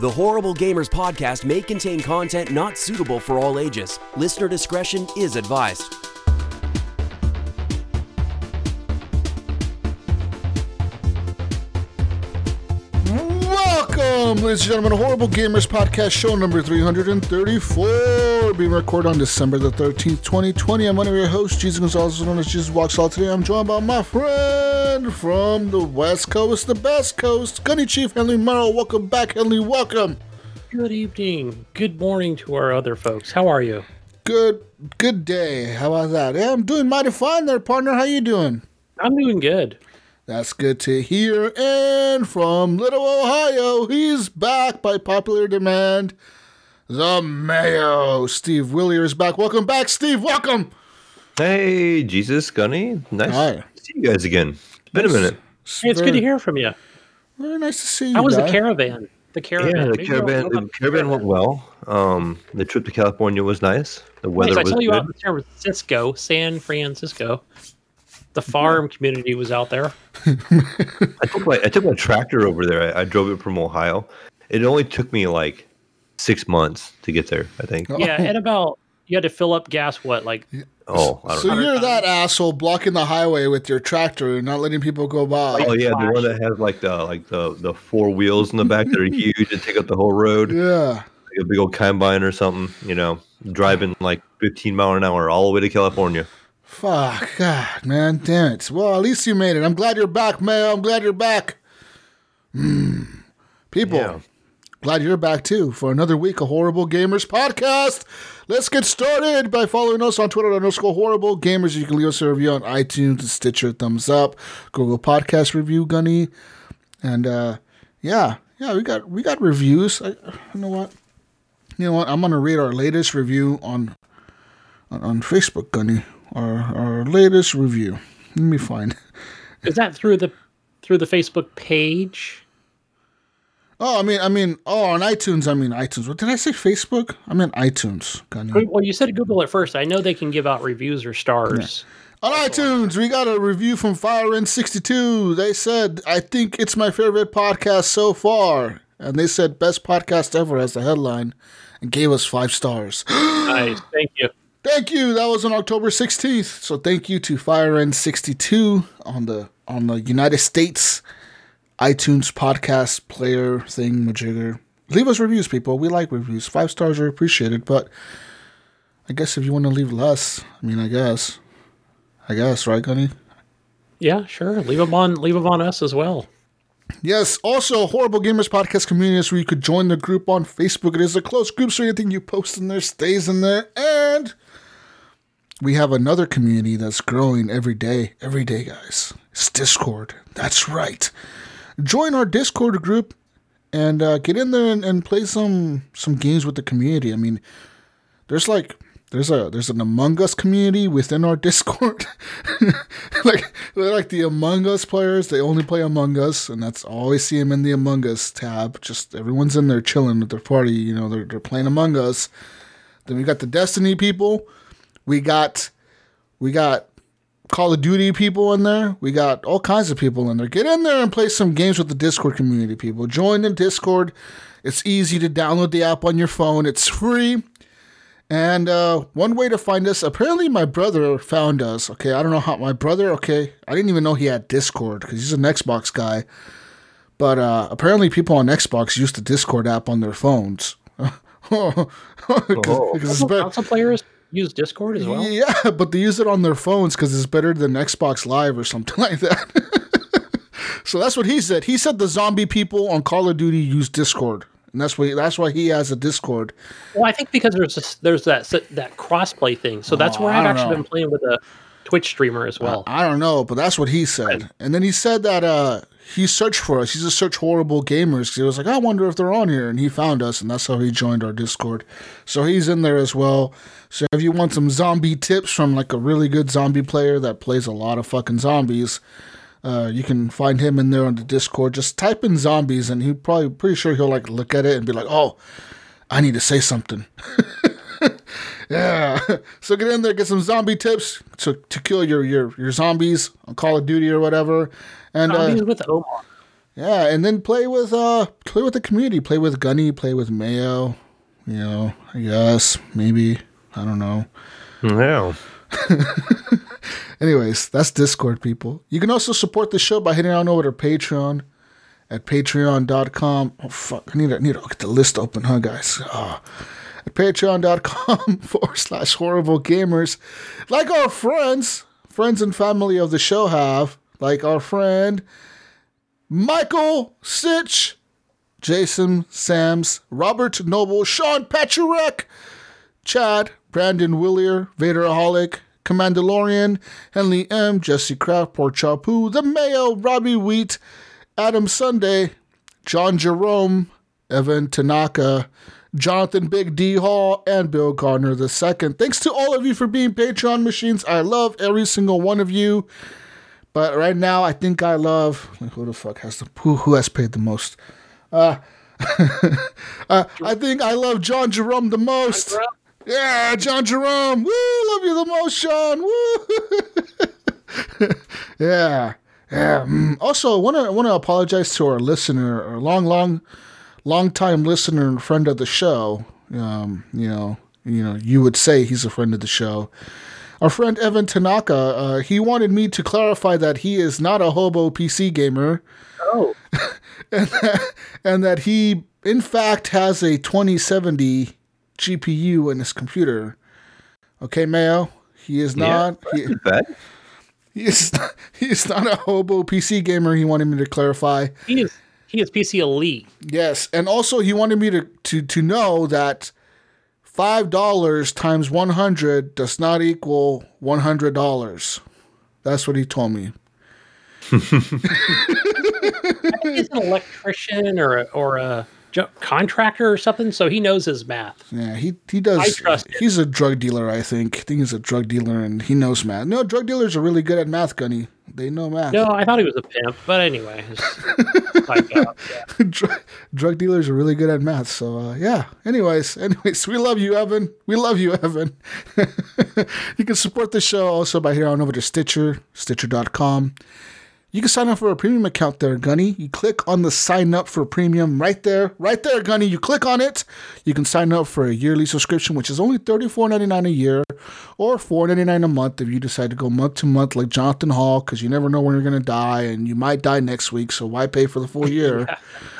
The Horrible Gamers podcast may contain content not suitable for all ages. Listener discretion is advised. Welcome, ladies and gentlemen, to Horrible Gamers Podcast, show number 334, being recorded on December the 13th, 2020. I'm one of your hosts, Jesus Gonzalez, known as Jesus Walks Out. Today, I'm joined by my friend from the West Coast, the best coast, Gunny Chief Henley Merrill. Welcome back, Henley. Welcome. Good evening. Good morning to our other folks. How are you? Good, good day. How about that? Yeah, I'm doing mighty fine there, partner. How you doing? I'm doing good. That's good to hear. And from Little Ohio, he's back by popular demand. The Mayo, Steve Willier is back. Welcome back, Steve. Welcome. Hey, Jesus, Gunny. Nice Hi. to see you guys again. It's been a minute. Hey, it's good to hear from you. Very nice to see you. How was the caravan? The caravan. Yeah, the Maybe caravan, the caravan went well. Um, the trip to California was nice. The weather Nice. I tell you good. out in San Francisco, San Francisco. The farm community was out there. I took my I took my tractor over there. I, I drove it from Ohio. It only took me like six months to get there. I think. Yeah, and about you had to fill up gas. What like? Oh, I don't So know. you're that asshole blocking the highway with your tractor and not letting people go by. Oh yeah, the one that has like the like the the four wheels in the back that are huge and take up the whole road. Yeah. Like a big old combine or something. You know, driving like 15 mile an hour all the way to California. Fuck. God, man. Damn it. Well, at least you made it. I'm glad you're back, Mayo. I'm glad you're back. Mm. People. Yeah. Glad you're back too for another week of Horrible Gamers podcast. Let's get started by following us on Twitter underscore Horrible Gamers. You can leave us a review on iTunes, Stitcher, thumbs up, Google Podcast review, Gunny, and uh, yeah, yeah, we got we got reviews. I, you know what? You know what? I'm gonna read our latest review on on, on Facebook, Gunny. Our our latest review. Let me find. Is that through the through the Facebook page? Oh, I mean, I mean, oh, on iTunes. I mean, iTunes. What did I say? Facebook? I mean iTunes. Well, you said Google at first. I know they can give out reviews or stars. On iTunes, we got a review from FireN62. They said, I think it's my favorite podcast so far. And they said, best podcast ever as the headline and gave us five stars. Nice. Thank you. thank you. That was on October 16th. So thank you to FireN62 on the on the United States iTunes podcast player thing majigger. Leave us reviews, people. We like reviews. Five stars are appreciated, but I guess if you want to leave less, I mean, I guess. I guess, right, Gunny? Yeah, sure. Leave them on. Leave them on us as well. Yes, also Horrible Gamers Podcast community is where you could join the group on Facebook. It is a closed group, so anything you post in there stays in there. And we have another community that's growing every day. Every day, guys. It's Discord. That's right. Join our Discord group and uh, get in there and, and play some some games with the community. I mean, there's like there's a there's an Among Us community within our Discord. like they're like the Among Us players. They only play Among Us, and that's always see them in the Among Us tab. Just everyone's in there chilling with their party. You know, they're they're playing Among Us. Then we got the Destiny people. We got we got Call of Duty people in there. We got all kinds of people in there. Get in there and play some games with the Discord community people. Join the Discord. It's easy to download the app on your phone. It's free. And uh, one way to find us, apparently my brother found us. Okay, I don't know how my brother. Okay, I didn't even know he had Discord because he's an Xbox guy. But uh, apparently, people on Xbox use the Discord app on their phones. Because it's better. Console players use Discord as well. Yeah, but they use it on their phones because it's better than Xbox Live or something like that. so that's what he said. He said the zombie people on Call of Duty use Discord, and that's why that's why he has a Discord. Well, I think because there's this, there's that that crossplay thing. So that's Oh, where I've actually know. been playing with a Twitch streamer as well. I don't know, but that's what he said. And then he said that uh, he searched for us. He's a search horrible gamers. He was like, I wonder if they're on here, and he found us, and that's how he joined our Discord. So he's in there as well. So if you want some zombie tips from like a really good zombie player that plays a lot of fucking zombies, uh, you can find him in there on the Discord. Just type in zombies, and he probably pretty sure he'll like look at it and be like, oh, I need to say something. Yeah. So get in there, get some zombie tips to, to kill your, your, your zombies on Call of Duty or whatever. And Zombies uh, with Omar. Yeah, and then play with uh play with the community. Play with Gunny. Play with Mayo. You know, I guess maybe I don't know. Yeah. Anyways, that's Discord, people. You can also support the show by heading on over to Patreon at patreon.com. Oh, fuck. I need to, I need to get the list open, huh, guys? Oh. At patreon.com forward slash horrible gamers. Like our friends, friends and family of the show have, like our friend Michael Sitch, Jason Sams, Robert Noble, Sean Pacharek, Chad, Brandon Willier, Vaderaholic, Commandalorian, Henley M, Jesse Kraft, Port Chapu, The Mayo, Robbie Wheat, Adam Sunday, John Jerome, Evan Tanaka, Jonathan Big D Hall, and Bill Gardner II. Thanks to all of you for being Patreon machines. I love every single one of you. But right now, I think I love who the fuck has the who, who has paid the most. Uh, uh, I think I love John Jerome the most. Yeah, John Jerome. Woo, love you the most, Sean. Woo. yeah, yeah. Mm. Also, I want to want to apologize to our listener, our long, long, long time listener and friend of the show. Um, you know, you know, you would say he's a friend of the show. Our friend Evan Tanaka, uh, he wanted me to clarify that he is not a hobo PC gamer. Oh, and that, and that he in fact has a 2070 GPU in his computer. Okay, Mayo, he is not. he, Bad. he is. He is not a hobo PC gamer. He wanted me to clarify. he is he is PC elite. Yes, and also he wanted me to to to know that five dollars times one hundred does not equal one hundred dollars. That's what he told me. He's an electrician or a, or a contractor or something, so he knows his math. Yeah, he he does. I trust. He's a drug dealer, I think. I think he's a drug dealer, and he knows math. No, drug dealers are really good at math, Gunny. They know math. No, I thought he was a pimp, but anyway, uh, yeah. drug, drug dealers are really good at math. So uh, yeah. Anyways, anyways, we love you, Evan. We love you, Evan. you can support the show also by heading on over to Stitcher, Stitcher.com. You can sign up for a premium account there, Gunny. You click on the sign up for premium right there, right there, Gunny. You click on it. You can sign up for a yearly subscription, which is only $34.99 a year or $4.99 a month if you decide to go month to month like Jonathan Hall, because you never know when you're going to die and you might die next week. So why pay for the full year?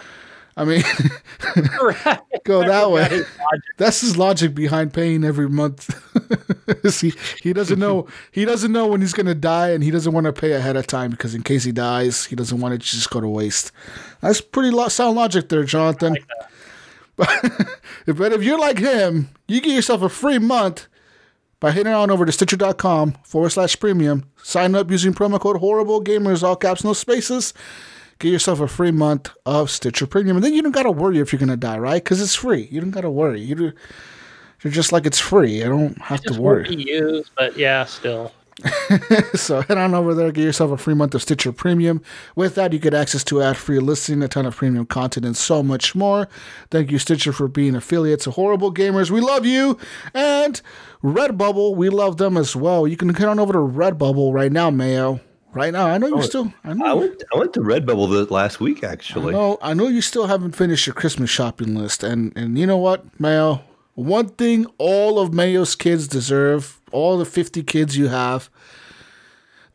I mean, Right. go that way. Logic. That's his logic behind paying every month. he he doesn't know he doesn't know when he's gonna die, and he doesn't want to pay ahead of time because in case he dies, he doesn't want it to just go to waste. That's pretty lo- sound logic there, Jonathan. but if you're like him, you get yourself a free month by heading on over to Stitcher.com forward slash premium. Sign up using promo code Horrible Gamers, all caps, no spaces. Get yourself a free month of Stitcher Premium, and then you don't gotta worry if you're gonna die, right? Because it's free. You don't gotta worry. You do, you're just like it's free. I don't have to worry. used, but yeah, still. so head on over there, get yourself a free month of Stitcher Premium. With that, you get access to ad-free listening, a ton of premium content, and so much more. Thank you, Stitcher, for being affiliates of Horrible Gamers. We love you. And Redbubble, we love them as well. You can head on over to Redbubble right now, Mayo. Right now, I know you oh, still. I know. I went. I went to Redbubble the last week actually. No, I know you still haven't finished your Christmas shopping list, and and you know what, Mayo? One thing all of Mayo's kids deserve, all the fifty kids you have,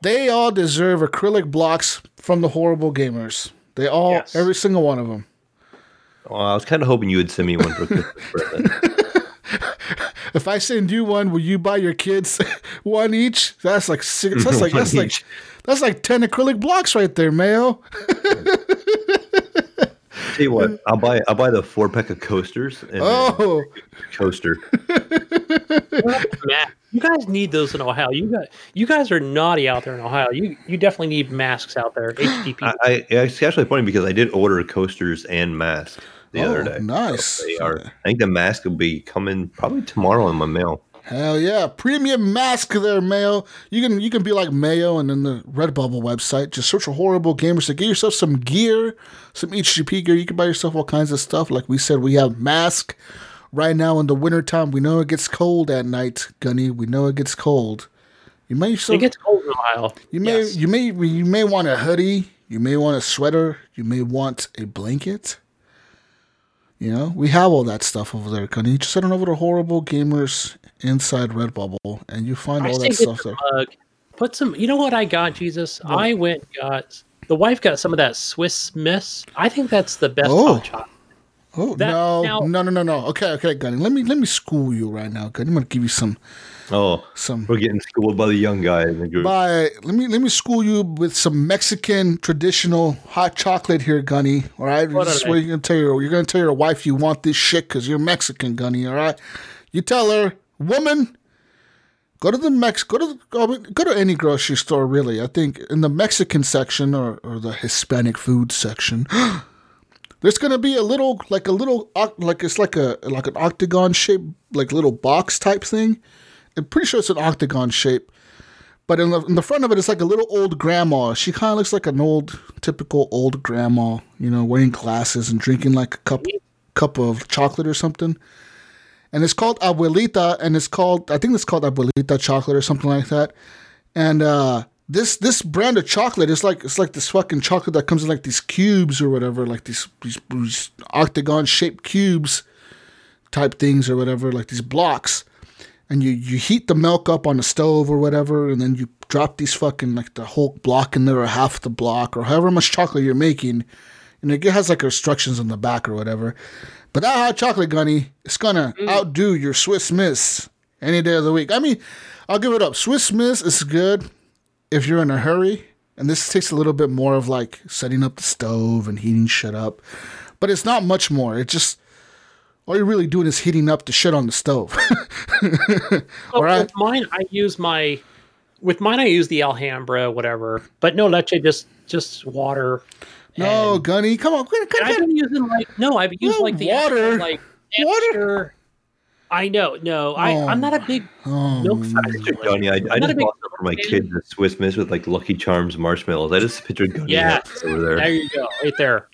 they all deserve acrylic blocks from the horrible gamers. They all, Yes. every single one of them. Well, I was kind of hoping you would send me one for Christmas. If I send you one, will you buy your kids one each? That's like six. That's like One that's like each. That's like ten acrylic blocks right there, Mayo. Tell you what, I'll buy. I'll buy the four pack of coasters and Oh, coaster. Matt, you guys need those in Ohio. You guys, you guys are naughty out there in Ohio. You you definitely need masks out there. HDP. I, I it's actually funny because I did order coasters and masks the Oh, other day. nice. They are. I think the mask will be coming probably tomorrow in my mail. Hell yeah, premium mask there, Mayo. You can you can be like Mayo and then the Redbubble website. Just search for horrible gamers to get yourself some gear, some HGP gear. You can buy yourself all kinds of stuff. Like we said, we have mask right now in the wintertime. We know it gets cold at night, Gunny. We know it gets cold. You may it gets cold in Ohio. you may Yes. you may you may want a hoodie. You may want a sweater. You may want a blanket. You know, we have all that stuff over there, Gunny. Just head on over to Horrible Gamers inside Redbubble, and you find I all say that get stuff the there. mug. Put some. You know what I got, Jesus? I went got the wife got some of that Swiss Miss. I think that's the best Oh. hot chocolate. Oh that- no, now- no, no, no, no. Okay, okay, Gunny. Let me let me school you right now, Gunny. I'm gonna give you some Oh, some we're getting schooled by the young guy in the group. by let me let me school you with some Mexican traditional hot chocolate here, Gunny. All right, What this are is what you're gonna tell your you're gonna tell your wife you want this shit because you're Mexican, Gunny. All right, you tell her, woman, go to the Mex go to the, go to any grocery store really. I think in the Mexican section or or the Hispanic food section. There's gonna be a little, like a little, like it's like a like an octagon shape, like little box type thing. I'm pretty sure it's an octagon shape, but in the in the front of it, it's like a little old grandma. She kind of looks like an old, typical old grandma, you know, wearing glasses and drinking like a cup cup of chocolate or something. And it's called Abuelita, and it's called I think it's called Abuelita chocolate or something like that. And uh, this this brand of chocolate is like it's like this fucking chocolate that comes in like these cubes or whatever, like these these, these octagon shaped cubes type things or whatever, like these blocks. And you you heat the milk up on the stove or whatever, and then you drop these fucking like the whole block in there or half the block or however much chocolate you're making. And it has like instructions on the back or whatever. But that hot chocolate gunny is gonna mm. outdo your Swiss Miss any day of the week. I mean, I'll give it up. Swiss Miss is good if you're in a hurry, and this takes a little bit more of like setting up the stove and heating shit up. But it's not much more. It just all you're really doing is heating up the shit on the stove. All right. With mine, I use my. With mine, I use the Alhambra, whatever. But no leche, just just water. No, and- Gunny, come on, come and I've been using like no, I've used No, like the water. actual, like Water. extra. I know, no, I Oh I'm not a big Oh, milk fan. Picture Gunny. I, I I'm not a just big bought some for my kids a Swiss Miss with like Lucky Charms marshmallows. I just pictured Gunny Yeah. over there. There you go, right there.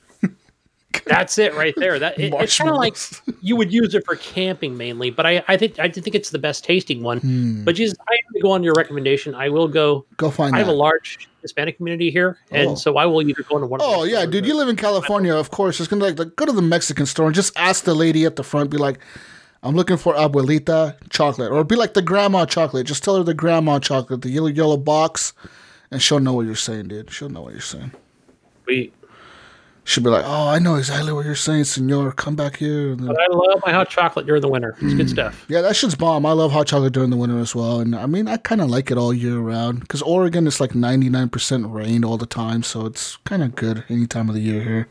That's it, right there. That it, it's kind of like you would use it for camping mainly, but I, I think I think it's the best tasting one. Hmm. But just I have to go on your recommendation. I will go. Go find I have a large Hispanic community here, and Oh. so I will either go into one. of Oh yeah, dude! You live in California, of course. It's gonna like, like go to the Mexican store and just ask the lady at the front. Be like, "I'm looking for abuelita chocolate," or be like the grandma chocolate. Just tell her the grandma chocolate, the yellow yellow box, and she'll know what you're saying, dude. She'll know what you're saying. We, She'll be like, "Oh, I know exactly what you're saying, senor. Come back here." And then- but I love my hot chocolate during the winter. It's good hmm. stuff. yeah, that shit's bomb. I love hot chocolate during the winter as well, and I mean, I kind of like it all year round because Oregon is like 99% rain all the time, so it's kind of good any time of the year here.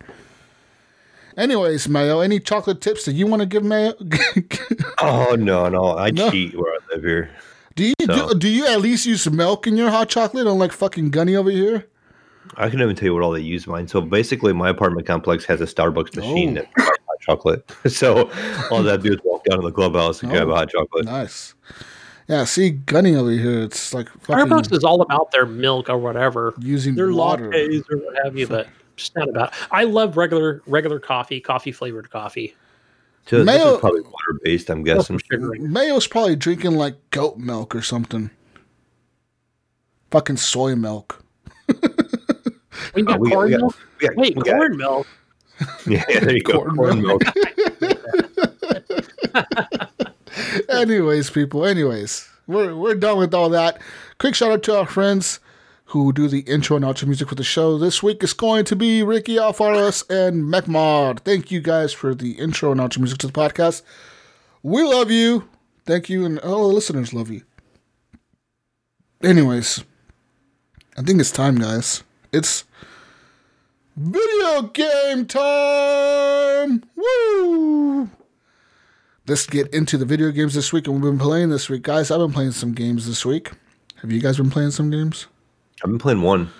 Anyways, Mayo, any chocolate tips that you want to give Mayo? Oh no, no, I No. cheat where I live here. do you So- do, do you at least use milk in your hot chocolate, unlike fucking Gunny over here? I can even tell you what all they use mine. So basically, my apartment complex has a Starbucks machine Oh. that provides hot chocolate. So all that do is walk down to the clubhouse and grab Oh. a hot chocolate. Nice. Yeah, see, Gunny over here, it's like fucking Starbucks is all about their milk or whatever. using Their water. lattes or what have you, but just not about. I love regular regular coffee, coffee flavored coffee. So this Mayo- is probably water based, I'm guessing. Mayo's probably drinking like goat milk or something. Fucking soy milk. We got Oh, we corn we got- milk. We got- Wait, we got- milk. Yeah, there you go. Corn Corn, milk. milk. anyways, people. Anyways, we're we're done with all that. Quick shout out to our friends who do the intro and outro music for the show. This week is going to be Ricky Alfaros and MacMod. Thank you guys for the intro and outro music to the podcast. We love you. Thank you, and all the listeners love you. Anyways, I think it's time, guys. It's video game time. Woo! let's get into the video games this week and we've been playing this week guys i've been playing some games this week have you guys been playing some games I've been playing one.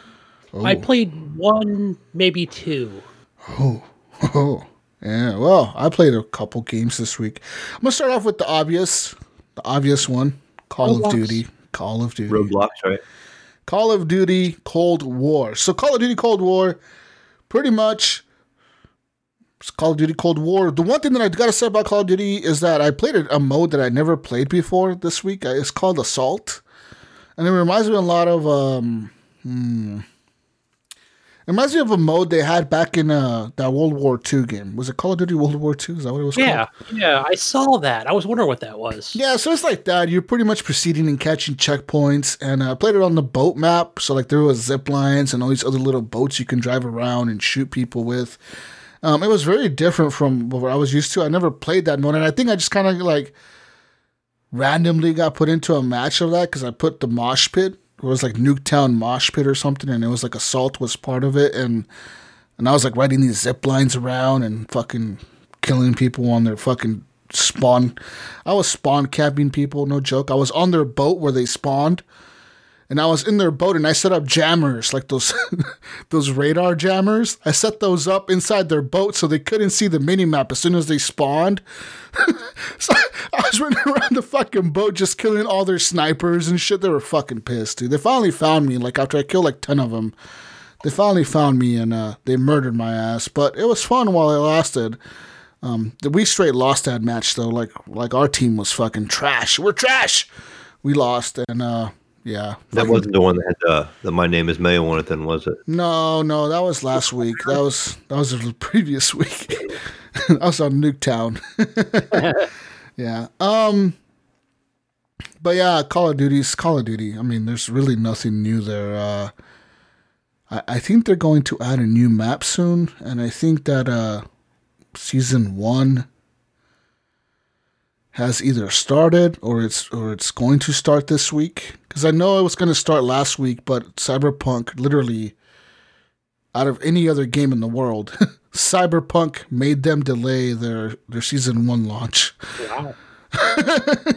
I oh. played one, maybe two. oh oh, yeah well i played a couple games this week i'm gonna start off with the obvious the obvious one call of duty call of duty Roblox, right? Call of duty cold war so call of duty cold war pretty much it's Call of Duty Cold War. The one thing that I gotta say about Call of Duty is that I played a, mode that I never played before this week. It's called Assault, and it reminds me a lot of um, hmm, reminds me of a mode they had back in uh, that World War II game. Was it Call of Duty World War II? Is that what it was Yeah, called? yeah, I saw that. I was wondering what that was. Yeah, so it's like that. You're pretty much proceeding and catching checkpoints, and I played it on the boat map. So like there was zip lines and all these other little boats you can drive around and shoot people with. Um, it was very different from what I was used to. I never played that mode, and I think I just kind of like randomly got put into a match of that because I put the mosh pit. It was like Nuketown mosh pit or something, and it was like assault was part of it, and and I was like riding these zip lines around and fucking killing people on their fucking spawn. I was spawn camping people, no joke. I was on their boat where they spawned, and I was in their boat, and I set up jammers like those those radar jammers. I set those up inside their boat so they couldn't see the mini map as soon as they spawned. so I was running around the fucking boat just killing all their snipers and shit. They were fucking pissed, dude. They finally found me. Like after I killed like ten of them, they finally found me and uh, they murdered my ass. But it was fun while it lasted. Um, we straight lost that match though. Like like our team was fucking trash. We're trash. We lost and uh, yeah. That wasn't the one that had uh, the My Name Is Mayo on it, then was it? no, no, that was last week. That was that was the previous week. I was on Nuketown. yeah. Um. But yeah, Call of Duty's Call of Duty. I mean, there's really nothing new there. Uh, I I think they're going to add a new map soon, and I think that uh, season one has either started or it's or it's going to start this week. Because I know it was going to start last week, but Cyberpunk literally, out of any other game in the world, Cyberpunk made them delay their their season one launch. Wow.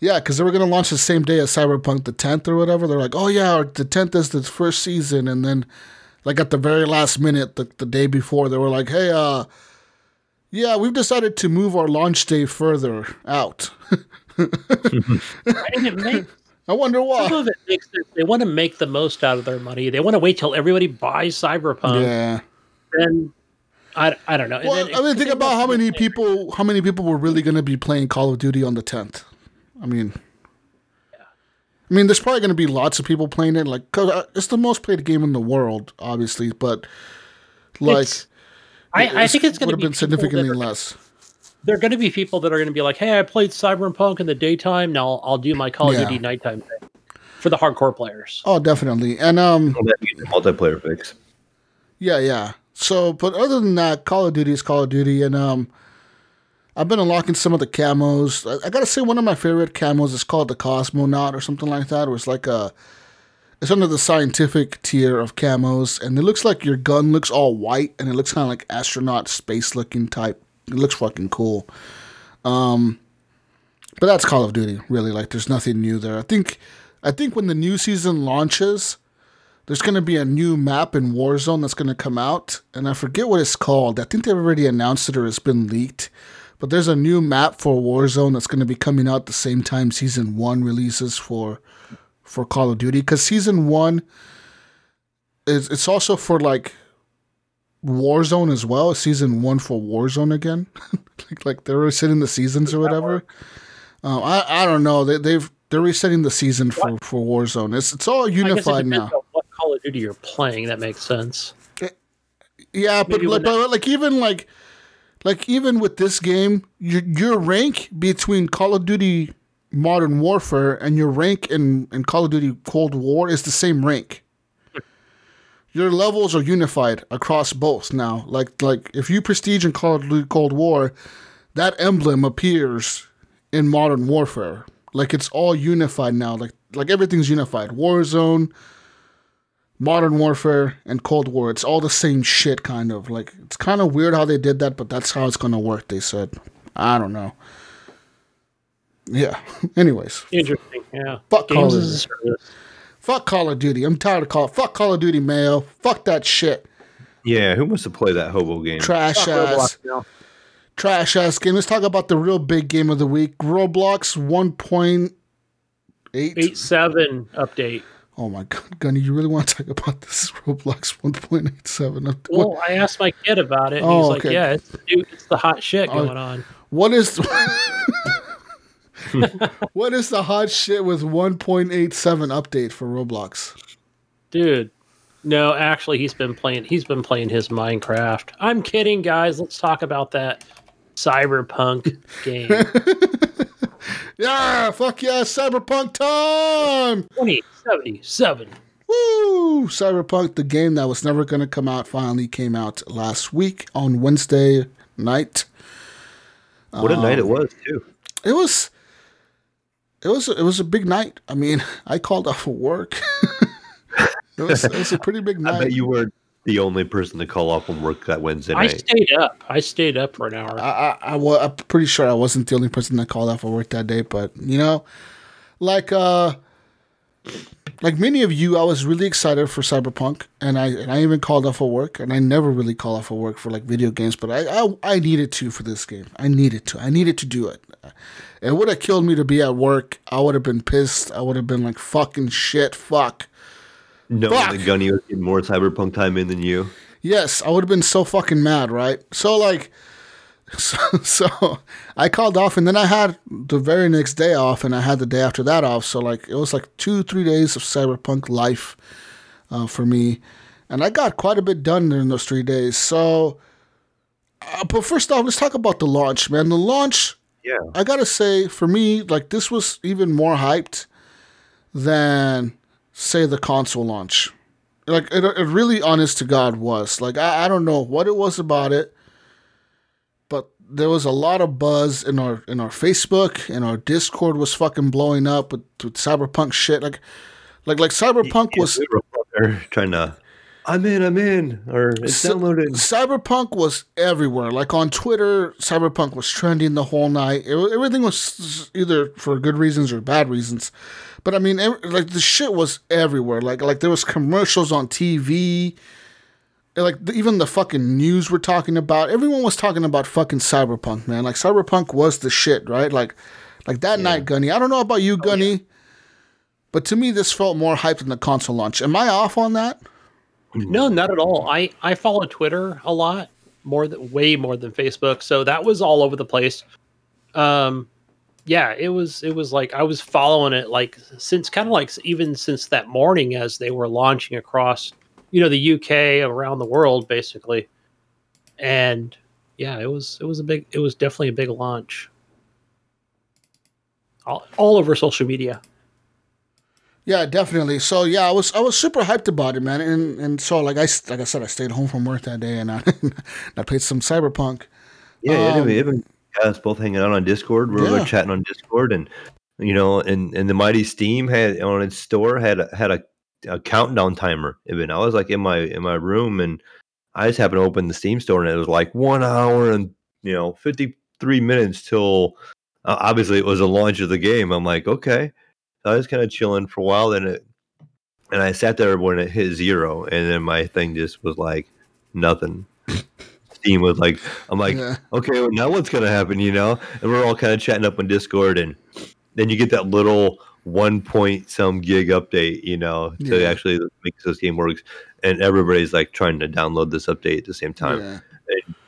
Yeah, because they were going to launch the same day as Cyberpunk the 10th or whatever. They're like, oh, yeah, the 10th is the first season. And then, like, at the very last minute, the, the day before, they were like, hey, uh, yeah, we've decided to move our launch day further out. And I wonder some why. of it makes sense. They want to make the most out of their money. They want to wait till everybody buys Cyberpunk. Yeah. Then I, I don't know. And Well, I mean, think about how many people, how many people were really going to be playing Call of Duty on the 10th. I mean, I mean, there's probably going to be lots of people playing it. Like, 'cause, uh, it's the most played game in the world, obviously, but like, It's- I, I think it's going to have be been significantly are- less. There are going to be people that are going to be like, "Hey, I played Cyberpunk in the daytime. Now I'll, I'll do my Call of Yeah. Duty nighttime thing." For the hardcore players, Oh, definitely. And um, Well, that needs a multiplayer fix. Yeah, yeah. So, but other than that, Call of Duty is Call of Duty, and um, I've been unlocking some of the camos. I, I gotta say, one of my favorite camos is called the Cosmonaut or something like that. It was like a, it's under the scientific tier of camos, and it looks like your gun looks all white, and it looks kind of like astronaut space looking type. It looks fucking cool. Um, but that's Call of Duty, really. Like, there's nothing new there. I think, I think when the new season launches there's going to be a new map in Warzone that's going to come out, and I forget what it's called. I think they've already announced it or it's been leaked. But there's a new map for Warzone that's going to be coming out the same time Season One releases for for Call of Duty. Because Season One is it's also for like Warzone as well. Season One for Warzone again, like like they're resetting the seasons or whatever. Um, I I don't know. They, they've they're resetting the season for for Warzone. It's it's all it unified now. what Call of Duty you're playing. That makes sense. Yeah, but like, but like even like like even with this game, your your rank between Call of Duty Modern Warfare and your rank in, in Call of Duty Cold War is the same rank. Your levels are unified across both now. Like like if you prestige in Call of Duty Cold War, that emblem appears in Modern Warfare. Like it's all unified now. Like like everything's unified. Warzone, Modern Warfare and Cold War. It's all the same shit, kind of. Like it's kind of weird how they did that, but that's how it's gonna work. They said. I don't know. Yeah. Anyways, Interesting. Yeah. Fuck Call of Duty. fuck Call of Duty. I'm tired of Call. Fuck Call of Duty, Mayo. Fuck that shit. Yeah, who wants to play that hobo game? Trash Fuck ass. Roblox. Trash ass game. Let's talk about the real big game of the week. Roblox 1.8. Eight seven update. Oh my god, Gunny, you really want to talk about this Roblox 1.87? What- Well, I asked my kid about it, and Oh, he's like, okay. "Yeah, it's the, it's the hot shit going on." What is what is the hot shit with 1.87 update for Roblox? Dude, No, actually, he's been playing. He's been playing his Minecraft. I'm kidding, guys. Let's talk about that cyberpunk game. Yeah, fuck yeah, Cyberpunk time! 2077. Woo! Cyberpunk, the game that was never going to come out, finally came out last week on Wednesday night. What a night it Um, was too. It was, it was, it was a big night. I mean, I called off of work. it was, it was a pretty big I bet night. you weren't the only person to call off from work that Wednesday night. I stayed up. I stayed up for an hour. I, I, I wa- I'm pretty sure I wasn't the only person that called off of work that day, but you know, like uh, like many of you, I was really excited for Cyberpunk, and I and I even called off of work, and I never really call off of work for like video games, but I I, I needed to for this game. I needed to. I needed to do it. It would have killed me to be at work. I would have been pissed. I would have been like fucking shit. Fuck. Fuck. that Gunny was getting more cyberpunk time in than you. Yes, I would have been so fucking mad, right? So like, so, so I called off, and then I had the very next day off, and I had the day after that off. So like, it was like two, three days of cyberpunk life uh, for me, and I got quite a bit done during those three days. So, uh, but first off, let's talk about the launch, man. The launch, Yeah. I gotta say, for me, like this was even more hyped than say the console launch. Like it, it really, honest to God, was like I, I don't know what it was about it, but there was a lot of buzz in our in our Facebook and our Discord was fucking blowing up with, with cyberpunk shit. Like, like like cyberpunk was We trying to. I'm in. I'm in. Or it's Cy- downloaded. Cyberpunk was everywhere. Like on Twitter, Cyberpunk was trending the whole night. It, everything was either for good reasons or bad reasons. But I mean, ev- like the shit was everywhere. Like like there was commercials on TV. Like the, even the fucking news were talking about. Everyone was talking about fucking Cyberpunk, man. Like Cyberpunk was the shit, right? Like like that night, Gunny. I don't know about you, oh, Gunny, but to me this felt more hyped than the console launch. Am I off on that? No, not at all. I I follow Twitter a lot, more than way more than Facebook. So that was all over the place. Um, yeah, it was it was like I was following it like since kind of like even since that morning as they were launching across, you know, the UK around the world basically, and yeah, it was it was a big it was definitely a big launch. All, all over social media. Yeah, definitely. So yeah, I was I was super hyped about it, man. And and so like I like I said, I stayed home from work that day and I I played some Cyberpunk. Yeah, Um, anyway, even us both hanging out on Discord. We were Yeah. like chatting on Discord, and you know, and and the mighty Steam had on its store had a, had a, a countdown timer. Even I was like in my in my room, and I just happened to open the Steam store, and it was like one hour and you know fifty three minutes till uh, obviously it was a launch of the game. I'm like, okay, so I was kind of chilling for a while, then it. And I sat there when it hit zero, and then my thing just was like nothing. Steam was like, I'm like, Yeah. okay, well, now what's gonna happen? You know, and we're all kind of chatting up on Discord, and then you get that little one point some gig update, you know, to Yeah. actually make this game works, and everybody's like trying to download this update at the same time. Yeah.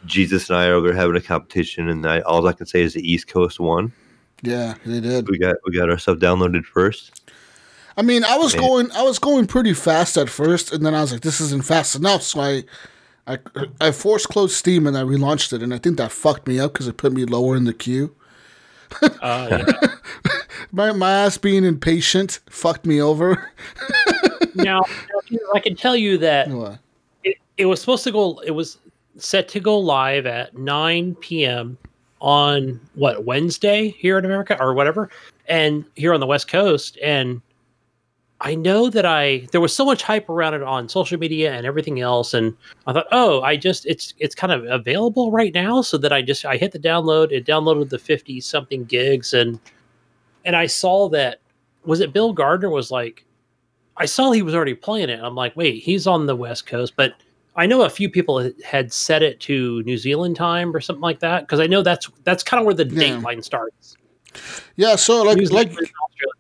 Jesus and I are over having a competition, and I, all I can say is the East Coast won. Yeah, they did. We got we got our stuff downloaded first. I mean, I was Yeah. going I was going pretty fast at first, and then I was like, this isn't fast enough. So I I I forced closed Steam and I relaunched it, and I think that fucked me up because it put me lower in the queue. Uh, yeah. My my ass being impatient fucked me over. now, now, I can tell you that it, it was supposed to go it was set to go live at 9 p.m on what wednesday here in america or whatever and here on the west coast and i know that i there was so much hype around it on social media and everything else and i thought oh i just it's it's kind of available right now so that i just i hit the download it downloaded the 50 something gigs and and i saw that was it bill gardner was like I saw he was already playing it. I'm like, wait, he's on the West Coast, but I know a few people had- set it to New Zealand time or something like that because I know that's that's kind of where the Yeah. dateline starts. Yeah, so like like Zealand and Australia.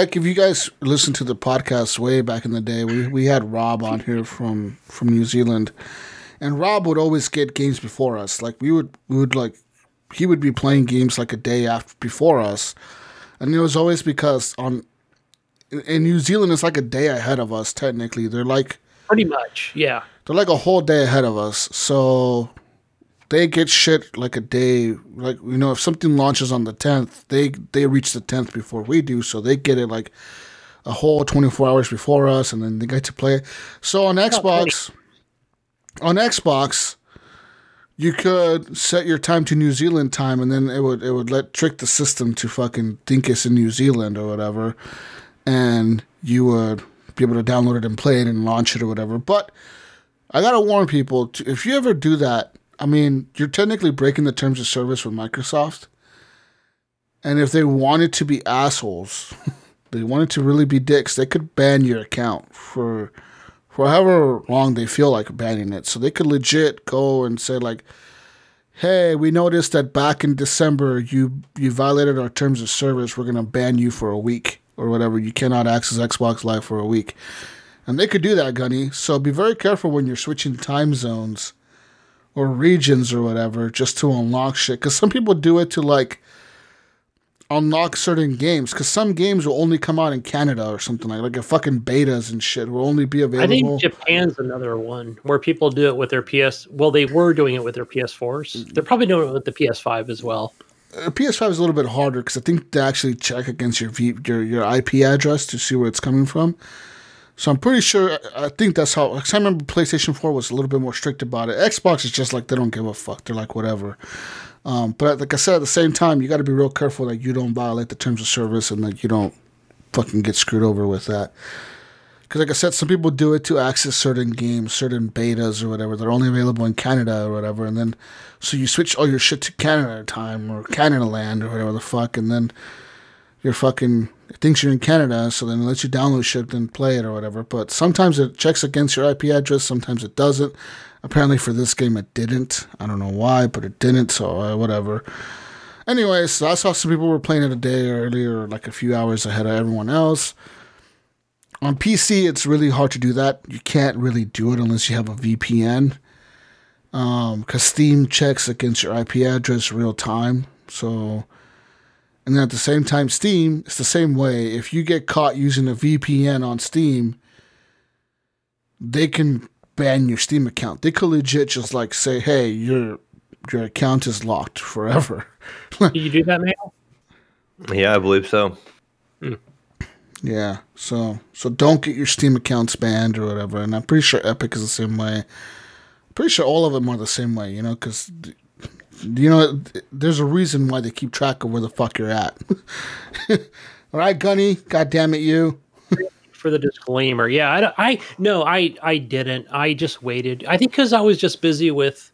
like if you guys listen to the podcast way back in the day, we, we had Rob on here from from New Zealand, and Rob would always get games before us. Like we would we would like he would be playing games like a day after before us, and it was always because on in- in New Zealand it's like a day ahead of us. Technically, they're like Pretty much, yeah. They're like a whole day ahead of us. So they get shit like a day. Like you know, if something launches on the tenth, they they reach the tenth before we do. So they get it like a whole twenty four hours before us, and then they get to play it. So on Xbox, on Xbox, you could set your time to New Zealand time, and then it would it would let trick the system to fucking think it's in New Zealand or whatever, and you would be able to download it and play it and launch it or whatever. But I gotta warn people: to, if you ever do that, I mean, you're technically breaking the terms of service with Microsoft. And if they wanted to be assholes, they wanted to really be dicks, they could ban your account for for however long they feel like banning it. So they could legit go and say like, "Hey, we noticed that back in December you you violated our terms of service. We're gonna ban you for a week or whatever. You cannot access Xbox Live for a week." And they could do that, Gunny. So be very careful when you're switching time zones or regions or whatever just to unlock shit. Because some people do it to like unlock certain games. Because some games will only come out in Canada or something like like a fucking betas and shit will only be available. I think Japan's another one where people do it with their PS. Well, they were doing it with their PS4s. They're probably doing it with the PS5 as well. Uh, PS5 is a little bit harder because I think they actually check against your v, your your IP address to see where it's coming from. So I'm pretty sure. I think that's how. Cause I remember PlayStation 4 was a little bit more strict about it. Xbox is just like they don't give a fuck. They're like whatever. Um, but like I said, at the same time, you got to be real careful that you don't violate the terms of service and that you don't fucking get screwed over with that. Because like I said, some people do it to access certain games, certain betas or whatever. They're only available in Canada or whatever, and then so you switch all your shit to Canada time or Canada land or whatever the fuck, and then you're fucking it thinks you're in Canada, so then it lets you download shit and play it or whatever. But sometimes it checks against your IP address, sometimes it doesn't. Apparently for this game it didn't. I don't know why, but it didn't. So uh, whatever. Anyways, so I saw some people were playing it a day earlier, like a few hours ahead of everyone else. On PC, it's really hard to do that. You can't really do it unless you have a VPN. Um, because Steam checks against your IP address real time. So, and then at the same time, Steam, it's the same way. If you get caught using a VPN on Steam, they can ban your Steam account. They could legit just like say, "Hey, your your account is locked forever." Do you do that, man? Yeah, I believe so. Hmm. Yeah, so so don't get your Steam accounts banned or whatever. And I'm pretty sure Epic is the same way. Pretty sure all of them are the same way, you know, because you know there's a reason why they keep track of where the fuck you're at. all right, Gunny, God damn it, you. for the disclaimer. Yeah, I, I no, I I didn't. I just waited. I think because I was just busy with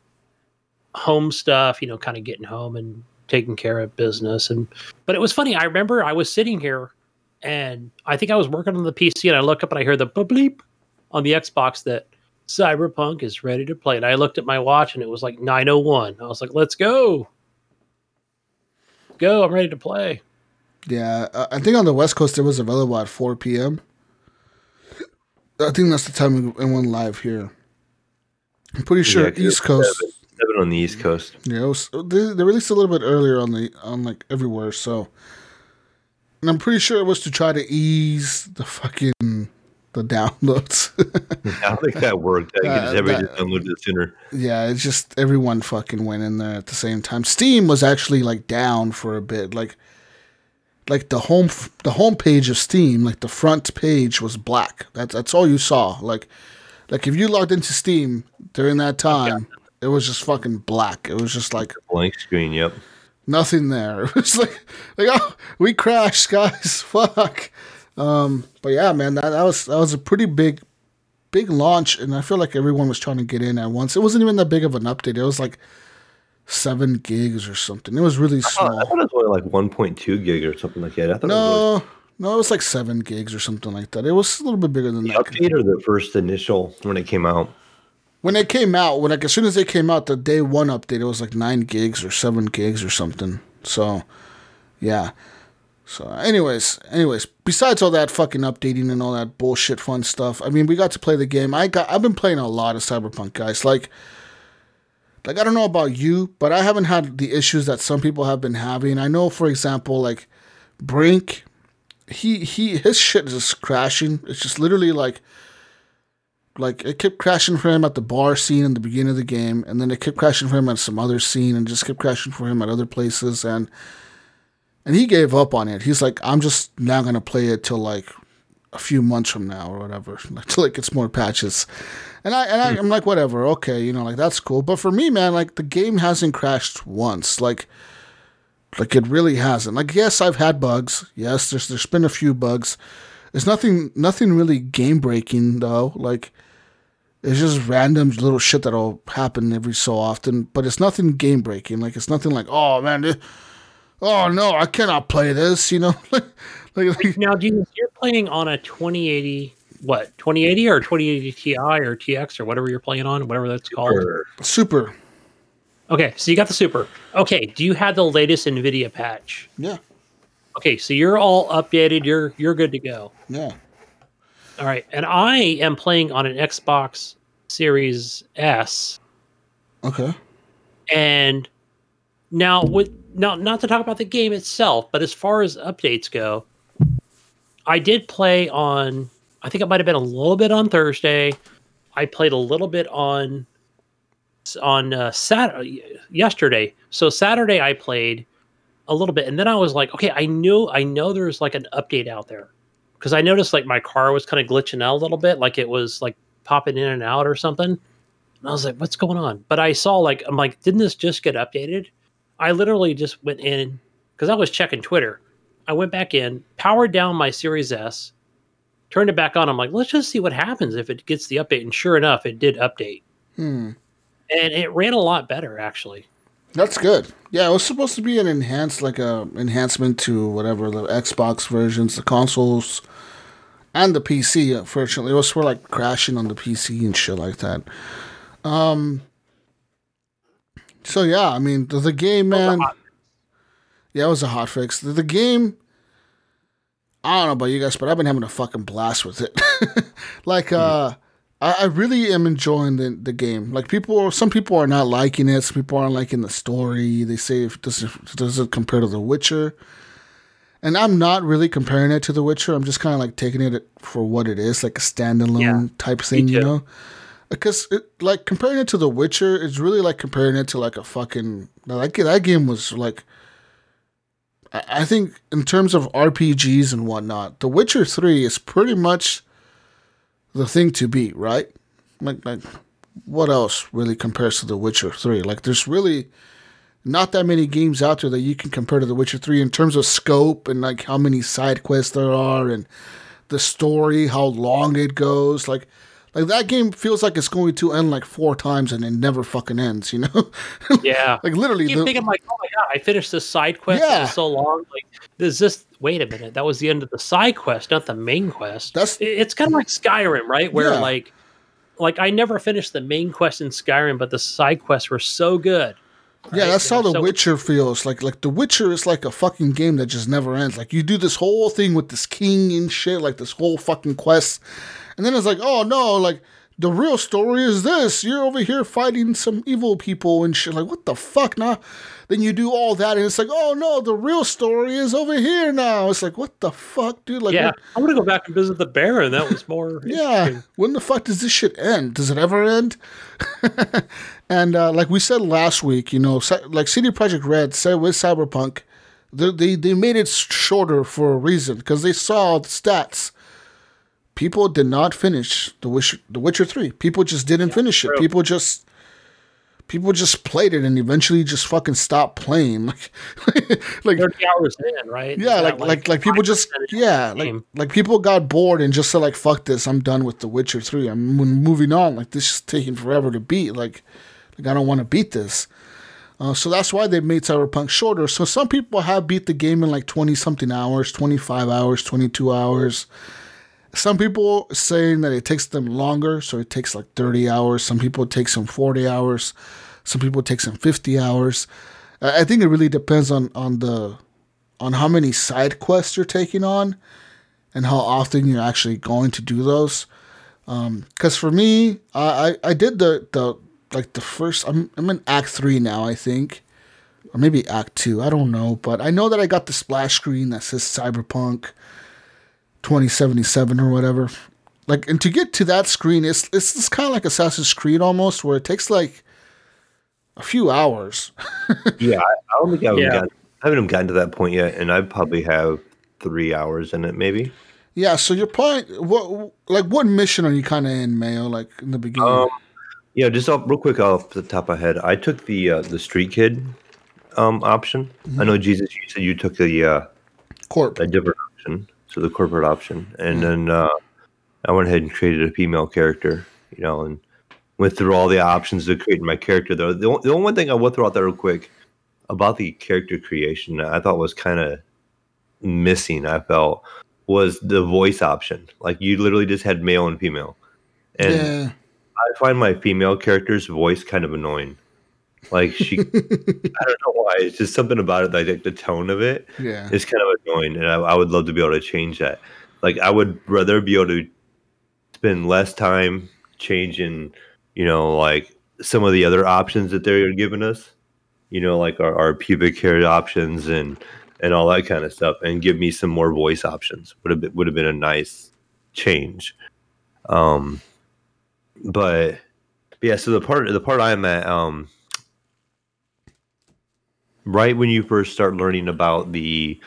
home stuff, you know, kind of getting home and taking care of business. And but it was funny. I remember I was sitting here, and I think I was working on the PC, and I look up and I hear the bleep on the Xbox that Cyberpunk is ready to play. And I looked at my watch, and it was like nine oh one. I was like, let's go. Go! I'm ready to play. Yeah, uh, I think on the West Coast it was available at 4 p.m. I think that's the time it went live here. I'm pretty sure Yeah, 'cause East Coast. Seven, seven on the East Coast. Yeah, it was, they, they released a little bit earlier on the on like everywhere. So, and I'm pretty sure it was to try to ease the fucking the downloads. I don't think that worked. I think Uh, everybody that- just downloaded it sooner. yeah, it's just everyone fucking went in there at the same time. Steam was actually like down for a bit, like like the home f- the home page of Steam, like the front page was black. That's that's all you saw. Like like if you logged into Steam during that time, it was just fucking black. It was just like Blank screen. Yep. nothing there. It was like, like oh, we crashed, guys. Fuck. Um, but yeah, man, that, that was that was a pretty big, big launch, and I feel like everyone was trying to get in at once. It wasn't even that big of an update. It was like seven gigs or something. It was really Oh, I small. thought it was only like 1.2 gig or something like that. I thought it was No, no, it was like seven gigs or something like that. It was a little bit bigger than the that. update or the first initial when it came out. When it came out, when like as soon as they came out, the day one update, it was like nine gigs or seven gigs or something. So, yeah. So, anyways, anyways, besides all that fucking updating and all that bullshit fun stuff, I mean, we got to play the game. I got, I've been playing a lot of Cyberpunk, guys. Like, like I don't know about you, but I haven't had the issues that some people have been having. I know, for example, like Brink, he he his shit is just crashing. It's just literally like like it kept crashing for him at the bar scene in the beginning of the game, and then it kept crashing for him at some other scene, and just kept crashing for him at other places, and and he gave up on it. He's like, I'm just not gonna play it till like a few months from now or whatever, till it gets more patches. And I and I, hmm. I'm like, whatever, okay, you know, like that's cool. But for me, man, like the game hasn't crashed once, like. Like it really hasn't. Like yes, I've had bugs. Yes, there's there's been a few bugs. There's nothing nothing really game breaking though. Like it's just random little shit that'll happen every so often, but it's nothing game breaking. Like it's nothing like oh man, this, oh no, I cannot play this. You know, like, like, Now, do you, you're playing on a 2080, what 2080 or 2080 Ti or TX or whatever you're playing on, whatever that's called. Or- super. Okay, so you got the super. Okay, do you have the latest NVIDIA patch? Yeah, Okay, so you're all updated. You're you're good to go. yeah. All right, and I am playing on an Xbox Series S, Okay. and now with now not to talk about the game itself, but as far as updates go, I did play on. I think it might have been a little bit on Thursday. I played a little bit on on uh, Saturday yesterday. So Saturday I played a little bit, and then I was like, okay, I knew I know there's like an update out there because I noticed like my car was kind of glitching out a little bit, like it was like popping in and out or something. And I was like, what's going on? But I saw like I'm like, didn't this just get updated? I literally just went in because I was checking Twitter. I went back in, powered down my Series S, turned it back on. I'm like, let's just see what happens if it gets the update. And sure enough, it did update. Hmm. And it ran a lot better actually. That's good. Yeah, it was supposed to be an enhanced, like a enhancement to whatever the Xbox versions, the consoles, and the PC. Unfortunately, it was for like crashing on the PC and shit like that. Um. So yeah, I mean the, the game, man. hot Yeah, it was a hot fix. The, the game. I don't know about you guys, but I've been having a fucking blast with it. like, uh, I, I really am enjoying the, the game. Like people, some people are not liking it. Some people aren't liking the story. They say if does it does it compare to The Witcher? And I'm not really comparing it to The Witcher. I'm just kind of like taking it for what it is, like a standalone Yeah, type thing, you know? Because it, like comparing it to The Witcher, it's really like comparing it to like a fucking like that game was like. I think in terms of RPGs and whatnot, The Witcher Three is pretty much the thing to beat, right? Like, like, what else really compares to The Witcher Three? Like, there's really not that many games out there that you can compare to The Witcher Three in terms of scope and like how many side quests there are and the story, how long it goes. Like, like that game feels like it's going to end like four times and it never fucking ends. You know? Yeah. like literally, I keep the, thinking like, oh my god, I finished this side quest Yeah. so long. Like, is this? Wait a minute, that was the end of the side quest, not the main quest. That's- it's kind of like Skyrim, right? Where Yeah. like, like I never finished the main quest in Skyrim, but the side quests were so good. Yeah, that's They how The so- Witcher feels. Like like The Witcher is like a fucking game that just never ends. Like you do this whole thing with this king and shit, like this whole fucking quest. And then it's like, oh no, like the real story is this. You're over here fighting some evil people and shit. Like, what the fuck now? Then you do all that and it's like, oh no, the real story is over here now. It's like, what the fuck, dude? Like Yeah, what- I want to go back and visit the Baron. That was more. yeah. When the fuck does this shit end? Does it ever end? and uh, like we said last week, you know, like CD Projekt Red said with Cyberpunk, they they, they made it shorter for a reason because they saw the stats. People did not finish the Witcher, the Witcher Three. People just didn't finish it. People just. People just played it and eventually just fucking stopped playing. Like, like Thirty hours in, right? yeah, Is like like like people just 5% of the yeah, like like people got bored and just said like fuck this, I'm done with The Witcher 3. I'm moving on. Like this is taking forever to beat. Like like I don't want to beat this. Uh, so that's why they made Cyberpunk shorter. So some people have beat the game in like 20 something hours, 25 hours, 22 hours. Some people saying that it takes them longer, so it takes like 30 hours. Some people it takes them 40 hours. Some people it takes them 50 hours. I think it really depends on on the on how many side quests you're taking on and how often you're actually going to do those. Um, because for me, I, I I did the the like the first. I'm I'm in Act Three now, I think, or maybe Act Two. I don't know, but I know that I got the splash screen that says Cyberpunk 2077 or whatever. like and to get to that screen, it's it's, it's kind of like Assassin's Creed almost, where it takes like a few hours. yeah, I, I don't think I haven't, Yeah. gotten, I haven't gotten to that point yet, and I probably have three hours in it, maybe. yeah, so you're probably what like what mission are you kind of in, Mayo? Like in the beginning. Um, yeah, just off, real quick off the top of my head, I took the uh, the street kid um, option. I know Jesus, you said you took the uh, Corp. a different option, so the corporate option, and then uh, I went ahead and created a female character, you know, and went through all the options to create my character. Though the, the only one thing I will throw out there real quick about the character creation that I thought was kind of missing. I felt was the voice option. Like you literally just had male and female, and yeah. I find my female character's voice kind of annoying. Like she, I don't know why. It's just something about it. Like the tone of it Yeah. it's kind of annoying, and I, I would love to be able to change that. Like I would rather be able to spend less time changing, you know, like some of the other options that they're giving us, you know, like our, our pubic hair options and and all that kind of stuff, and give me some more voice options. Would have been, would have been a nice change. Um, but yeah, so the part the part I'm at, um, right when you first start learning about the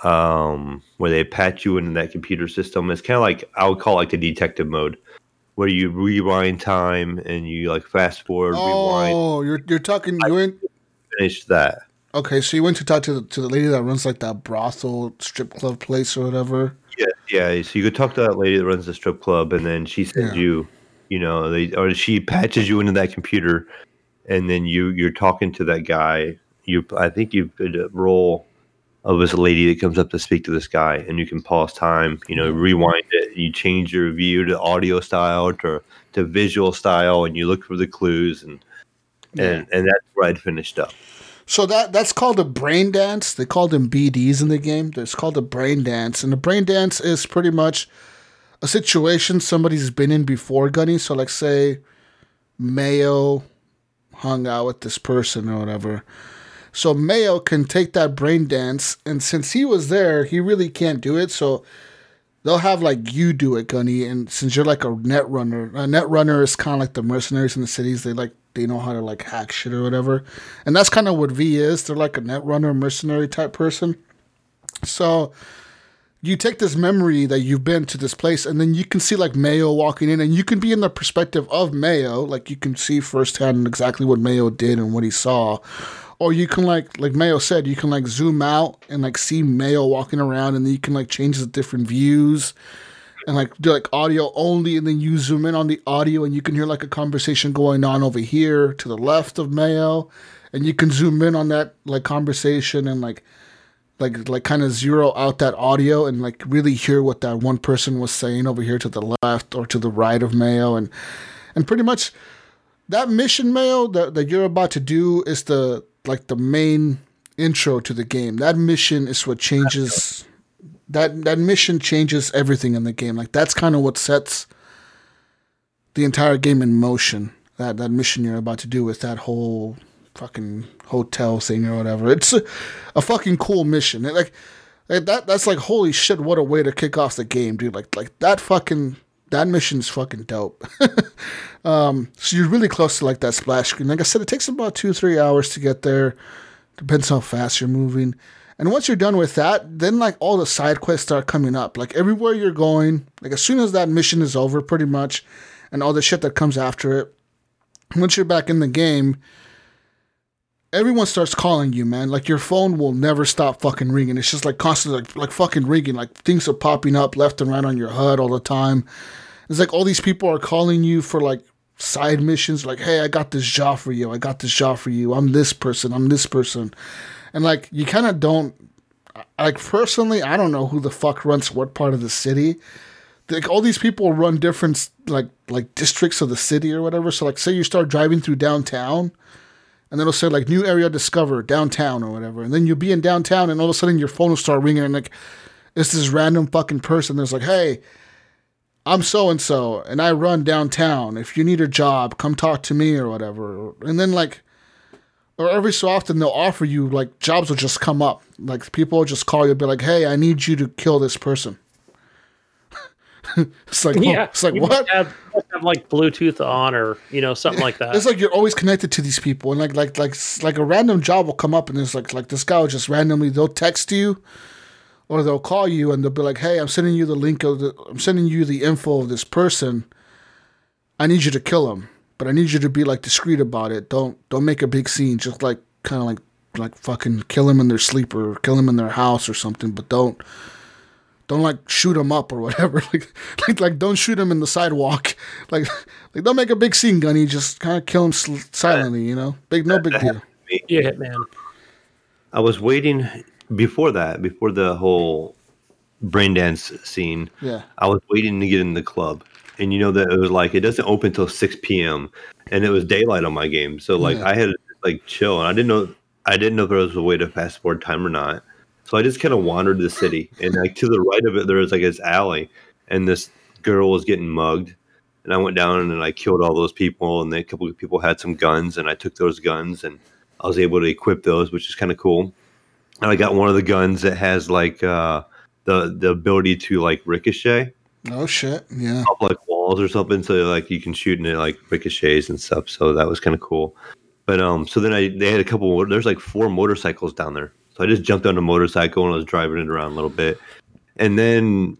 um where they patch you into that computer system it's kind of like i would call it like the detective mode where you rewind time and you like fast forward rewind Oh, you're you're talking. You went finish that okay. So you went to talk to the, to the lady that runs like that brothel strip club place or whatever. yeah yeah so you could talk to that lady that runs the strip club and then she sends Yeah. you you know they or she patches you into that computer and then you you're talking to that guy you i think you a role of this lady that comes up to speak to this guy and you can pause time you know rewind it you change your view to audio style to to visual style and you look for the clues and and and that's where i'd finished up So that that's called a brain dance. They call them BDs in the game. It's called a brain dance, and the brain dance is pretty much a situation somebody's been in before, Gunny. So like say Mayo hung out with this person or whatever. So Mayo can take that brain dance, and since he was there, he really can't do it. So they'll have like you do it, Gunny. And since you're like a net runner, a net runner is kind of like the mercenaries in the cities. They like they know how to like hack shit or whatever, and that's kind of what V is. They're like a net runner, mercenary type person. So you take this memory that you've been to this place, and then you can see like Mayo walking in, and you can be in the perspective of Mayo, like you can see firsthand exactly what Mayo did and what he saw. Or you can like like Mayo said, you can like zoom out and like see Mayo walking around, and then you can like change the different views and like do like audio only, and then you zoom in on the audio, and you can hear like a conversation going on over here to the left of Mayo, and you can zoom in on that like conversation and like like like kind of zero out that audio and like really hear what that one person was saying over here to the left or to the right of Mayo. And and pretty much that mission Mayo that, that you're about to do is the like the main intro to the game. That mission is what changes that that mission changes everything in the game. Like that's kind of what sets the entire game in motion. That that mission you're about to do with that whole fucking hotel thing or whatever. It's a, a fucking cool mission. It, like, like that that's like holy shit, what a way to kick off the game, dude. Like like that fucking that mission's fucking dope. um, so you're really close to like that splash screen. Like I said, it takes about two three hours to get there. Depends how fast you're moving. And once you're done with that, then like all the side quests start coming up. Like everywhere you're going, like as soon as that mission is over, pretty much, and all the shit that comes after it. Once you're back in the game, everyone starts calling you, man. Like your phone will never stop fucking ringing. It's just like constantly like like fucking ringing. Like things are popping up left and right on your HUD all the time. It's like all these people are calling you for like side missions. Like, hey, I got this job for you. I got this job for you. I'm this person. I'm this person. And like you kind of don't. Like personally, I don't know who the fuck runs what part of the city. Like all these people run different like like districts of the city or whatever. So like, say you start driving through downtown and then it'll say like new area discovered downtown or whatever. And then you'll be in downtown and all of a sudden your phone will start ringing and like it's this random fucking person that's like, hey, I'm so and so and I run downtown. If you need a job, come talk to me or whatever. And then like or every so often they'll offer you like jobs will just come up. Like people will just call you and be like, hey, I need you to kill this person. it's like Yeah, oh, it's like what? Have, have like Bluetooth on or you know something like that. It's like you're always connected to these people, and like like like like a random job will come up, and it's like like this guy will just randomly they'll text you, or they'll call you, and they'll be like, "Hey, I'm sending you the link of the I'm sending you the info of this person. I need you to kill him, but I need you to be like discreet about it. Don't don't make a big scene. Just like kind of like like fucking kill him in their sleep or kill him in their house or something, but don't." Don't like shoot him up or whatever. Like, like, like, don't shoot him in the sidewalk. Like, like don't make a big scene, Gunny. Just kind of kill him sl- silently. You know, big, no big deal. yeah, man. I was waiting before that, before the whole brain dance scene. Yeah. I was waiting to get in the club, and you know that it was like it doesn't open till six p.m. and it was daylight on my game, so like Yeah. I had to like chill, and I didn't know I didn't know if there was a way to fast forward time or not. So I just kind of wandered the city, and like to the right of it, there was like this alley, and this girl was getting mugged, and I went down and I killed all those people, and then a couple of people had some guns, and I took those guns, and I was able to equip those, which is kind of cool. And I got one of the guns that has like uh, the the ability to like ricochet Oh shit. Yeah. up like walls or something, so like you can shoot and it like ricochets and stuff. So that was kind of cool. But um, so then I they had a couple. There's like four motorcycles down there, so I just jumped on a motorcycle and I was driving it around a little bit, and then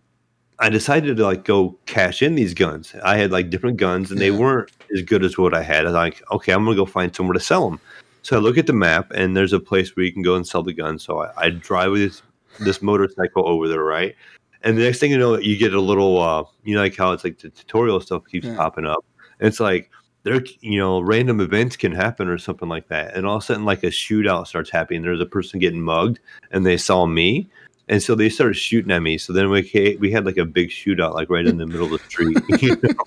I decided to like go cash in these guns. I had like different guns and they weren't as good as what I had. I was like, okay, I'm gonna go find somewhere to sell them. So I look at the map and there's a place where you can go and sell the gun. So I, I drive this this motorcycle over there, right? And the next thing you know, you get a little, uh, you know, like how it's like the tutorial stuff keeps Yeah. popping up. And it's like there, you know, random events can happen or something like that. And all of a sudden, like a shootout starts happening. There's a person getting mugged, and they saw me, and so they started shooting at me. So then we we had like a big shootout, like right in the middle of the street. you know?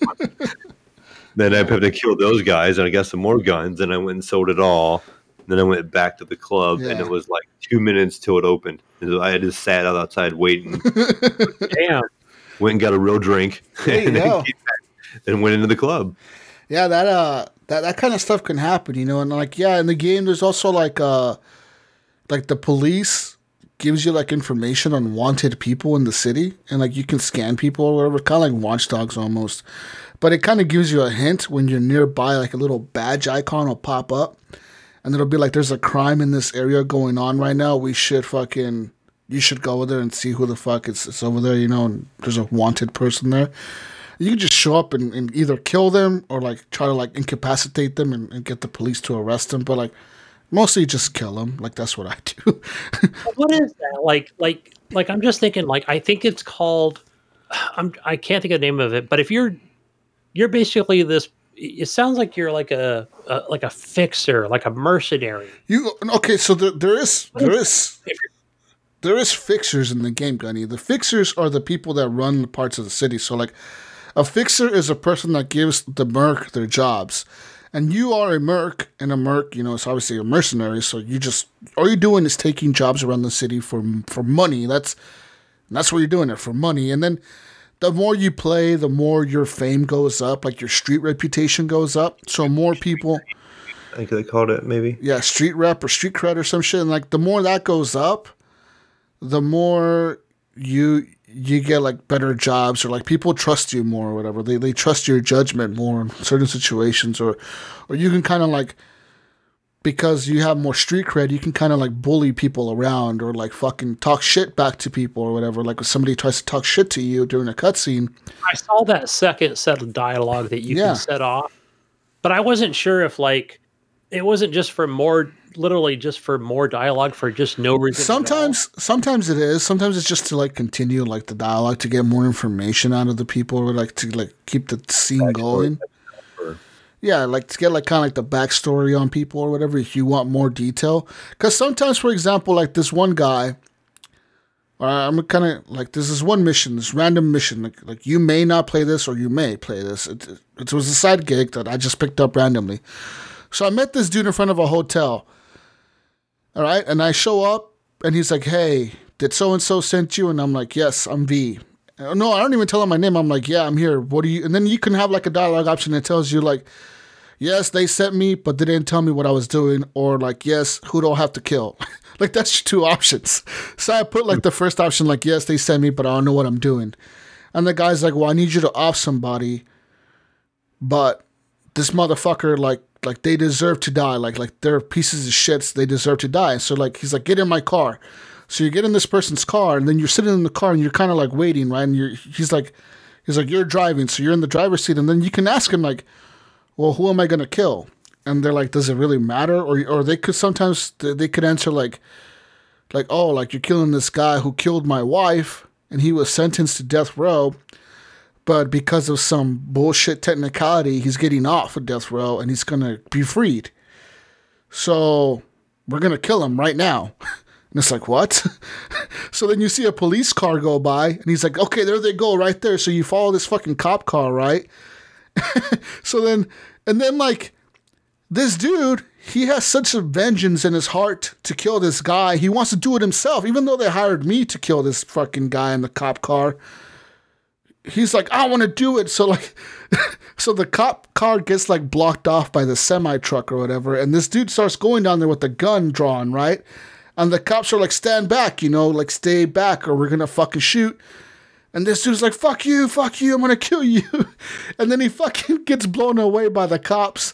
Then I had to kill those guys, and I got some more guns, and I went and sold it all. Then I went back to the club, and it was like two minutes till it opened. And so I just sat out outside waiting. Damn. went and got a real drink, and then go. came back and went into the club. Yeah, that uh that, that kind of stuff can happen, you know, and like yeah, in the game there's also like uh like the police gives you like information on wanted people in the city and like you can scan people or whatever, kinda like Watch Dogs almost. But it kind of gives you a hint when you're nearby, like a little badge icon will pop up and it'll be like there's a crime in this area going on right now. We should fucking you should go over there and see who the fuck is, is over there, you know, and there's a wanted person there you can just show up and, and either kill them or like try to like incapacitate them and, and get the police to arrest them but like mostly just kill them like that's what i do. What is that? Like like like i'm just thinking like i think it's called i'm i can't think of the name of it but if you're you're basically this it sounds like you're like a, a like a fixer like a mercenary. You okay so there, there is, there is, there is fixers in the game gunny. The fixers are the people that run the parts of the city. So like a fixer is a person that gives the merc their jobs and you are a merc and a merc you know it's obviously a mercenary so you just all you're doing is taking jobs around the city for for money that's that's what you're doing it for money and then the more you play the more your fame goes up like your street reputation goes up so more people I think they called it maybe. yeah, street rep or street cred or some shit. And like the more that goes up, the more you you get like better jobs or like people trust you more or whatever. They they trust your judgment more in certain situations or or you can kind of like because you have more street cred, you can kind of like bully people around or like fucking talk shit back to people or whatever. Like if somebody tries to talk shit to you during a cutscene, i saw that second set of dialogue that you Yeah. can set off but i wasn't sure if like it wasn't just for more literally just for more dialogue for just no reason. Sometimes, sometimes it is. Sometimes it's just to like continue like the dialogue to get more information out of the people, or like to like keep the scene going. Yeah, like to get like kind of like the backstory on people or whatever. If you want more detail, because sometimes, for example, like this one guy, uh, I'm kind of like this is one mission, this random mission. Like, like you may not play this or you may play this. It, it was a side gig that I just picked up randomly. So I met this dude in front of a hotel. All right. And I show up and he's like, hey, did so and so sent you? And I'm like, yes, I'm V. Uh, No, I don't even tell him my name. I'm like, yeah, I'm here. What do you? And then you can have like a dialogue option that tells you, like, yes, they sent me, but they didn't tell me what I was doing. Or like, yes, who do I have to kill? like, that's two options. So I put like the first option, like, yes, they sent me, but I don't know what I'm doing. And the guy's like, "Well, I need you to off somebody, but this motherfucker like like they deserve to die. Like like they're pieces of shits. They deserve to die." So like he's like, "Get in my car." So you get in this person's car, and then you're sitting in the car, and you're kind of like waiting, right? And you're he's like, he's like, "You're driving, so you're in the driver's seat," and then you can ask him like, "Well, who am I gonna kill?" And they're like, "Does it really matter?" Or or they could sometimes they could answer like, like, "Oh, like you're killing this guy who killed my wife." and he was sentenced to death row. But because of some bullshit technicality, he's getting off of death row and he's gonna be freed. So we're gonna kill him right now. And it's like, what? so then you see a police car go by, and he's like, okay, there they go, right there. So you follow this fucking cop car, right? so then, and then like, this dude, he has such a vengeance in his heart to kill this guy. He wants to do it himself, even though they hired me to kill this fucking guy in the cop car. He's like, I want to do it. So like, so the cop car gets like blocked off by the semi truck or whatever, and this dude starts going down there with the gun drawn, right? And the cops are like, stand back, you know, like stay back, or we're gonna fucking shoot. And this dude's like, fuck you, fuck you, I'm gonna kill you. And then he fucking gets blown away by the cops.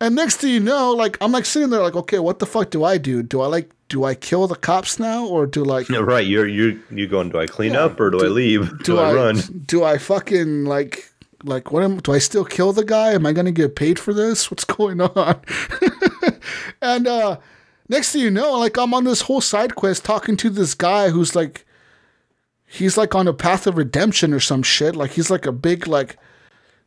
And next thing you know, like I'm like sitting there like, okay, what the fuck do I do? Do I like do I kill the cops now or do like No, right. You're you you going, do I clean up or do, I leave? Do, do I, I run? Do I fucking like like what am do I still kill the guy? Am I gonna get paid for this? What's going on? and uh next thing you know, like I'm on this whole side quest talking to this guy who's like he's like on a path of redemption or some shit. Like he's like a big like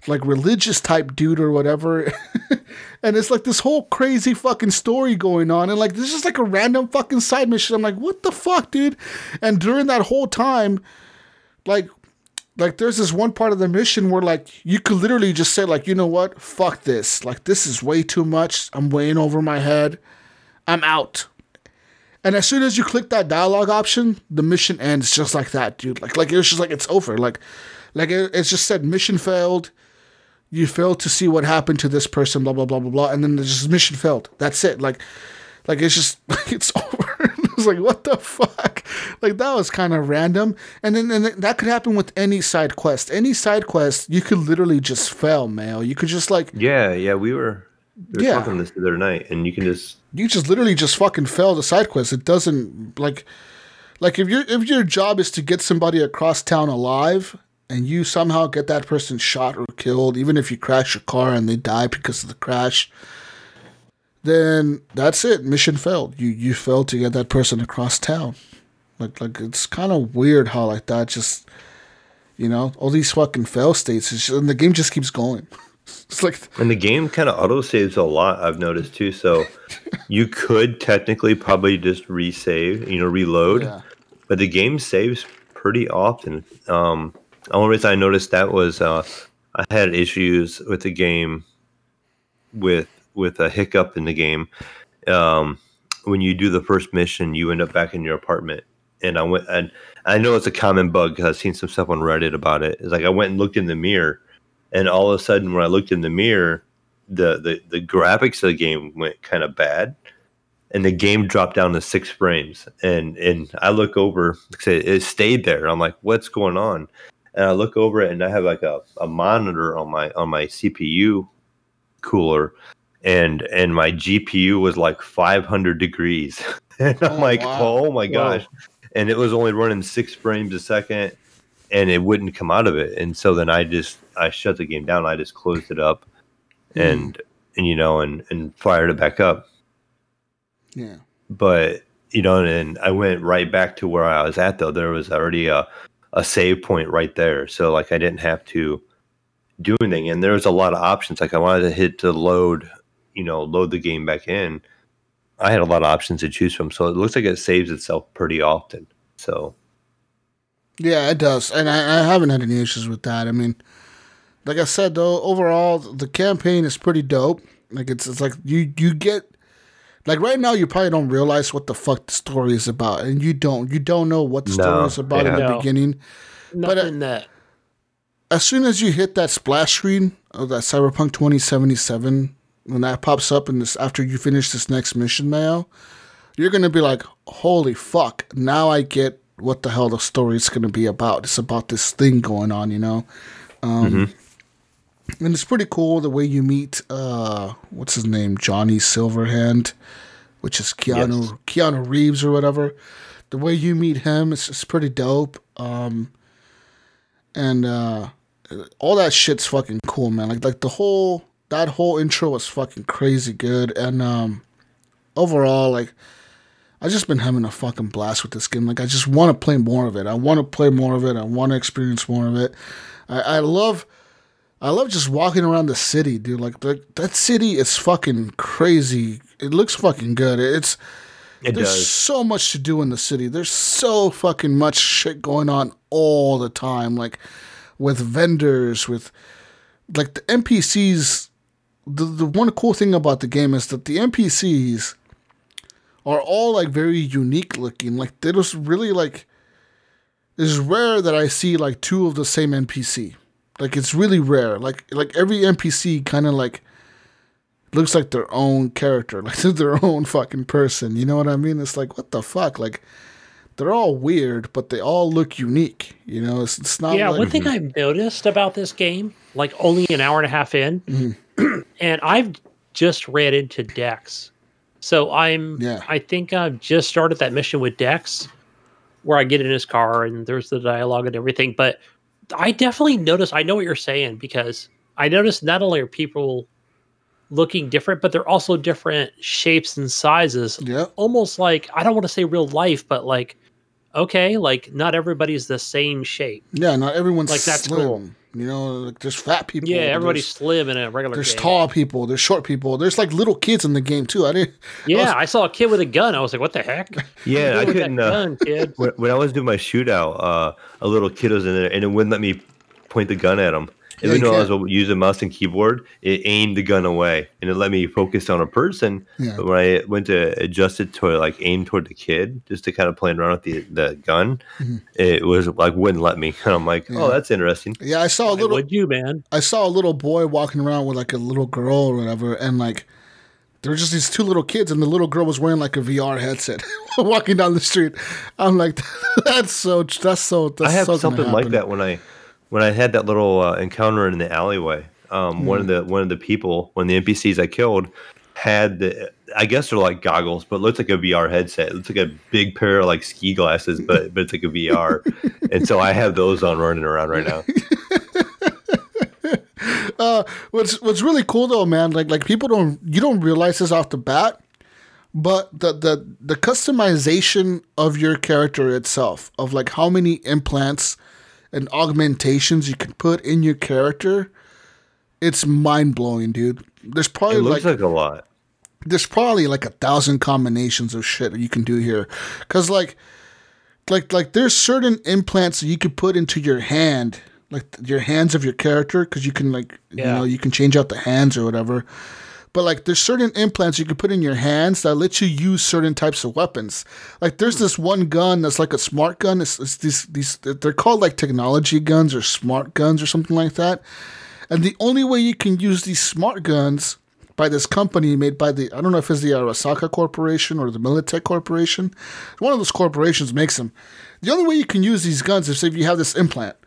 like religious type dude or whatever. and it's like this whole crazy fucking story going on. And like this is like a random fucking side mission. I'm like, what the fuck, dude? And during that whole time, like like there's this one part of the mission where like you could literally just say like you know what fuck this like this is way too much i'm weighing over my head i'm out and as soon as you click that dialogue option the mission ends just like that dude like like it's just like it's over like like it, it's just said mission failed you failed to see what happened to this person blah blah blah blah blah and then just mission failed that's it like like it's just like it's over I was like, what the fuck? Like that was kind of random. And then and that could happen with any side quest. Any side quest, you could literally just fail, mail. You could just like Yeah, yeah. We were, we were Yeah. talking this the other night, and you can just you just literally just fucking fail the side quest. It doesn't like like if your if your job is to get somebody across town alive and you somehow get that person shot or killed, even if you crash your car and they die because of the crash, then that's it. Mission failed. You you failed to get that person across town. Like like it's kind of weird how like that just you know all these fucking fail states just, and the game just keeps going. It's like And the game kind of auto saves a lot. I've noticed too. So you could technically probably just resave, you know, reload, Yeah. but the game saves pretty often. Um, the only reason I noticed that was uh, I had issues with the game with with a hiccup in the game. Um, when you do the first mission, you end up back in your apartment. And I went and I know it's a common bug because I've seen some stuff on Reddit about it. It's like I went and looked in the mirror, and all of a sudden, when I looked in the mirror, the the, the graphics of the game went kind of bad, and the game dropped down to six frames. And and I look over, it stayed there. I'm like, what's going on? And I look over it, and I have like a, a monitor on my on my CPU cooler, and and my GPU was like 500 degrees, and I'm Oh, like, wow. oh my gosh, and it was only running six frames a second, and it wouldn't come out of it, and so then I just I shut the game down, I just closed it up, hmm. and and you know and and fired it back up, yeah. but you know, and I went right back to where I was at though. There was already a a save point right there, so like I didn't have to do anything. And there was a lot of options. Like I wanted to hit to load, you know, load the game back in. I had a lot of options to choose from, so it looks like it saves itself pretty often. So Yeah, it does, and I, I haven't had any issues with that. I mean, like I said though, overall the campaign is pretty dope. Like it's it's like you you get like right now you probably don't realize what the fuck the story is about, and you don't you don't know what the story No, is about in the No. beginning. Nothing that As soon as you hit that splash screen of that Cyberpunk twenty seventy seven, when that pops up and this after you finish this next mission now, you're gonna be like, holy fuck! Now I get what the hell the story is going to be about. It's about this thing going on, you know. Um, And it's pretty cool the way you meet uh, what's his name, Johnny Silverhand, which is Keanu Yes. Keanu Reeves or whatever. The way you meet him is, is pretty dope. Um, and uh, all that shit's fucking cool, man. Like like the whole that whole intro was fucking crazy good, and um, overall, like I just been having a fucking blast with this game. Like I just want to play more of it. I want to play more of it. I want to experience more of it. I, I love. I love just walking around the city, dude. Like, like that city is fucking crazy. It looks fucking good. It's It there's does. so much to do in the city. There's so fucking much shit going on all the time. Like with vendors, with like the NPCs. The the one cool thing about the game is that the NPCs are all like very unique looking. Like they just really like. It's rare that I see like two of the same NPC. Like it's really rare. Like like every NPC kind of like looks like their own character, like they're their own fucking person. You know what I mean? It's like what the fuck? Like they're all weird, but they all look unique. You know, it's, it's not. Yeah, like, one thing I've noticed about this game, like only an hour and a half in, Mm-hmm. and I've just ran into Dex. So I'm, Yeah. I think I've just started that mission with Dex, where I get in his car and there's the dialogue and everything. But I definitely notice. I know what you're saying because I notice not only are people looking different, but they're also different shapes and sizes. Yeah. Almost like I don't want to say real life, but like okay, like not everybody's the same shape. Yeah, not everyone's Like, that's slim. cool. You know, like there's fat people. Yeah, everybody's slim in a regular there's game. tall people. There's short people. There's like little kids in the game too. I didn't. Yeah, I saw a kid with a gun. I was like, "What the heck?" Yeah, I What with that couldn't. Uh, gun, kid. when, when I was doing my shootout, uh, a little kid was in there, and it wouldn't let me point the gun at him. Yeah, Even you though I was using mouse and keyboard, it aimed the gun away, and it let me focus on a person. Yeah. But when I went to adjust it to like aim toward the kid, just to kind of play around with the, the gun, it was like wouldn't let me. And I'm like, Mm-hmm. Yeah. oh, that's interesting. Yeah, I saw a little. would you, man? I saw a little boy walking around with like a little girl or whatever, and like there were just these two little kids, and the little girl was wearing like a VR headset, walking down the street. I'm like, that's so, that's so. That's I have so something like that when I when I had that little uh, encounter in the alleyway. Um, One of Hmm. the one of the people, one of the NPCs I killed, had the I guess they're like goggles, but looks like a VR headset. It looks like a big pair of like ski glasses, but but it's like a VR. and so I have those on running around right now. Uh, what's what's really cool though, man, like like people don't you don't realize this off the bat, but the the the customization of your character itself, of like how many implants and augmentations you can put in your character, it's mind blowing, dude. There's It probably looks like like a lot. there's probably like a thousand combinations of shit that you can do here because like like like there's certain implants that you could put into your hand like your hands of your character because you can like you know you can change out the hands or whatever but like there's certain implants you can put in your hands that let you use certain types of weapons like there's hmm. this one gun that's like a smart gun it's, it's these these they're called like technology guns or smart guns or something like that and the only way you can use these smart guns by this company made by the I don't know if it's the Arasaka Corporation or the Militech Corporation. One of those corporations makes them. The only way you can use these guns is if you have this implant.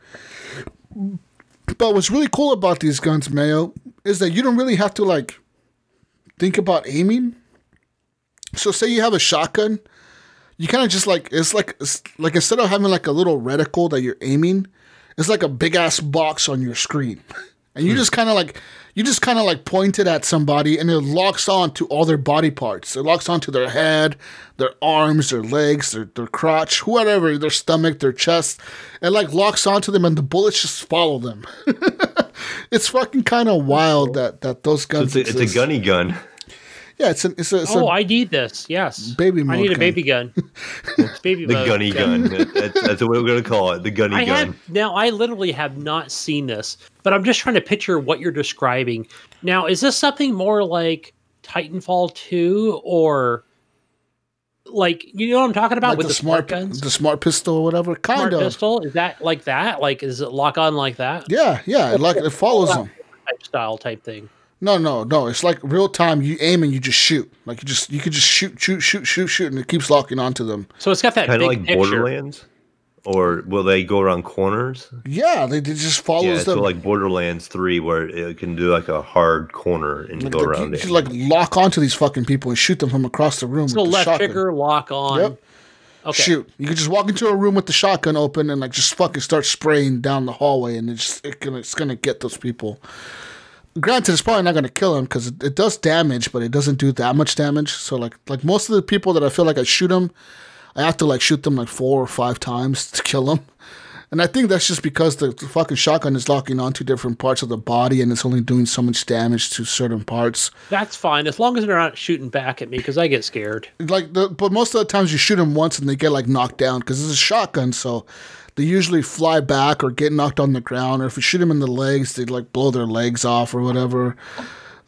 But what's really cool about these guns, Mayo, is that you don't really have to like think about aiming. So say you have a shotgun, you kind of just like it's like it's like instead of having like a little reticle that you're aiming, it's like a big ass box on your screen. And you hmm. just kind of like you just kind of like point it at somebody and it locks on to all their body parts. It locks onto their head, their arms, their legs, their, their crotch, whatever, their stomach, their chest. It like locks onto them and the bullets just follow them. it's fucking kind of wild that that those So guns it's a, it's a gunny gun. Yeah, it's a it's a, it's Oh, a I need this. Yes, Baby I mode need a baby gun. Baby The mode gunny gun. That- that's, that's what we're gonna call it. The gunny I gun. have now. I literally have not seen this, but I'm just trying to picture what you're describing. Now, is this something more like Titanfall 2 or like you know what I'm talking about like with the, the, smart, smart guns? the smart pistol or whatever. Kind smart of. pistol is that like that? Like is it lock on like that? Yeah, yeah. It like it follows them. Type style type thing. No, no, no. It's like real time. You aim and you just shoot. Like you just you could just shoot, shoot, shoot, shoot, shoot, and it keeps locking onto them. So it's got that Kind of big like picture. Borderlands. or will they go around corners? Yeah, they, they just follows Yeah, them. so like Borderlands Three, where it can do like a hard corner and Like, go they- around you it. just like lock onto these fucking people and shoot them from across the room. So with left shotgun. trigger lock on. Yep. Okay. Shoot, you can just walk into a room with the shotgun open and like just fucking start spraying down the hallway, and it's just, it gonna, it's gonna get those people. Granted, it's probably not gonna kill them because it, it does damage, but it doesn't do that much damage. So like like most of the people that I feel like I shoot them, I have to like shoot them like four or five times to kill them. And I think that's just because the, the fucking shotgun is locking onto different parts of the body and it's only doing so much damage to certain parts. That's fine as long as they're not shooting back at me because I get scared. like the but most of the times you shoot them once and they get like knocked down because it's a shotgun so they usually fly back or get knocked on the ground or if you shoot them in the legs they like blow their legs off or whatever.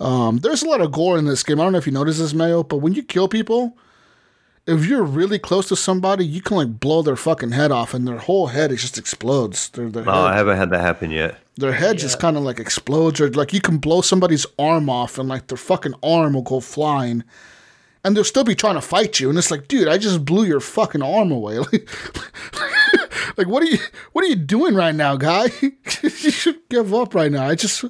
Um, there's a lot of gore in this game. I don't know if you notice this mayo but when you kill people if you're really close to somebody you can like blow their fucking head off and their whole head it just explodes their, their Oh, I haven't had that happen yet. their head just kind of like explodes or like you can blow somebody's arm off and like their fucking arm will go flying and they'll still be trying to fight you and it's like dude i just blew your fucking arm away. Like, like what are you what are you doing right now guy? You should give up right now. I just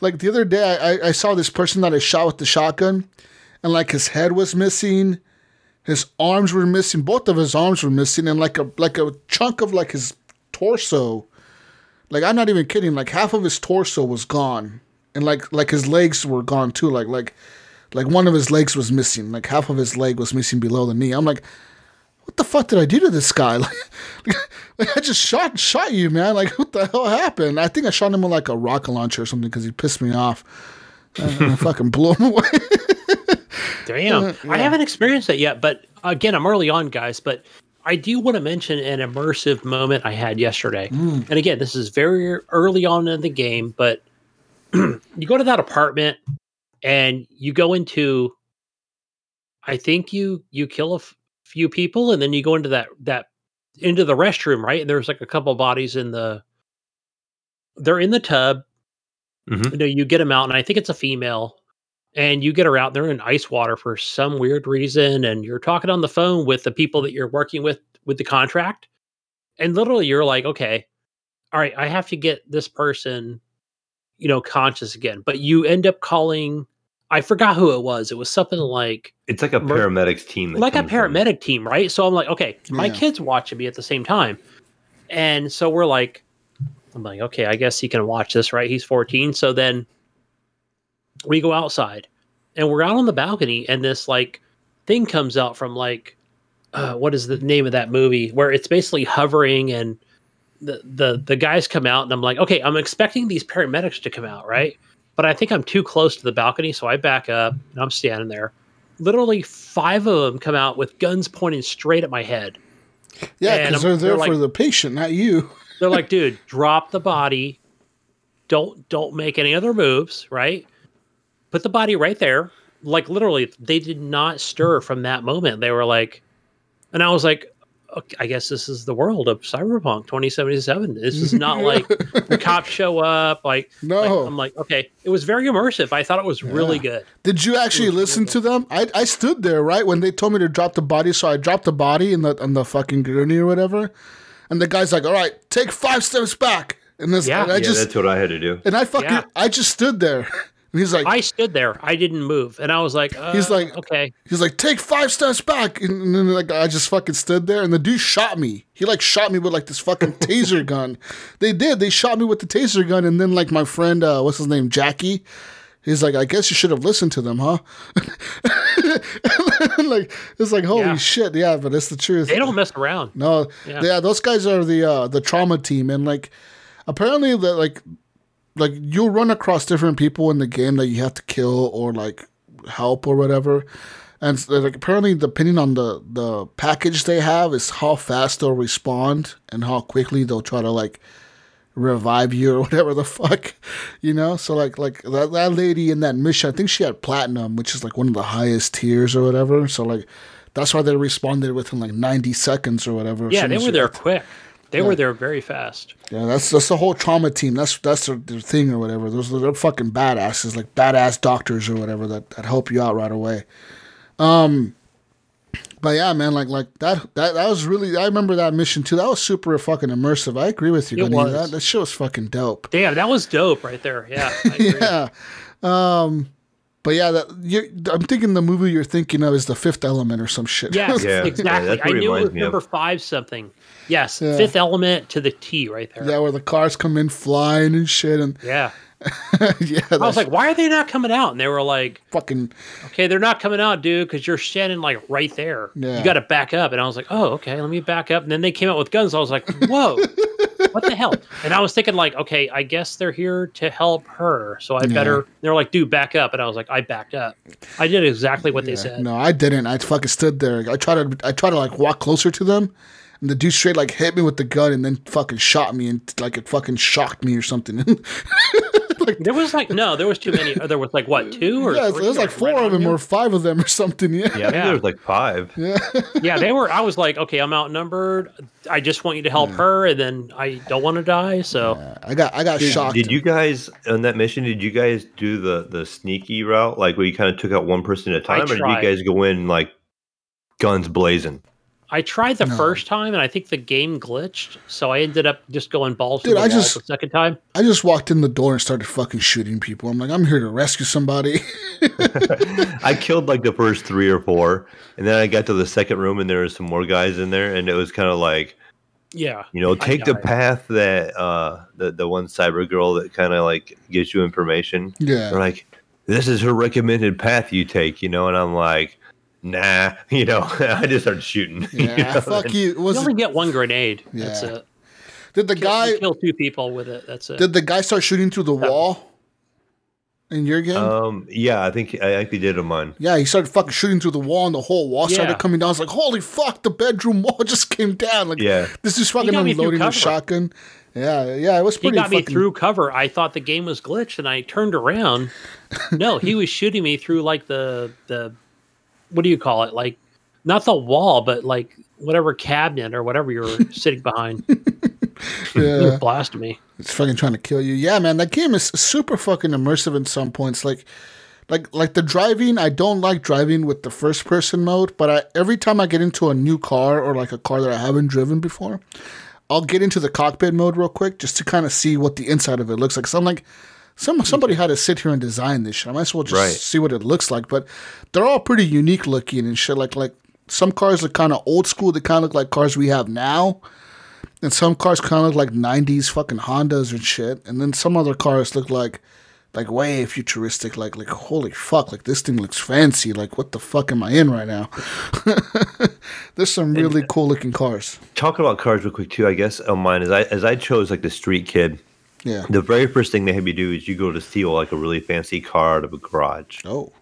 like the other day I, I saw this person that i shot with the shotgun and like his head was missing his arms were missing both of his arms were missing and like a like a chunk of like his torso. Like i'm not even kidding like half of his torso was gone and like like his legs were gone too. Like like like one of his legs was missing. Like half of his leg was missing below the knee. I'm like what the fuck did i do to this guy? Like, like i just shot shot you man. Like what the hell happened? I think i shot him with like a rocket launcher or something because he pissed me off. Uh, and I fucking blew him away. Damn. I uh, haven't experienced that yet, but again, I'm early on, guys. But I do want to mention an immersive moment I had yesterday. Mm. And again, this is very early on in the game, but you go to that apartment and you go into I think you you kill a f- few people and then you go into that that into the restroom, right? And there's like a couple bodies in the they're in the tub. Mhm. You know, you get them out, and I think it's a female and you get her out there in ice water for some weird reason and you're talking on the phone with the people that you're working with with the contract and literally you're like okay all right i have to get this person you know conscious again but you end up calling i forgot who it was it was something like It's like a Mer- paramedics team. that like a comes in. paramedic team right so i'm like okay my Yeah. kid's watching me at the same time and so we're like i'm like okay i guess he can watch this right he's 14 so then we go outside and we're out on the balcony and this like thing comes out from like uh, what is the name of that movie where it's basically hovering and the, the the guys come out and I'm like okay I'm expecting these paramedics to come out right but I think I'm too close to the balcony so I back up and I'm standing there literally five of them come out with guns pointing straight at my head yeah because they're there they're for like- the patient not you they're like, dude, drop the body. Don't don't make any other moves, right? Put the body right there. Like literally, they did not stir from that moment. They were like, and I was like, okay, I guess this is the world of Cyberpunk 2077. This is not like the cops show up. Like, No. like- I'm like, okay, it was very immersive. I thought it was really good. Did you actually listen to them? I, I stood there right when they told me to drop the body, so I dropped the body in the on the fucking gurney or whatever, and the guy's like, "All right, take five steps back," and this, Yeah. and I Yeah, just that's what I had to do. and I fucking Yeah. I just stood there, and he's like, I stood there. I didn't move, and I was like, uh, He's like- okay, he's like, take five steps back, and, and then like I just fucking stood there, and the dude shot me. He like shot me with like this fucking taser gun. They did. They shot me with the taser gun, and then like my friend, uh, what's his name, Jackie. He's like, I guess you should have listened to them, huh? like it's like holy Yeah. shit, yeah, but it's the truth. they don't mess around. No, Yeah. yeah. those guys are the uh, the trauma team, and like apparently that like like you'll run across different people in the game that you have to kill or like help or whatever. And so, like apparently, depending on the the package they have, is how fast they'll respond and how quickly they'll try to like revive you or whatever the fuck, you know. So like like that, that lady in that mission, I think she had platinum, which is like one of the highest tiers or whatever. So like that's why they responded within like ninety seconds or whatever. Yeah, they were there quick. They were there very fast. Yeah, that's that's the whole trauma team. That's that's their, their thing or whatever. Those they're fucking badasses, like badass doctors or whatever that, that help you out right away. Um, But yeah, man, like like that that that was really. I remember that mission too. That was super fucking immersive. I agree with you. It was. That, that shit was fucking dope. Damn, that was dope right there. Yeah. I agree. yeah. Um, but yeah, that you I'm thinking the movie you're thinking of is The Fifth Element or some shit. Yes, Yeah, yeah, exactly. that's what I knew it was me of. number five something. Yes, Yeah. fifth element to the T right there. yeah, where the cars come in flying and shit, and Yeah. yeah, I was like, why are they not coming out? And they were like, fucking okay, they're not coming out, dude, because you're standing like right there. Yeah. You got to back up. And I was like, oh, okay, let me back up. And then they came out with guns. I was like, whoa, what the hell? And I was thinking, like, okay, I guess they're here to help her. So I better. They're like, dude, back up. And I was like, I backed up. I did exactly what they said. No, I didn't. I fucking stood there. I tried to I tried to like walk closer to them, and the dude straight like hit me with the gun and then fucking shot me and like it fucking shocked me or something. There was like, no, there was too many. There was like, what, two or yeah, three? there was like four right of them or five of them or something. Yeah. Yeah, Yeah. there was like five. yeah, yeah, they were. I was like, okay, I'm outnumbered. I just want you to help her, and then I don't want to die. So I got I got shocked. Did you guys on that mission? Did you guys do the the sneaky route, like where you kind of took out one person at a time, or did you guys go in like guns blazing? I tried the No. first time, and I think the game glitched. So I ended up just going balls Dude, to the I just- the second time. I just walked in the door and started fucking shooting people. I'm like, I'm here to rescue somebody. I killed like the first three or four, and then I got to the second room, and there was some more guys in there, and it was kind of like, Yeah, you know, take the path that uh the the one cyber girl that kind of like gives you information. yeah. They're like, this is her recommended path you take, you know, and I'm like, nah, you know, I just started shooting. you Yeah, know, fuck and- you. you Was only get one grenade. Yeah. That's it. did the Kill, guy kill two people with it. That's it. did the guy start shooting through the wall in your game? Um, yeah, I think I actually did on mine. yeah, he started fucking shooting through the wall, and the whole wall started coming down. I was like, "Holy fuck!" The bedroom wall just came down. Like, Yeah. this is fucking got me through unloading a shotgun. Yeah, yeah, it was pretty. he pretty. got me through cover. I thought the game was glitched, and I turned around. No, he was shooting me through like the the what do you call it? Like not the wall, but like whatever cabinet or whatever you're sitting behind. Yeah, blasted me. it's fucking trying to kill you. Yeah, man, that game is super fucking immersive in some points. Like, like, like the driving. I don't like driving with the first person mode, but I, every time I get into a new car or like a car that I haven't driven before, I'll get into the cockpit mode real quick just to kind of see what the inside of it looks like. So I'm like, some somebody had to sit here and design this shit. I might as well just Right. see what it looks like. But they're all pretty unique looking and shit. Like like some cars look kind of old school. They kind of look like cars we have now. And some cars kind of look like '90s fucking Hondas and shit. And then some other cars look like like way futuristic. Like like holy fuck! Like this thing looks fancy. Like what the fuck am I in right now? There's some really cool looking cars. Talking about cars real quick too, I guess on mine as I as I chose like the street kid. Yeah. The very first thing they have you do is you go to steal like a really fancy car out of a garage. Oh.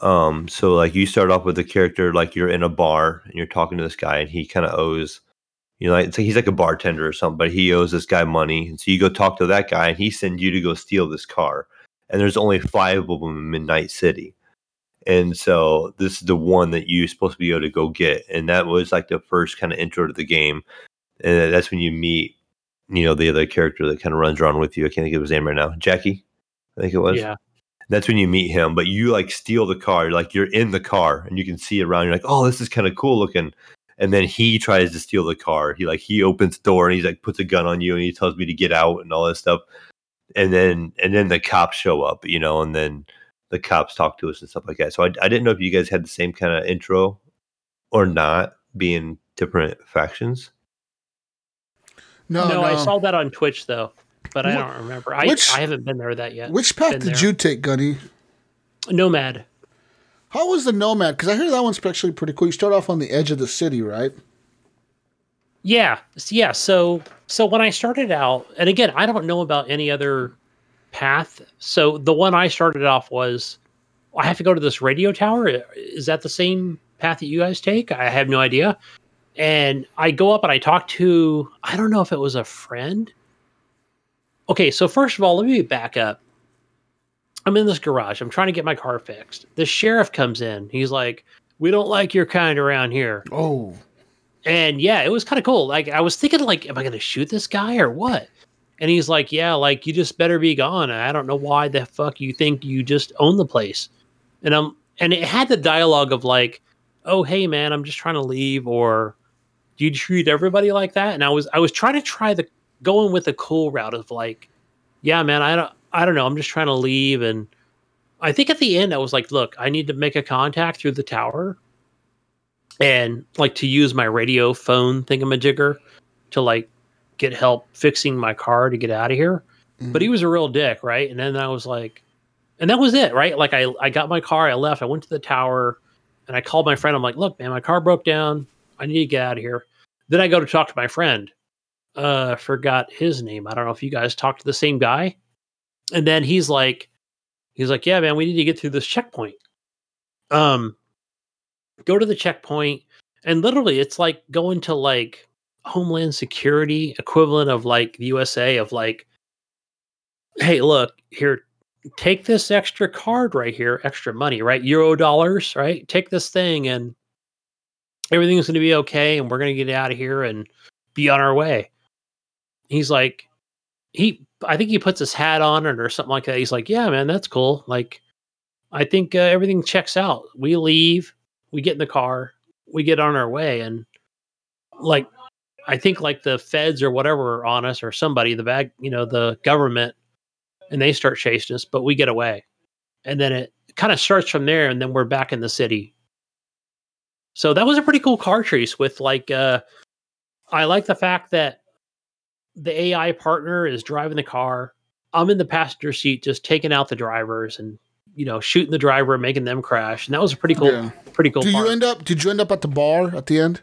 Um, so like you start off with a character like you're in a bar and you're talking to this guy and he kind of owes, you know, like, it's like he's like a bartender or something, but he owes this guy money, and so you go talk to that guy and he sends you to go steal this car, and there's only five of them in Midnight City, and so this is the one that you're supposed to be able to go get, and that was like the first kind of intro to the game, and that's when you meet, you know, the other character that kind of runs around with you. I can't think of his name right now, Jackie, I think it was. Yeah. that's when you meet him but you like steal the car. You're like you're in the car and you can see around. You're like oh this is kind of cool looking. And then he tries to steal the car. He like he opens the door and he's like puts a gun on you and he tells me to get out and all this stuff. And then and then the cops show up you know and then the cops talk to us and stuff like that. So i, I didn't know if you guys had the same kind of intro or not being different factions No, no, no. I saw that on Twitch though, but I don't remember. I, which- I haven't been there that yet. Which path Been did there. you take, Gunny? Nomad. How was the Nomad? Because I hear that one's actually pretty cool. You start off on the edge of the city, right? Yeah, yeah. So, so when I started out, and again, I don't know about any other path. So the one I started off was, I have to go to this radio tower. Is that the same path that you guys take? I have no idea. And I go up and I talk to, I don't know if it was a friend. Okay, so first of all, let me back up. I'm in this garage. I'm trying to get my car fixed. The sheriff comes in. He's like, "We don't like your kind around here." Oh. And yeah, it was kind of cool. Like I was thinking, like, am I going to shoot this guy or what? And he's like, yeah, like you just better be gone. I don't know why the fuck you think you just own the place. And I'm and it had the dialogue of like, oh hey man, I'm just trying to leave, or do you treat everybody like that? And I was I was trying to try the going with a cool route of like, yeah, man, I don't I don't know, I'm just trying to leave, and I think at the end I was like, look, I need to make a contact through the tower, and like to use my radio phone thingamajigger to like get help fixing my car to get out of here. Mm-hmm. But he was a real dick, right? And then I was like, and that was it, right? Like I I got my car, I left, I went to the tower, and I called my friend. I'm like, look, man, my car broke down. I need to get out of here. Then I go to talk to my friend. Uh, forgot his name. I don't know if you guys talked to the same guy. And then he's like, he's like, yeah, man, we need to get through this checkpoint. Um, go to the checkpoint, and literally, it's like going to like Homeland Security equivalent of like the USA of like, hey, look here, take this extra card right here, extra money, right? Euro dollars, right? Take this thing and everything's going to be okay and we're going to get out of here and be on our way. He's like, he, I think he puts his hat on it or something like that. He's like, yeah, man, that's cool. Like, I think uh, everything checks out. We leave, we get in the car, we get on our way. And like, I think like the feds or whatever are on us or somebody, the bag, you know, the government and they start chasing us, but we get away. And then it kind of starts from there, and then we're back in the city. So that was a pretty cool car chase with like uh I like the fact that the AI partner is driving the car. I'm in the passenger seat just taking out the drivers and you know, shooting the driver and making them crash. And that was a pretty cool Yeah. pretty cool Do part. you end up? Did you end up at the bar at the end?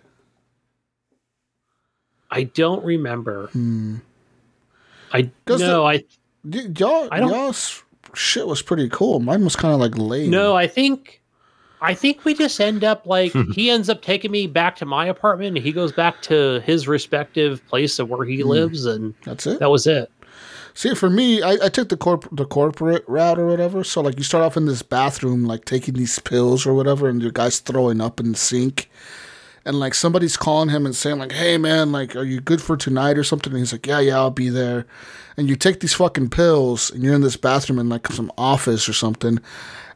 I don't remember. Hmm. I Does no, I Y- y'all, I don't- y'all's shit was pretty cool. Mine was kind of like lame. No, I think I think we just end up like he ends up taking me back to my apartment and he goes back to his respective place of where he hmm. lives and that's it. that was it. See, for me, I, I took the corp the corporate route or whatever. So like, you start off in this bathroom, like taking these pills or whatever, and your guy's throwing up in the sink, and like somebody's calling him and saying like, "Hey man, like, are you good for tonight or something?" And he's like, "Yeah, yeah, I'll be there." And you take these fucking pills, and you're in this bathroom in like some office or something,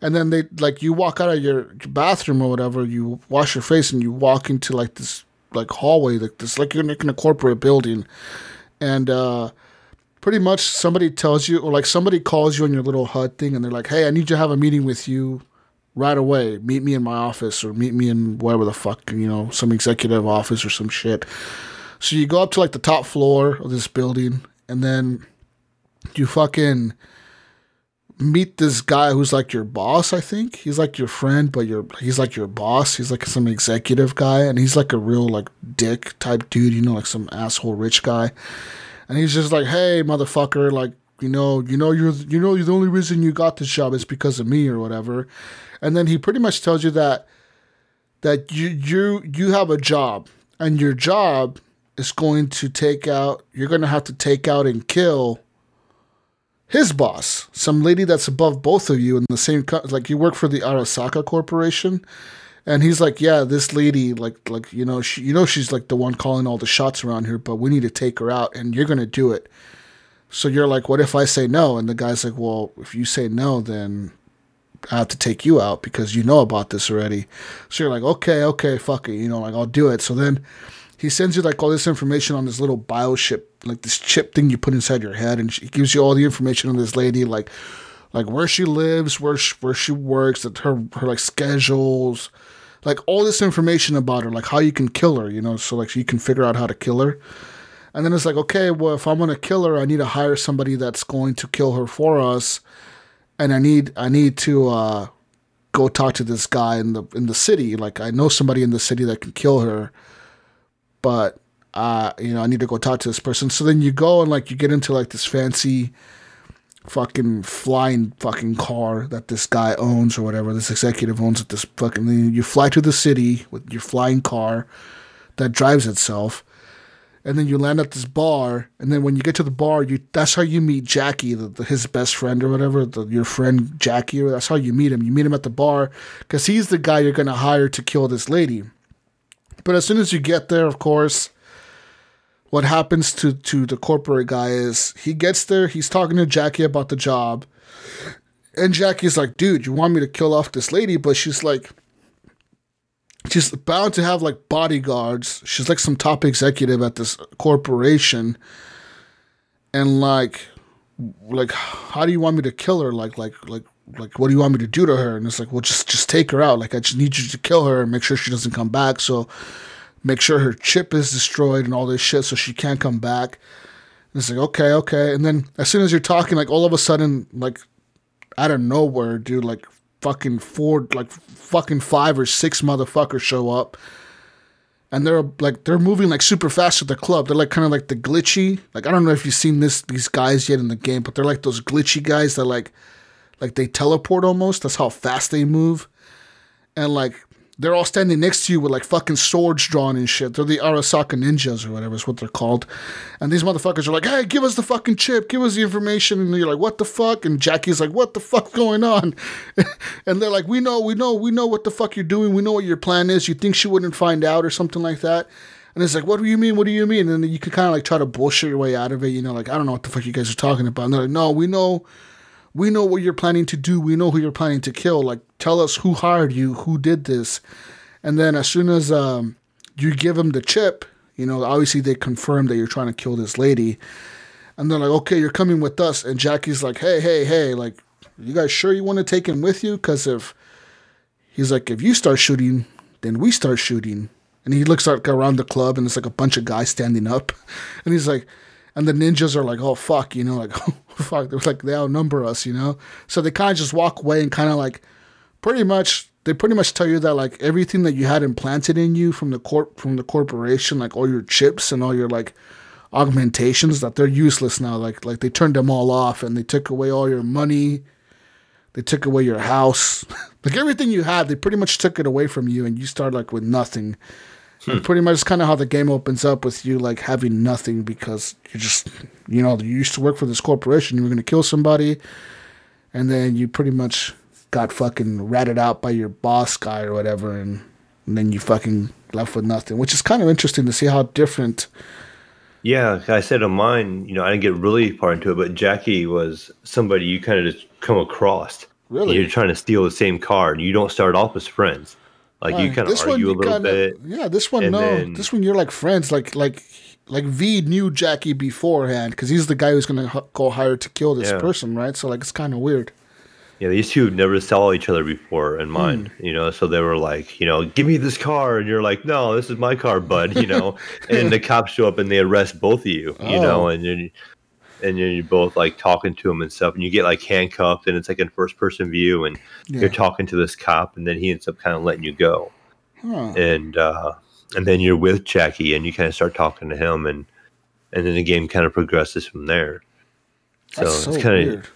and then they like you walk out of your bathroom or whatever, you wash your face, and you walk into like this like hallway, like this, like you're in a corporate building, and uh pretty much somebody tells you or like somebody calls you on your little HUD thing and they're like, "Hey, I need to have a meeting with you right away. Meet me in my office or meet me in wherever the fuck, you know, some executive office or some shit." So you go up to like the top floor of this building and then you fucking meet this guy who's like your boss, I think. He's like your friend, but you're he's like your boss. He's like some executive guy and he's like a real like dick type dude, you know, like some asshole rich guy and he's just like, "Hey, motherfucker, like you know, you know, you're you know, you're the only reason you got this job is because of me or whatever." And then he pretty much tells you that that you you you have a job, and your job is going to take out. You're going to have to take out and kill his boss, some lady that's above both of you in the same co- like you work for the Arasaka Corporation. And he's like, yeah, this lady, like, like you know, she, you know, she's like the one calling all the shots around here, but we need to take her out, and you're gonna do it. So you're like, what if I say no? And the guy's like, well, if you say no, then I have to take you out because you know about this already. So you're like, okay, okay, fuck it, you know, like I'll do it. So then he sends you like all this information on this little biochip, like this chip thing you put inside your head, and he gives you all the information on this lady, like, like where she lives, where she, where she works, that her her like schedules, like all this information about her, like how you can kill her, you know, so like you can figure out how to kill her. And then it's like, okay, well, if I'm gonna kill her, I need to hire somebody that's going to kill her for us, and I need I need to uh, go talk to this guy in the in the city. Like I know somebody in the city that can kill her, but uh, you know, I need to go talk to this person. So then you go and like you get into like this fancy fucking flying fucking car that this guy owns or whatever this executive owns at this fucking you fly to the city with your flying car that drives itself and then you land at this bar and then when you get to the bar you that's how you meet jackie the, the, his best friend or whatever the, your friend jackie that's how you meet him. You meet him at the bar because he's the guy you're to hire to kill this lady. But as soon as you get there of course what happens to to the corporate guy is he gets there he's talking to jackie about the job and jackie's like dude you want me to kill off this lady? But she's like she's bound to have like bodyguards. She's like some top executive at this corporation, and like, like, how do you want me to kill her? Like, like, like, like, what do you want me to do to her? And it's like, well, just just take her out. Like, I just need you to kill her and make sure she doesn't come back. So, make sure her chip is destroyed and all this shit, so she can't come back. And it's like, okay, okay. And then as soon as you're talking, like all of a sudden, like out of nowhere, dude, like fucking four, like fucking five or six motherfuckers show up. And they're like they're moving like super fast at the club. They're like kind of like the glitchy. Like I don't know if you've seen this these guys yet in the game, but they're like those glitchy guys that like like they teleport almost. That's how fast they move. And like they're all standing next to you with like fucking swords drawn and shit. They're the Arasaka ninjas or whatever is what they're called. And these motherfuckers are like, hey, give us the fucking chip, give us the information. And you're like, what the fuck? And Jackie's like, what the fuck going on? and they're like, we know, we know, we know what the fuck you're doing. We know what your plan is. You think she wouldn't find out or something like that. And it's like, what do you mean? What do you mean? And you can kind of like try to bullshit your way out of it. You know, like, I don't know what the fuck you guys are talking about. And they're like, no, we know we know what you're planning to do. We know who you're planning to kill. Like, tell us who hired you, who did this. And then as soon as um, you give them the chip, you know, obviously they confirm that you're trying to kill this lady. And they're like, okay, you're coming with us. And Jackie's like, hey, hey, hey, like, you guys sure you want to take him with you? Because if he's like, if you start shooting, then we start shooting. And he looks like around the club and it's like a bunch of guys standing up. And he's like, and the ninjas are like, oh fuck, you know, like oh fuck, they're like they outnumber us, you know. So they kind of just walk away and kind of like, pretty much, they pretty much tell you that like everything that you had implanted in you from the corp from the corporation, like all your chips and all your like augmentations, that they're useless now. Like like they turned them all off and they took away all your money. They took away your house, like everything you had. They pretty much took it away from you, and you start like with nothing. Hmm. pretty much kind of how the game opens up with you like having nothing because you just you know you used to work for this corporation you were going to kill somebody and then you pretty much got fucking ratted out by your boss guy or whatever and, and then you fucking left with nothing which is kind of interesting to see how different yeah i said on mine you know i didn't get really far into it but jackie was somebody you kind of just come across. Really? You're trying to steal the same car and you don't start off as friends like you kind of argue a little kinda, bit. Yeah, this one no. Then, this one you're like friends. Like like like V knew Jackie beforehand because he's the guy who's gonna h- go hire to kill this yeah. person, right? So like it's kind of weird. Yeah, these two never saw each other before in mind, mm. you know. So they were like, you know, give me this car, and you're like, no, this is my car, bud, you know. and the cops show up and they arrest both of you, you oh. know, and you and then you're both like talking to him and stuff, and you get like handcuffed, and it's like in first person view, and yeah. you're talking to this cop, and then he ends up kind of letting you go, huh. and uh, and then you're with Jackie, and you kind of start talking to him, and and then the game kind of progresses from there. So, so it's kind of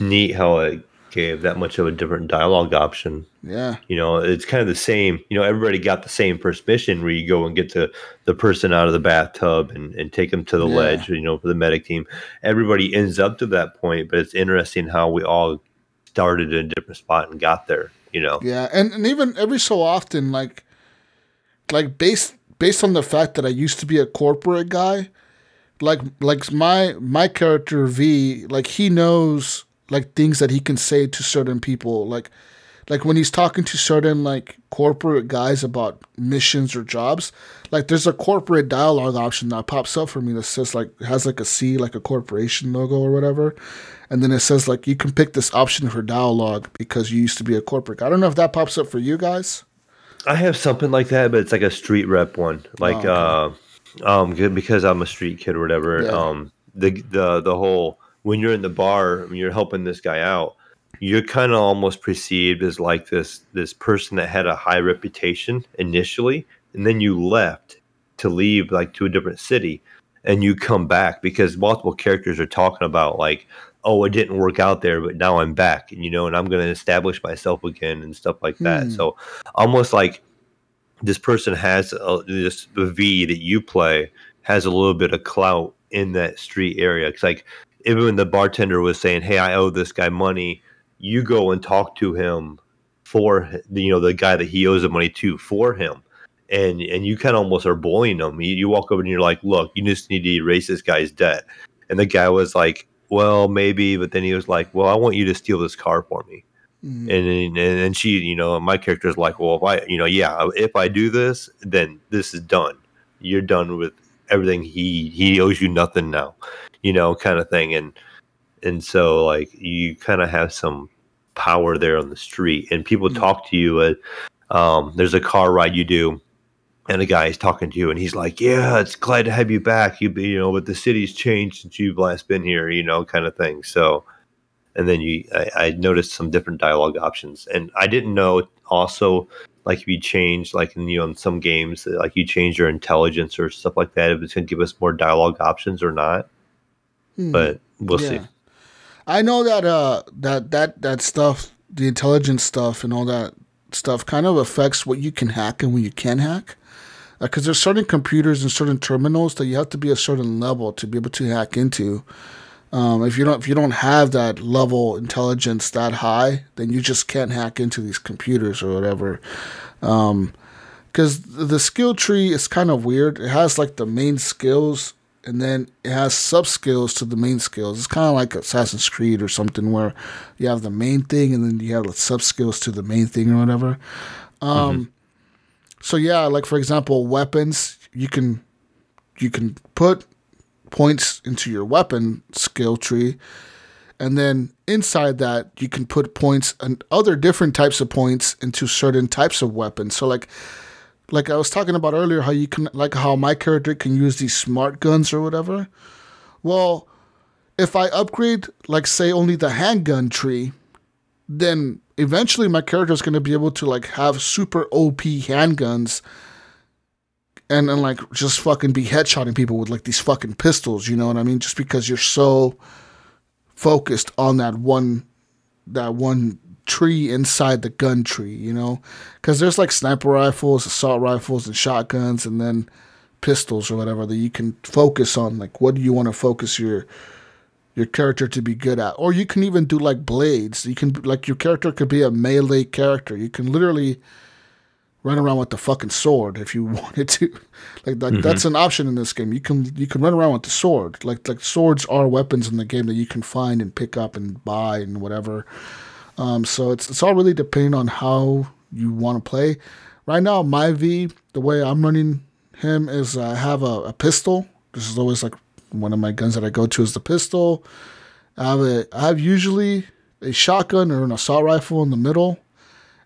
neat how it gave that much of a different dialogue option. Yeah. You know, it's kind of the same. You know, everybody got the same first mission where you go and get the, the person out of the bathtub and, and take them to the yeah. ledge, you know, for the medic team. Everybody ends up to that point, but it's interesting how we all started in a different spot and got there, you know. Yeah. And, and even every so often, like, like based based on the fact that I used to be a corporate guy, like like my my character V, like he knows like things that he can say to certain people. Like like when he's talking to certain like corporate guys about missions or jobs like there's a corporate dialogue option that pops up for me that says like has like a c like a corporation logo or whatever. And then it says like you can pick this option for dialogue because you used to be a corporate i don't know if that pops up for you guys. I have something like that but it's like a street rep one. Like oh, okay. uh um because i'm a street kid or whatever yeah. um the the the whole when you're in the bar and you're helping this guy out, you're kind of almost perceived as like this this person that had a high reputation initially, and then you left to leave like to a different city, and you come back because multiple characters are talking about like, oh, it didn't work out there, but now I'm back, and you know, and I'm going to establish myself again and stuff like that. Hmm. So almost like this person has a, this the V that you play has a little bit of clout in that street area. It's like even when the bartender was saying, "Hey, I owe this guy money," you go and talk to him for you know the guy that he owes the money to for him, and and you kind of almost are bullying him. You, you walk over and you're like, "Look, you just need to erase this guy's debt," and the guy was like, "Well, maybe," but then he was like, "Well, I want you to steal this car for me." Mm-hmm. And then and then she, you know, my character is like, well, if I, you know, yeah, if I do this, then this is done. You're done with everything. He he owes you nothing now, you know, kind of thing. And and so like you kind of have some power there on the street, and people talk to you. At, um, there's a car ride you do, and a guy is talking to you, and he's like, "Yeah, it's glad to have you back. You, be you know, but the city's changed since you've last been here, you know, kind of thing." So, and then you, I, I noticed some different dialogue options, and I didn't know also like if you change like in you know in some games like you change your intelligence or stuff like that if it's going to give us more dialogue options or not but we'll see I know that uh that that that stuff, the intelligence stuff and all that stuff kind of affects what you can hack and what you can hack. Because there's certain computers and certain terminals that you have to be a certain level to be able to hack into. Um, if you don't if you don't have that level intelligence that high, then you just can't hack into these computers or whatever. Because the skill tree is kind of weird. It has like the main skills and then it has sub skills to the main skills. It's kind of like Assassin's Creed or something where you have the main thing and then you have the sub skills to the main thing or whatever. Um, So yeah, like for example, weapons you can you can put points into your weapon skill tree, and then inside that you can put points and other different types of points into certain types of weapons. So like like I was talking about earlier, how you can like how my character can use these smart guns or whatever. Well, if I upgrade like say only the handgun tree, then eventually my character is going to be able to like have super OP handguns and and like just fucking be headshotting people with like these fucking pistols, you know what I mean? Just because you're so focused on that one that one tree inside the gun tree, you know? Cuz there's like sniper rifles, assault rifles and shotguns and then pistols or whatever that you can focus on like what do you want to focus your your character to be good at. Or you can even do like blades. You can like your character could be a melee character. You can literally run around with the fucking sword if you wanted to. Like that, mm-hmm. that's an option in this game. You can you can run around with the sword. Like like swords are weapons in the game that you can find and pick up and buy and whatever. Um, so it's it's all really depending on how you want to play. Right now, my V, the way I'm running him is I have a, a pistol. This is always like one of my guns that I go to is the pistol. I have a I have usually a shotgun or an assault rifle in the middle.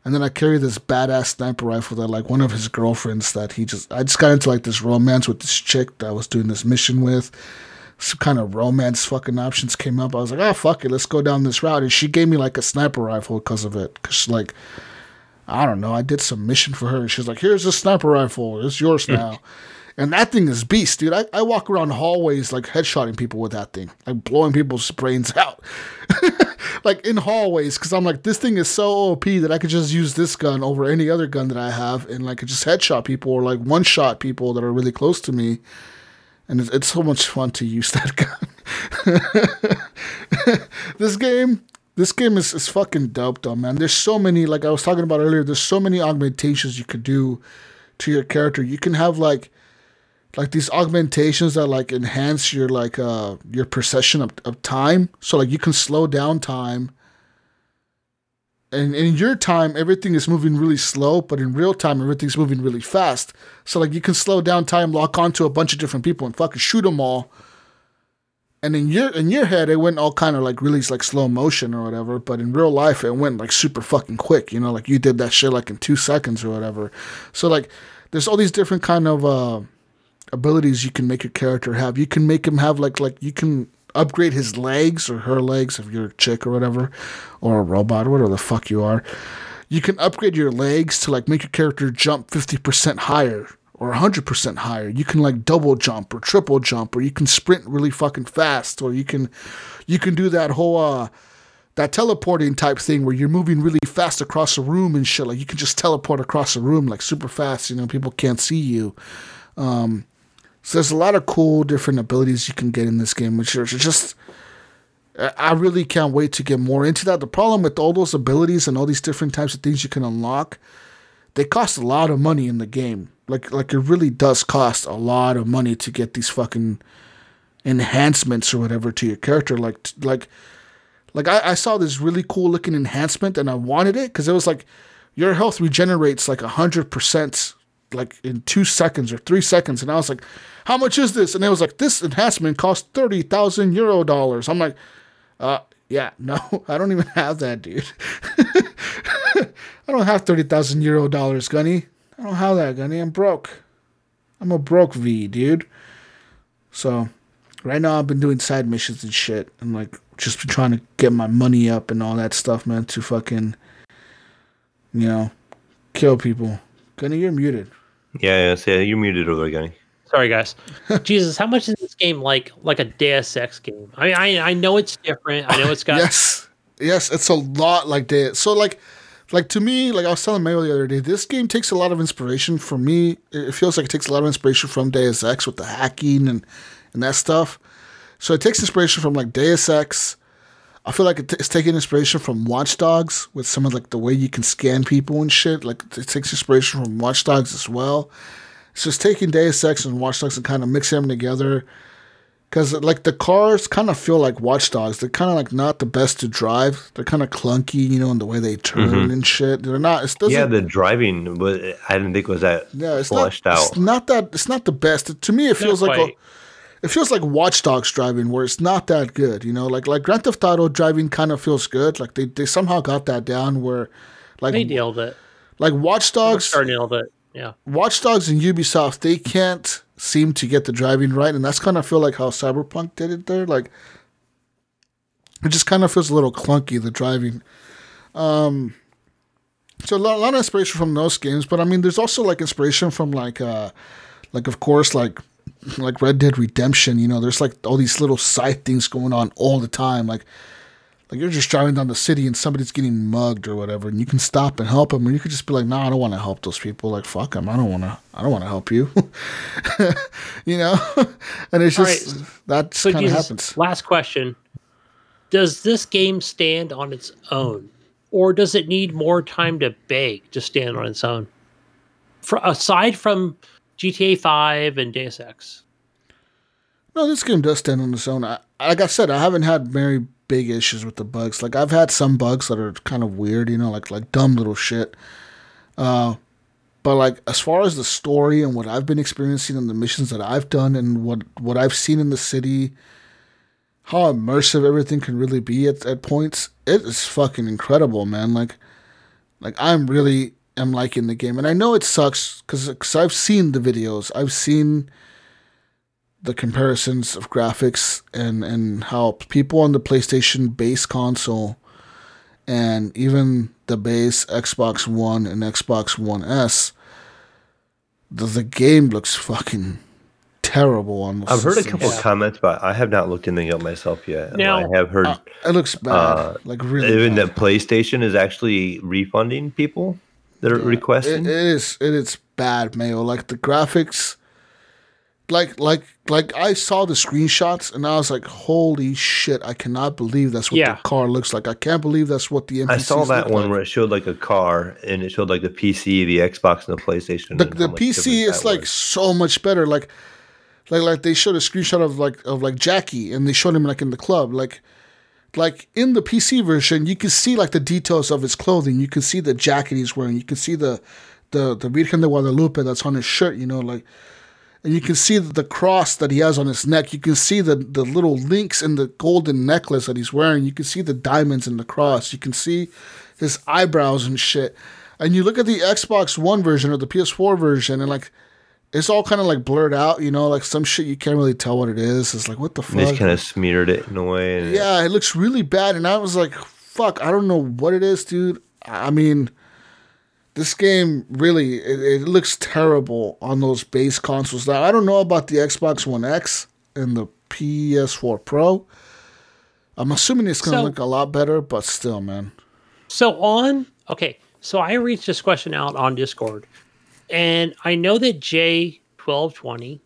And then I carry this badass sniper rifle that like one of his girlfriends that he just I just got into like this romance with this chick that I was doing this mission with. Some kind of romance fucking options came up. I was like, oh fuck it, let's go down this route. And she gave me like a sniper rifle because of it. Cause like I don't know, I did some mission for her and she's like, here's a sniper rifle, it's yours now. and that thing is beast, dude. I, I walk around hallways like headshotting people with that thing, like blowing people's brains out. like in hallways because I'm like this thing is so OP that I could just use this gun over any other gun that I have and like just headshot people or like one shot people that are really close to me. And it's, it's so much fun to use that gun. this game, this game is, is fucking dope though, man. There's so many, like I was talking about earlier, there's so many augmentations you could do to your character. You can have like like these augmentations that like enhance your like uh your perception of, of time so like you can slow down time and in your time everything is moving really slow but in real time everything's moving really fast. So like you can slow down time lock onto a bunch of different people and fucking shoot them all. And in your in your head it went all kind of like really like slow motion or whatever but in real life it went like super fucking quick you know? Like you did that shit like in two seconds or whatever. So like there's all these different kind of uh abilities you can make your character have. You can make him have like like you can upgrade his legs or her legs if you're a chick or whatever, or a robot or whatever the fuck you are. You can upgrade your legs to like make your character jump fifty percent higher or hundred percent higher. You can like double jump or triple jump, or you can sprint really fucking fast, or you can you can do that whole uh that teleporting type thing where you're moving really fast across a room and shit. Like you can just teleport across a room like super fast. You know, people can't see you. Um, so there's a lot of cool different abilities you can get in this game, which are just I really can't wait to get more into that. The problem with all those abilities and all these different types of things you can unlock, they cost a lot of money in the game. Like like it really does cost a lot of money to get these fucking enhancements or whatever to your character. Like like Like I, I saw this really cool looking enhancement and I wanted it because it was like your health regenerates like hundred percent like in two seconds or three seconds. And I was like, how much is this? And it was like, this enhancement costs 30,000 euro dollars. I'm like, uh, yeah, no, I don't even have that, dude. I don't have 30,000 euro dollars, Gunny. I don't have that, Gunny. I'm broke. I'm a broke V, dude. So, right now I've been doing side missions and shit and like just trying to get my money up and all that stuff, man, to fucking, you know, kill people. Gunny, you're muted. Yeah, yeah, so yeah, you're muted over again. Sorry, guys. Jesus, how much is this game like like a Deus Ex game? I mean, I I know it's different. I know it's got yes, yes, it's a lot like that. So like, like to me, like I was telling Mayo the other day, this game takes a lot of inspiration from me. It feels like it takes a lot of inspiration from Deus Ex with the hacking and and that stuff. So it takes inspiration from like Deus Ex. I feel like it's taking inspiration from Watch Dogs with some of like the way you can scan people and shit. Like it takes inspiration from Watch Dogs as well. It's just taking Deus Ex and Watch Dogs and kind of mixing them together. Cause like the cars kind of feel like Watch Dogs. They're kind of like not the best to drive. They're kind of clunky, you know, in the way they turn Mhm. and shit. They're not. It doesn't. Yeah, the driving, but I didn't think was that yeah, it's fleshed not. out. It's not that. It's not the best. To me, it Not feels like a, quite. It feels like Watch Dogs driving, where it's not that good. You know, like like Grand Theft Auto driving kind of feels good. Like they, they somehow got that down where, like they nailed it. like Watch Dogs. Nailed it. Yeah. Watch Dogs and Ubisoft, they can't seem to get the driving right, and that's kind of feel like how Cyberpunk did it there. Like, it just kind of feels a little clunky the driving. Um, so a lot, a lot of inspiration from those games, but I mean, there's also like inspiration from like, uh, like of course, like like Red Dead Redemption. You know, there's like all these little side things going on all the time, like. Like you're just driving down the city and somebody's getting mugged or whatever, and you can stop and help them, or you could just be like, "No, I don't want to help those people. Like, fuck them. I don't want to. I don't want to help you." you know, and it's just right. that So kind of happens. last question: Does this game stand on its own, or does it need more time to bake to stand on its own? For aside from GTA Five and Deus Ex, No, this game does stand on its own. I, like I said, I haven't had very big issues with the bugs. Like I've had some bugs that are kind of weird, you know, like like dumb little shit. Uh, but like as far as the story and what I've been experiencing and the missions that I've done and what what I've seen in the city, how immersive everything can really be at, at points, it is fucking incredible, man. Like like I'm really am liking the game, and I know it sucks because I've seen the videos, I've seen the comparisons of graphics and and how people on the PlayStation base console and even the base Xbox One and Xbox One S, the, the game looks fucking terrible on those. I've heard a systems. couple of comments, but I have not looked anything up myself yet. Now- I have heard Uh, it looks bad, Uh, like really. even bad. that PlayStation is actually refunding people that are requesting. It, it is it is bad, Mayo. Like the graphics, like like like I saw the screenshots and I was like, holy shit! I cannot believe that's what Yeah. the car looks like. I can't believe that's what the NPCs I saw that look one like. where it showed like a car and it showed like the PC, the Xbox, and the PlayStation. the, the PC is like was. so much better. Like, like, like they showed a screenshot of like of like Jackie, and they showed him like in the club. Like, like in the PC version, you can see like the details of his clothing. You can see the jacket he's wearing. You can see the the the Virgen de Guadalupe that's on his shirt. You know, like, and you can see the cross that he has on his neck. You can see the the little links in the golden necklace that he's wearing. You can see the diamonds in the cross. You can see his eyebrows and shit. And you look at the Xbox One version or the PS4 version, and like it's all kind of like blurred out, you know, like some shit you can't really tell what it is. It's like what the And they fuck? just kind of smeared it in a way. Yeah, it looks really bad, and I was like, fuck, I don't know what it is, dude. I mean, this game really it, it looks terrible on those base consoles. Now I don't know about the Xbox One X and the PS4 Pro. I'm assuming it's gonna So- look a lot better, but still, man. So on okay, so I reached this question out on Discord, and I know that J twelve twenty.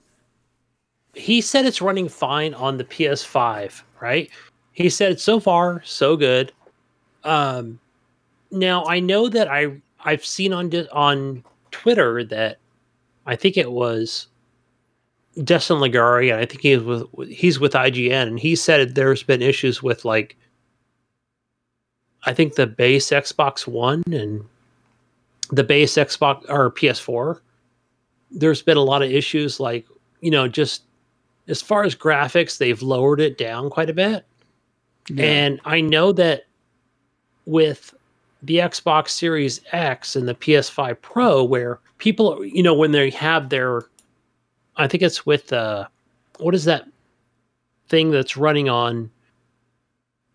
He said it's running fine on the PS5, right? He said so far so good. Um, now I know that I I've seen on on Twitter that I think it was Destin Legarie, and I think he was with he's with IGN, and he said there's been issues with like I think the base Xbox One and the base Xbox or PS4, there's been a lot of issues like, you know, just as far as graphics, they've lowered it down quite a bit. Yeah. And I know that with the Xbox Series X and the PS5 Pro, where people, you know, when they have their, I think it's with, uh, what is that thing that's running on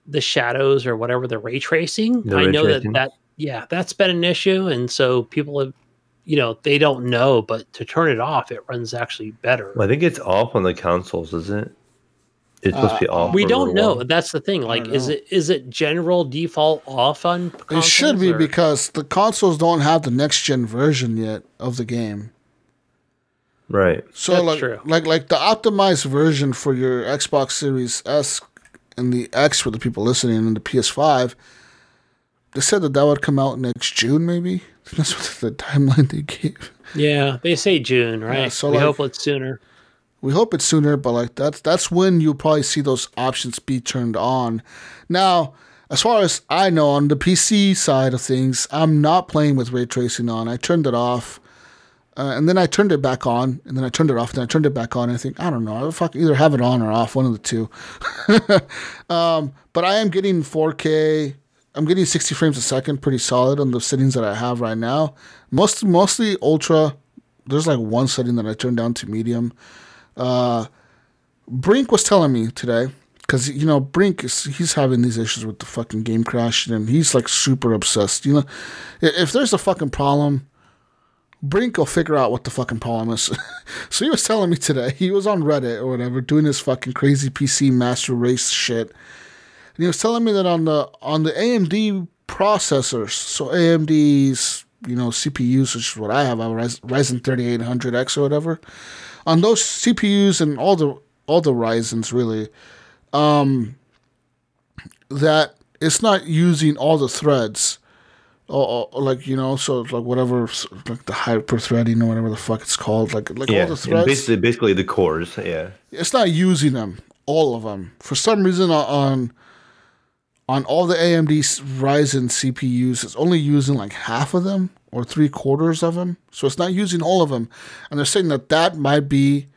the shadows or whatever, the ray tracing? The I ray know tracing. that that, yeah, that's been an issue. And so people have, you know, they don't know, but to turn it off, it runs actually better. Well, I think it's off on the consoles, isn't it? It's supposed to be Uh, off. we don't know. while. That's the thing. Like, is it is it general default off on? It should be or- because the consoles don't have the next gen version yet of the game. Right. So That's like true. like like the optimized version for your Xbox Series S and the X for the people listening and the PS5, they said that that would come out next June maybe. That's what the timeline they gave. Yeah, they say June, right? so we like- hope it's sooner. We hope it's sooner, but like that's that's when you'll probably see those options be turned on. Now, as far as I know, on the PC side of things, I'm not playing with ray tracing on. I turned it off, uh, and then I turned it back on, and then I turned it off, and then I turned it back on. And I think I don't know, I fuck either have it on or off, one of the two. um, but I am getting 4K. I'm getting 60 frames a second, pretty solid on the settings that I have right now. Most mostly ultra. There's like one setting that I turned down to medium. Uh, Brink was telling me today because you know Brink is he's having these issues with the fucking game crashing and he's like super obsessed. You know, if there's a fucking problem, Brink will figure out what the fucking problem is. so he was telling me today he was on Reddit or whatever doing his fucking crazy PC master race shit, and he was telling me that on the on the AMD processors, so AMD's you know CPUs, which is what I have, a Ryzen Ryzen 3800X or whatever on those CPUs and all the all the Ryzen's really, um, that it's not using all the threads, or, or like you know, so like whatever, like the hyper threading or whatever the fuck it's called, like like Yeah. all the threads. basically, basically the cores. Yeah. it's not using them all of them for some reason on- on all the AMD Ryzen CPUs. It's only using like half of them or three quarters of them, so it's not using all of them. And they're saying that that might be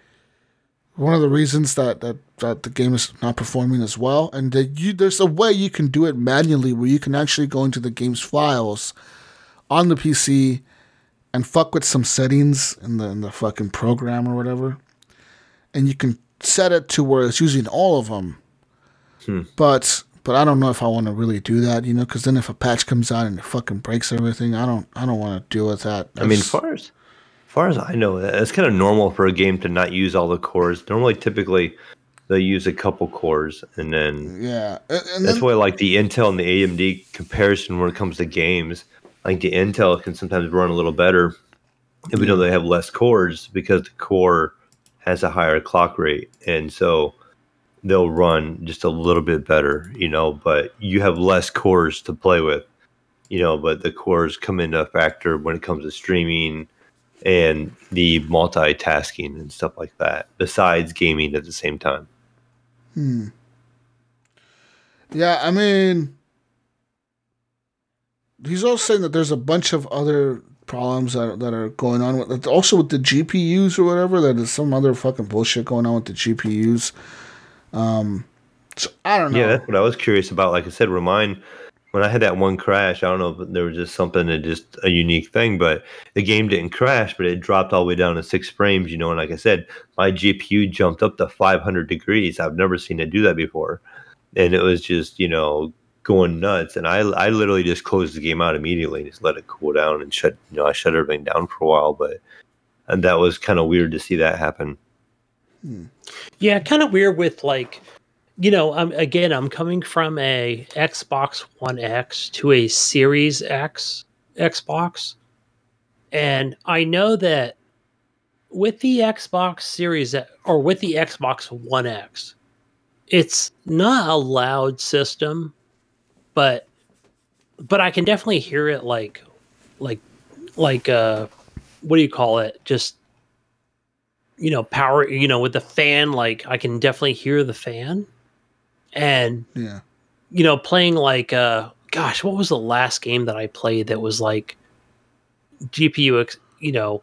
one of the reasons that that, that the game is not performing as well. And that you there's a way you can do it manually where you can actually go into the game's files on the PC and fuck with some settings in the in the fucking program or whatever and you can set it to where it's using all of them. Hmm. But but I don't know if I want to really do that, you know, because then if a patch comes out and it fucking breaks everything, I don't I don't want to deal with that. I mean, That's- far as far as I know, uh, it's kind of normal for a game to not use all the cores. Normally, typically, they use a couple cores, and then yeah, and, and that's then, why like the Intel and the AMD comparison when it comes to games. Like the Intel can sometimes run a little better, even though they have less cores because the core has a higher clock rate, and so they'll run just a little bit better, you know. But you have less cores to play with, you know. But the cores come into a factor when it comes to streaming and the multitasking and stuff like that. Besides gaming at the same time. Hmm. yeah, I mean, he's also saying that there's a bunch of other problems that that are going on with also with the GPUs or whatever. That is some other fucking bullshit going on with the GPUs. Um, so I don't know. Yeah, that's what I was curious about. Like I said, remind when I had that one crash, I don't know if there was just something that just a unique thing, but the game didn't crash, but it dropped all the way down to six frames, you know. And like I said, my GPU jumped up to 500 degrees. I've never seen it do that before. And it was just, you know, going nuts. And I, I literally just closed the game out immediately, and just let it cool down and shut, you know, I shut everything down for a while. But and that was kind of weird to see that happen. Yeah, kind of weird with like, you know, um, again, I'm coming from a Xbox One X to a Series X Xbox, and I know that with the Xbox Series or with the Xbox One X, it's not a loud system, but but I can definitely hear it like like like uh what do you call it? Just you know, power, you know, with the fan, like I can definitely hear the fan. And, yeah. you know, playing like uh gosh, what was the last game that I played that was like GPU, you know,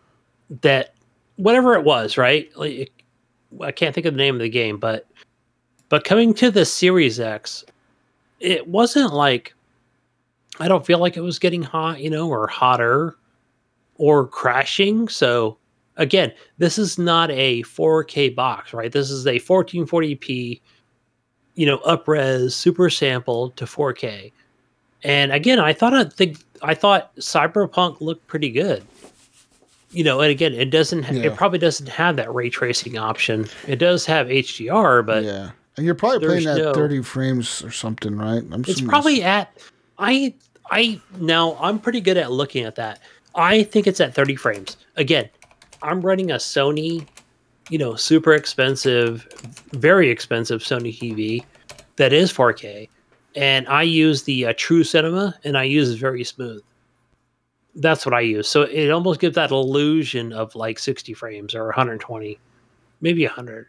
that whatever it was, right? Like I can't think of the name of the game, but but coming to the Series X, it wasn't like I don't feel like it was getting hot, you know, or hotter or crashing. So again, this is not a 4K box, right? This is a 1440p, you know, upres super sample to 4K. And again, I thought I think I thought Cyberpunk looked pretty good. You know, and again, it doesn't. Yeah. It probably doesn't have that ray tracing option. It does have HDR, but yeah. And you're probably playing at no- 30 frames or something, right? I'm it's probably at. I I now I'm pretty good at looking at that. I think it's at 30 frames. Again, I'm running a Sony, you know, super expensive, very expensive Sony TV that is 4K, and I use the uh, True Cinema, and I use very smooth. That's what I use. So it almost gives that illusion of like 60 frames or 120, maybe 100.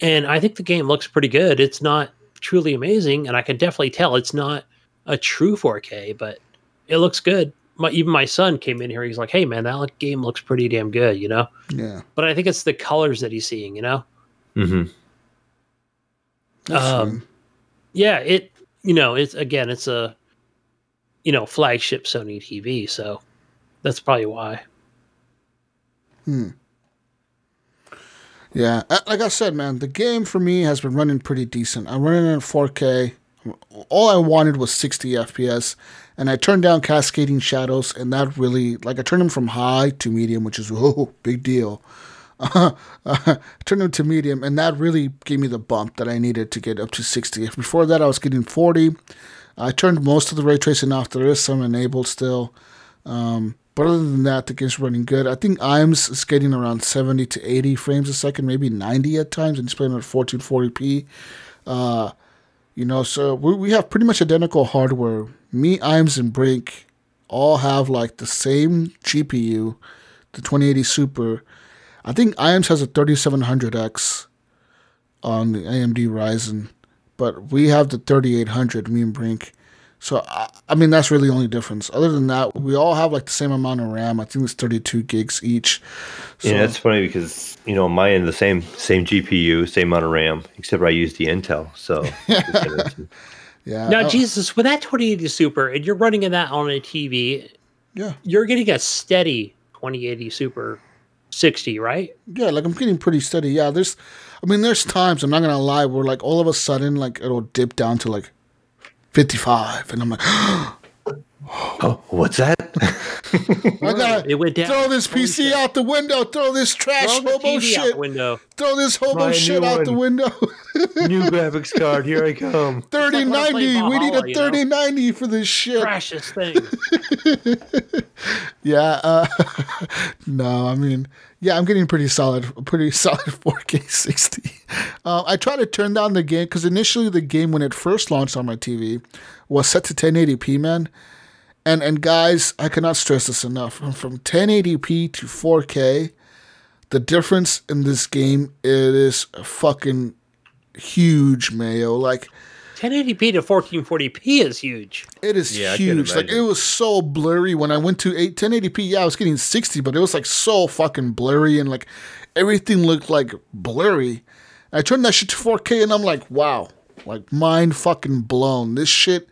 And I think the game looks pretty good. It's not truly amazing, and I can definitely tell it's not a true 4K, but it looks good. My, even my son came in here. He's like, "Hey, man, that look- game looks pretty damn good," you know. Yeah. But I think it's the colors that he's seeing, you know. hmm Um, fine. Yeah, it. You know, it's again, it's a, you know, flagship Sony TV, so that's probably why. Hmm. Yeah, like I said, man, the game for me has been running pretty decent. I'm running it in 4K. All I wanted was 60 FPS, and I turned down Cascading Shadows, and that really, like, I turned them from high to medium, which is oh, big deal. Uh, turned them to medium, and that really gave me the bump that I needed to get up to 60. Before that, I was getting 40. I turned most of the ray tracing off. There is some enabled still. Um, but other than that, the game's running good. I think IMS is getting around 70 to 80 frames a second, maybe 90 at times, and it's playing at 1440p. Uh, you know, so we, we have pretty much identical hardware. Me, IMS, and Brink all have like the same GPU, the 2080 Super. I think IMS has a 3700X on the AMD Ryzen, but we have the 3800, me and Brink. So I, I mean that's really the only difference. Other than that, we all have like the same amount of RAM. I think it's 32 gigs each. So, Yeah, that's funny because you know my end the same same GPU, same amount of RAM, except I use the Intel. So yeah. Now, uh, Jesus, with that 2080 Super, and you're running in that on a TV, yeah, you're getting a steady 2080 Super 60, right? yeah. Like I'm getting pretty steady. Yeah, there's, I mean, there's times I'm not gonna lie where like all of a sudden like it'll dip down to like 55, and I'm like, oh, what's that? I gotta It went down. throw this Holy PC shit. out the window, throw this trash Throw the hobo TV out shit, the window. throw this hobo Buy a shit new out the one. window. New graphics card, here I come. Thirty when I play ninety. We need a Valhalla, you know? thirty ninety for this shit. Crash this thing. Yeah. Uh, no, I mean, yeah, I'm getting pretty solid, pretty solid 4K 60. Uh, I try to turn down the game because initially the game when it first launched on my TV was set to 1080p, man. And and guys, I cannot stress this enough. From, from 1080p to 4K, the difference in this game it is fucking huge, Mayo. Like 1080p to 1440p is huge. It is Yeah, huge. Like it was so blurry when I went to 8, 1080p. Yeah, I was getting 60, but it was like so fucking blurry and like everything looked like blurry. I turned that shit to 4K and I'm like, wow, like mind fucking blown. This shit,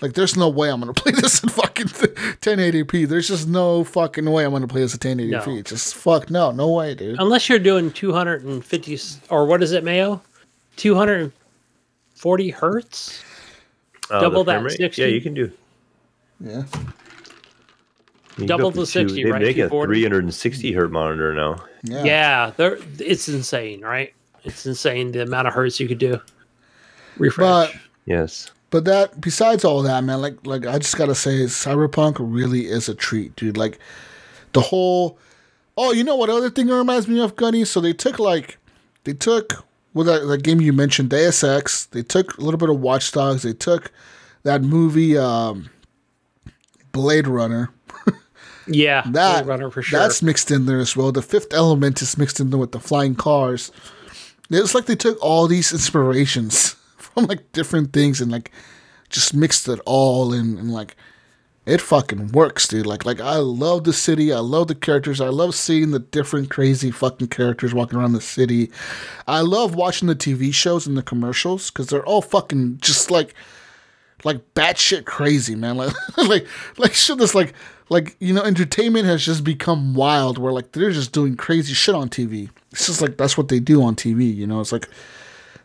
like there's no way I'm gonna play this in fucking 1080p. There's just no fucking way I'm gonna play this at 1080p. No. Just fuck no, no way, dude. Unless you're doing 250 or what is it, Mayo? 240 hertz? Uh, Double that frame rate? 60? Yeah, you can do. Yeah. You Double go up to the 60, They right? make a 360 hertz monitor now. Yeah. Yeah, they're, it's insane, right? It's insane the amount of hertz you could do. But Refresh. Yes. But that, besides all that, man, like, like I just gotta say, Cyberpunk really is a treat, dude. Like, the whole. Oh, you know what other thing reminds me of, Gunny? So they took like, they took with that, that game you mentioned, Deus Ex. They took a little bit of Watch Dogs. They took that movie, um, Blade Runner. yeah, That Blade Runner for sure. That's mixed in there as well. The Fifth Element is mixed in there with the flying cars. It's like they took all these inspirations from like different things and like just mixed it all in and like it fucking works, dude. Like like I love the city. I love the characters. I love seeing the different crazy fucking characters walking around the city. I love watching the TV shows and the commercials because they're all fucking just like like batshit crazy, man. Like like like shit that's like like you know entertainment has just become wild where like they're just doing crazy shit on TV. It's just like that's what they do on TV, you know. It's like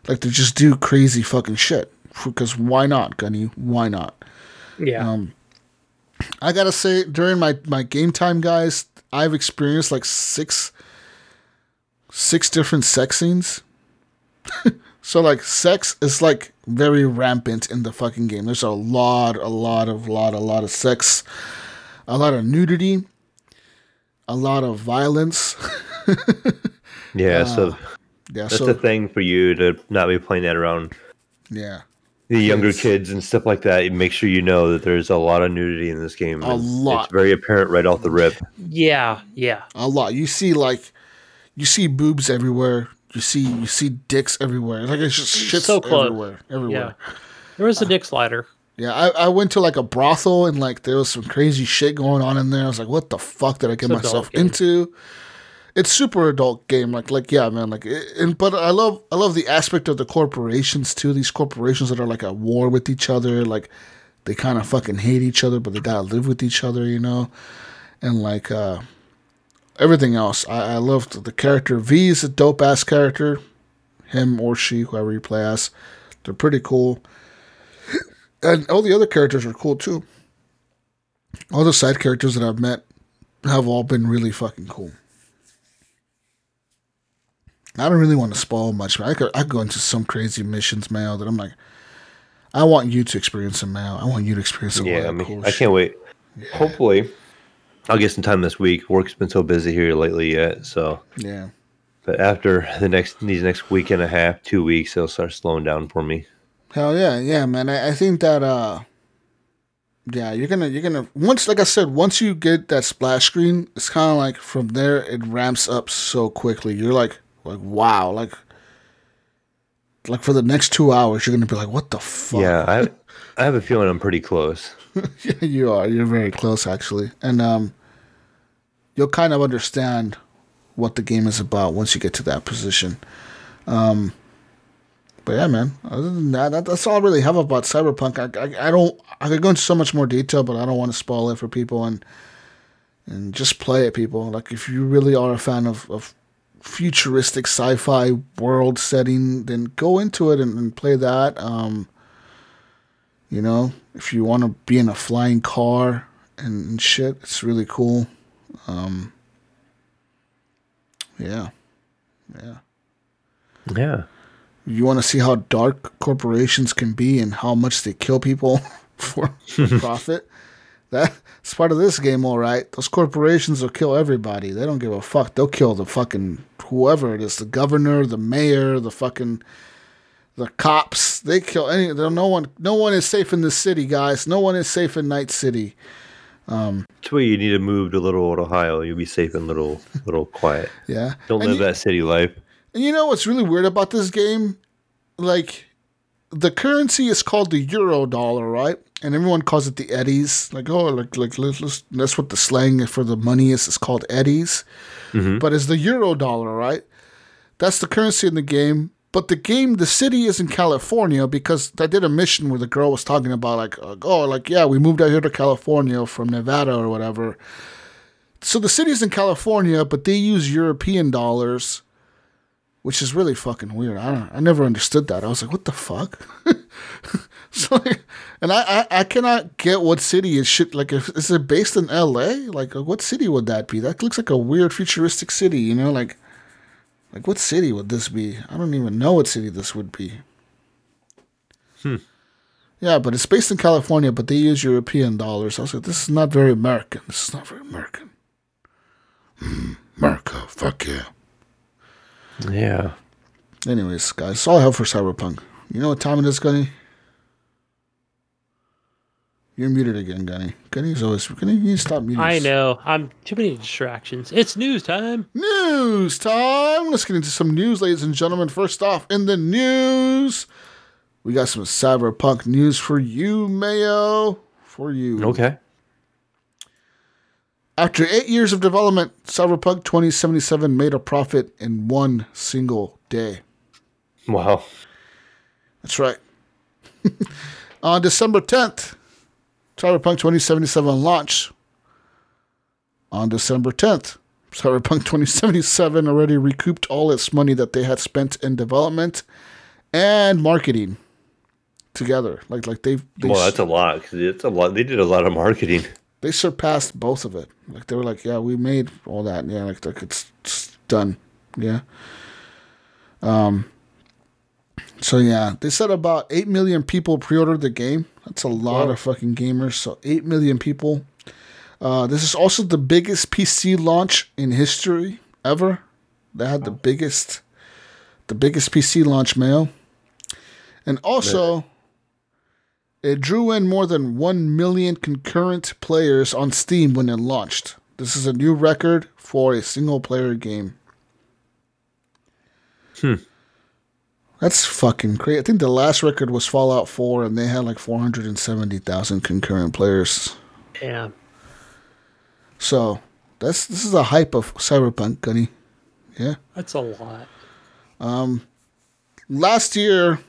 like to just do crazy fucking shit because why not, Gunny? Why not? Yeah. Um, I gotta say, during my my game time, guys, I've experienced like six six different sex scenes. so like, sex is like very rampant in the fucking game. There's a lot, a lot of, lot, a lot of sex, a lot of nudity, a lot of violence. Yeah, so yeah, that's so the thing for you to not be playing that around yeah, the younger Yes. kids and stuff like that. Make sure you know that there's a lot of nudity in this game. A It's- lot. It's very apparent right off the rip. yeah. Yeah. a lot. You see like, you see boobs everywhere. You see you see dicks everywhere. Like it's just shit So close. everywhere, everywhere. Yeah. There was a dick slider. Yeah, I, I went to like a brothel and like there was some crazy shit going on in there. I was like, what the fuck did I get It's myself adult game. into? It's super adult game, like like yeah, man, like and but I love I love the aspect of the corporations too. These corporations that are like at war with each other, like they kind of fucking hate each other, but they gotta live with each other, you know, and like uh everything else. I, I loved the character. V is a dope ass character, him or she, whoever you play as. They're pretty cool and all the other characters are cool too. All the side characters that I've met have all been really fucking cool. I don't really want to spoil much, but I could I could go into some crazy missions, Mal, that I'm like, I want you to experience them, Mal. I want you to experience lot Yeah, I mean, cool I shit. can't wait. Hopefully, I'll get some time this week. Work's been so busy here lately yet, so. Yeah, But after the next these next week and a half, two weeks, it'll start slowing down for me. hell yeah, yeah, man. I, I think that uh, yeah, you're gonna you're gonna once like I said, once you get that splash screen, it's kind of like from there it ramps up so quickly. You're like like wow, like like for the next two hours, you're gonna be like, what the fuck? Yeah, I I have a feeling I'm pretty close. Yeah, you are. You're very close, actually, and um, you'll kind of understand what the game is about once you get to that position. Um, but yeah, man. Other than that, that that's all I really have about Cyberpunk. I, I, I don't. I could go into so much more detail, but I don't want to spoil it for people and and just play it, people. Like if you really are a fan of of futuristic sci-fi world setting, then go into it and, and play that. Um, you know, if you want to be in a flying car and, and shit, it's really cool. Um, yeah, yeah. Yeah. You want to see how dark corporations can be and how much they kill people for profit? That's part of this game, all right. Those corporations will kill everybody. They don't give a fuck. They'll kill the fucking whoever it is, the governor, the mayor, the fucking the cops. They kill any. No one. No one is safe in this city, guys. No one is safe in Night City. Um, That's why you need to move to Little Old Ohio. You'll be safe and little little quiet. Yeah. Don't And live you- that city life. And you know what's really weird about this game? Like, the currency is called the euro dollar, right? And everyone calls it the eddies. Like, oh, like, like let's, let's, that's what the slang for the money is. It's called eddies. But it's the euro dollar, right? That's the currency in the game. But the game, the city is in California because I did a mission where the girl was talking about, like, uh, oh, like, yeah, we moved out here to California from Nevada or whatever. So the city's in California, but they use European dollars which is really fucking weird. I don't, I never understood that. I was like, what the fuck? so, and I, I, I cannot get what city is shit. Like, if, is it based in L.A.? Like, uh, what city would that be? That looks like a weird futuristic city. You know, like, like what city would this be? I don't even know what city this would be. Hmm. Yeah, but it's based in California, but they use European dollars. I was like, this is not very American. This is not very American. Hmm, America, fuck yeah. Yeah. Anyways, guys, all I have for Cyberpunk. You know what time it is, Gunny? You're muted again, Gunny. Gunny's always Gunny. You need to stop muting. I know. I'm too many distractions. It's news time. News time. Let's get into some news, ladies and gentlemen. First off, in the news, we got some cyberpunk news for you, Mayo. For you. Okay. After eight years of development, Cyberpunk 2077 made a profit in one single day. Wow. That's right. On December 10th, Cyberpunk 2077 launched. On December 10th, Cyberpunk 2077 already recouped all its money that they had spent in development and marketing together. Like like they've they, Well, that's a lot. it's a lot. They did a lot of marketing. they surpassed both of it. Like they were like, yeah, we made all that. Yeah, like, like it's, it's done. Yeah. Um. So yeah, they said about eight million people pre-ordered the game. That's a lot Wow. of fucking gamers. So eight million people. Uh, this is also the biggest PC launch in history ever. They had the biggest, the biggest PC launch mail, and also. It drew in more than 1 million concurrent players on Steam when it launched. This is a new record for a single player game. Hmm. That's fucking crazy. I think the last record was Fallout 4 and they had like 470,000 concurrent players. Yeah. So, that's this is a hype of Cyberpunk, Gunny. Yeah. That's a lot. Um, last year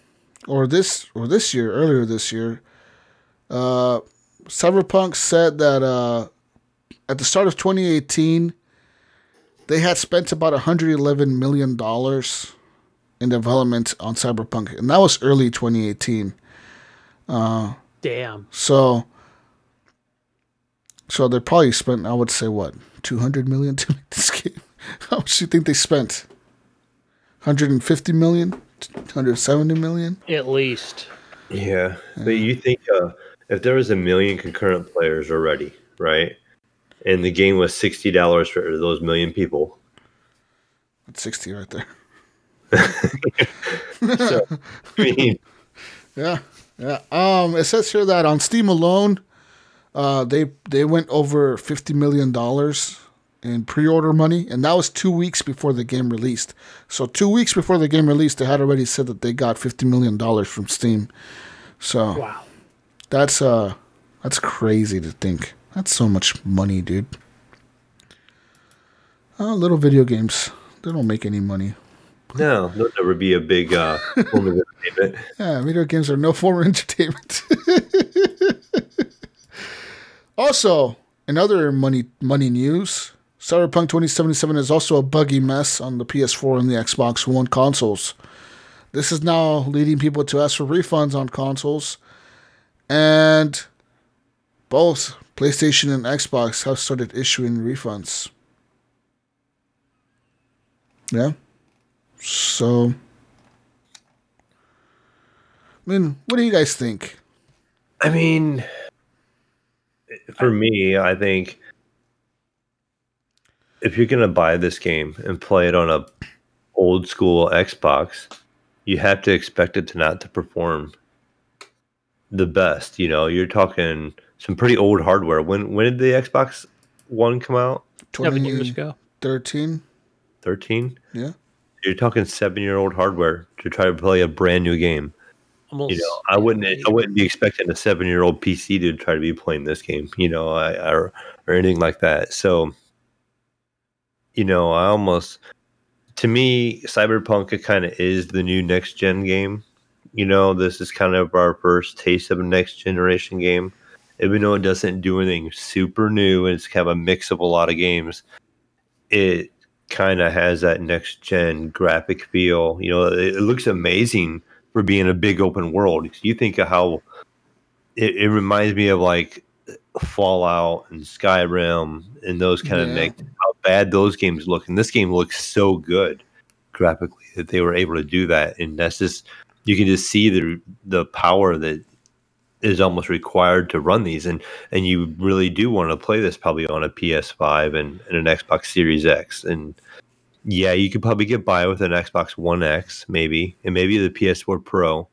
or this or this year earlier this year uh cyberpunk said that uh at the start of 2018 they had spent about 111 million dollars in development on cyberpunk and that was early 2018 Uh, Damn. so so they probably spent i would say what 200 million to make this game? How much do you think they spent? 150 million? 170 million? At least. Yeah, but you think uh, if there was a million concurrent players already, right, and the game was sixty dollars for those million people, That's 60 right there. so I mean, Yeah, yeah. Um, it says here that on Steam alone, uh, they they went over fifty million dollars in pre-order money, and that was two weeks before the game released. So two weeks before the game released, they had already said that they got fifty million dollars from Steam. So Wow. that's uh, that's crazy to think. That's so much money, dude. Uh, little video games, they don't make any money. No, there'll never be a big uh, form of entertainment. Yeah, video games are no form of entertainment. also, in other money money news, Cyberpunk 2077 is also a buggy mess on the PS4 and the Xbox One consoles. This is now leading people to ask for refunds on consoles, and both PlayStation and Xbox have started issuing refunds. Yeah. So I mean, what do you guys think? I mean, for me, I think if you're gonna buy this game and play it on a old school Xbox, you have to expect it to not to perform the best. You know, you're talking some pretty old hardware. When when did the Xbox One come out? Seven years ago. 2013? Thirteen. Yeah. You're talking seven year old hardware to try to play a brand new game. Almost. You know, I wouldn't I wouldn't be expecting a seven year old PC to try to be playing this game, you know, I, or or anything like that. So, you know, I almost to me, Cyberpunk kind of is the new next gen game. You know, this is kind of our first taste of a next generation game. Even though it doesn't do anything super new and it's kind of a mix of a lot of games, it kind of has that next gen graphic feel. You know, it, it looks amazing for being a big open world. You think of how it, it reminds me of like Fallout and Skyrim and those kind of Yeah. make how bad those games look. And this game looks so good graphically that they were able to do that. And that's just you can just see the the power that is almost required to run these and and you really do want to play this probably on a PS5 and, and an Xbox Series X and yeah, you could probably get by with an Xbox One X, maybe, and maybe the PS4 Pro.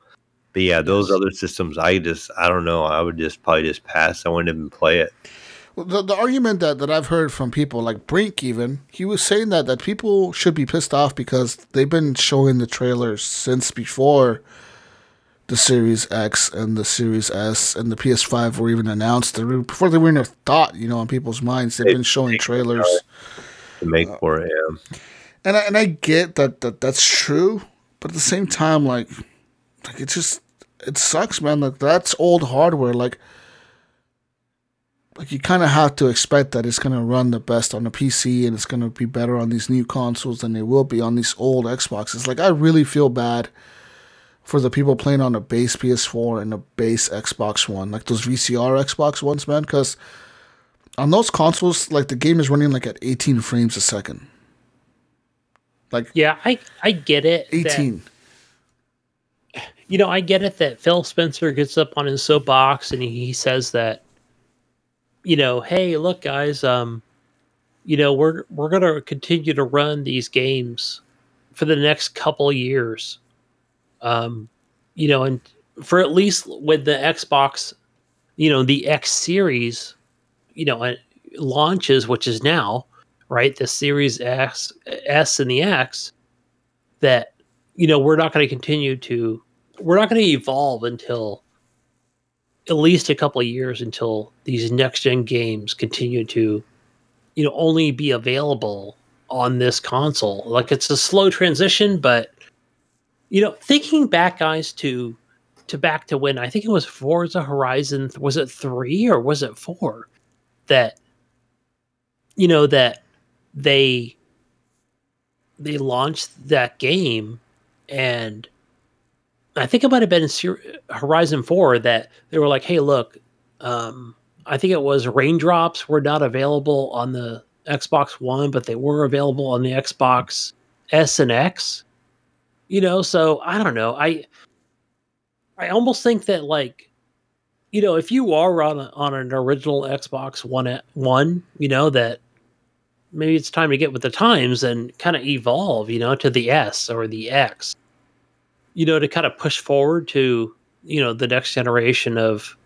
But yeah, those other systems, I just, I don't know. I would just probably just pass. I wouldn't even play it. Well, the, the argument that, that I've heard from people, like Brink even, he was saying that, that people should be pissed off because they've been showing the trailers since before the Series X and the Series S and the PS5 were even announced. They were, before they were even a thought, you know, on people's minds. They've been showing trailers. Uh, to make uh, for it. Yeah. And I, and I get that, that that's true, but at the same time, like, like it just it sucks, man. Like that's old hardware. Like, like you kind of have to expect that it's gonna run the best on a PC and it's gonna be better on these new consoles than it will be on these old Xboxes. Like, I really feel bad for the people playing on a base PS4 and a base Xbox One, like those VCR Xbox ones, man, because on those consoles, like the game is running like at 18 frames a second. Like Yeah, I I get it. that- 18. you know, I get it that Phil Spencer gets up on his soapbox and he, he says that, you know, hey, look, guys, um, you know, we're we're gonna continue to run these games for the next couple years, um, you know, and for at least with the Xbox, you know, the X series, you know, launches, which is now, right, the Series X, S, and the X, that you know we're not going to continue to we're not going to evolve until at least a couple of years until these next gen games continue to you know only be available on this console. Like it's a slow transition but you know thinking back guys to to back to when i think it was forza horizon was it 3 or was it 4 that you know that they they launched that game and I think it might have been Horizon 4 that they were like, hey, look, um, I think it was raindrops were not available on the Xbox One, but they were available on the Xbox S and X. You know, so I don't know. I I almost think that like, you know, if you are on a, on an original Xbox One one, you know that maybe it's time to get with the times and kind of evolve, you know, to the S or the X you know, to kind of push forward to, you know, the next generation of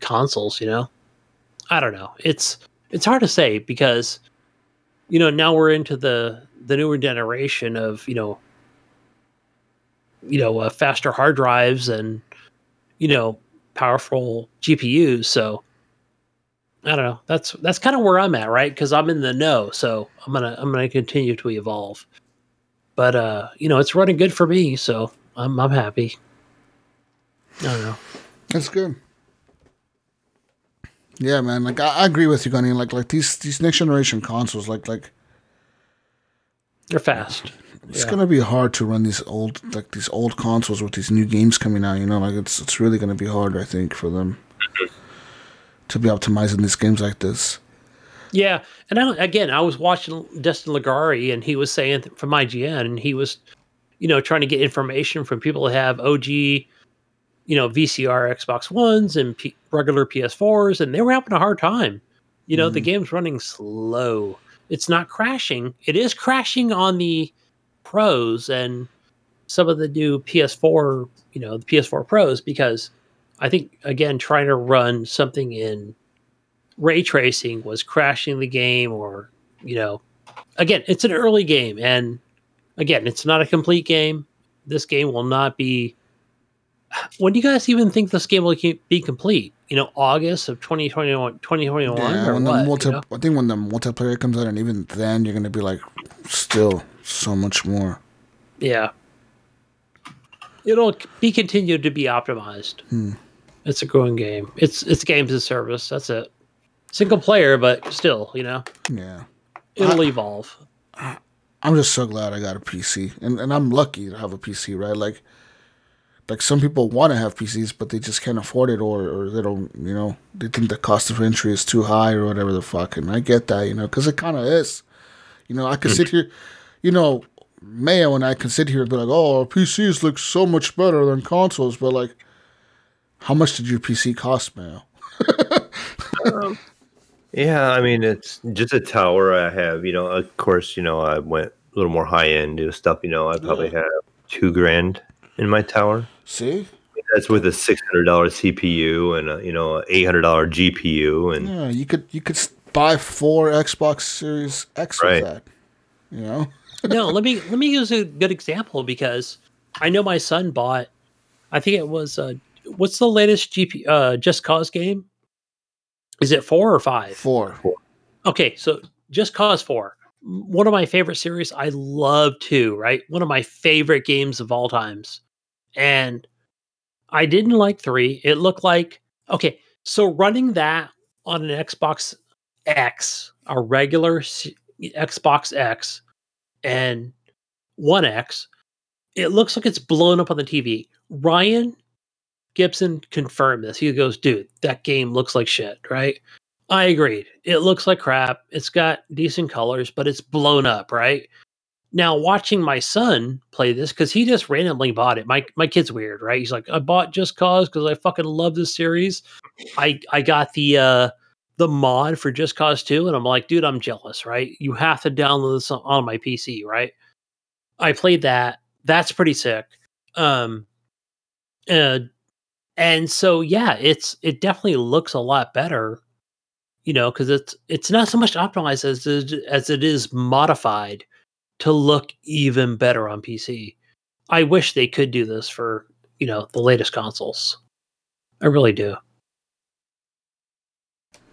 consoles, you know? I don't know. It's it's hard to say because you know, now we're into the the newer generation of, you know, you know, uh, faster hard drives and you know, powerful GPUs, so I don't know. That's that's kind of where I'm at, right? Cuz I'm in the know, so I'm to I'm to continue to evolve. But uh, you know, it's running good for me, so I'm I'm happy. I don't know. That's good. Yeah, man. Like I, I agree with you, Gunny. Like like these these next generation consoles, like like They're fast. It's Yeah. gonna be hard to run these old like these old consoles with these new games coming out. You know, like it's it's really gonna be hard, I think, for them to be optimizing these games like this. Yeah, and I, again, I was watching Destin Legarie, and he was saying from IGN, and he was, you know, trying to get information from people that have OG, you know, VCR Xbox Ones and P- regular PS4s, and they were having a hard time. You know, the mm-hmm. game's running slow. It's not crashing. It is crashing on the pros and some of the new PS4, you know, the PS4 Pros, because I think again, trying to run something in ray tracing was crashing the game or you know again it's an early game and again it's not a complete game this game will not be when do you guys even think this game will be complete you know august of 2021 2021 Yeah, or when the what, multi, you know? I think when the multiplayer comes out, and even then, you're gonna be like, still so much more. yeah it'll be continued to be optimized Hmm. it's a growing game it's it's games as service that's it single player but still you know Yeah. it'll evolve I'm just so glad I got a PC, and and I'm lucky to have a PC, right? Like, like some people want to have PCs, but they just can't afford it, or or they don't, you know, they think the cost of entry is too high, or whatever the fuck. And I get that, you know, because it kind of is. You know, I could sit here, you know, Mayo and I can sit here and be like, oh, our PCs look so much better than consoles, but like, how much did your PC cost, Mayo? Um, yeah, I mean it's just a tower I have. You know, of course, you know I went a little more high end to stuff. You know, I probably have two grand in my tower. See, That's with a six hundred dollar CPU and a you know eight hundred dollar GPU and yeah, you could you could buy four Xbox Series X Right. with that. You know. No, let me let me use a good example because I know my son bought I think it was uh, what's the latest GP uh, Just Cause game? Is it four or five? Four. Okay, so Just Cause four, one of my favorite series. I love two. Right, one of my favorite games of all times, and I didn't like three. It looked like okay. So running that on an Xbox X, a regular C- Xbox X, and One X, it looks like it's blown up on the TV. Ryan Gibson confirmed this. He goes, dude, that game looks like shit, right? I agreed. It looks like crap. It's got decent colors, but it's blown up, right? Now, watching my son play this because he just randomly bought it. My my kid's weird, right? He's like, I bought Just Cause because I fucking love this series. I I got the uh the mod for Just Cause 2, and I'm like, dude, I'm jealous, right? You have to download this on- my PC, right? I played that. That's pretty sick. Um uh, and so yeah, it's it definitely looks a lot better, you know, because it's it's not so much optimized as it, as it is modified to look even better on PC. I wish they could do this for you know the latest consoles. I really do.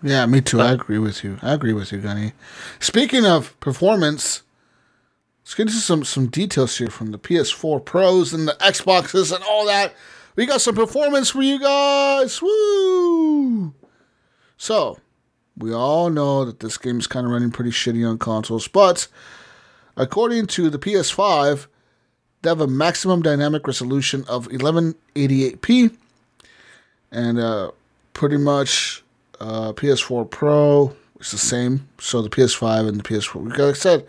Yeah, me too. I Uh, agree with you. I agree with you, Gunny. Speaking of performance, let's get into some some details here from the PS4 Pros and the Xboxes and all that. We got some performance for you guys. Woo! So, we all know that this game is kind of running pretty shitty on consoles, but according to the PS5, they have a maximum dynamic resolution of 1188p, and uh, pretty much uh, PS4 Pro is the same. So the PS5 and the PS4. Like I said,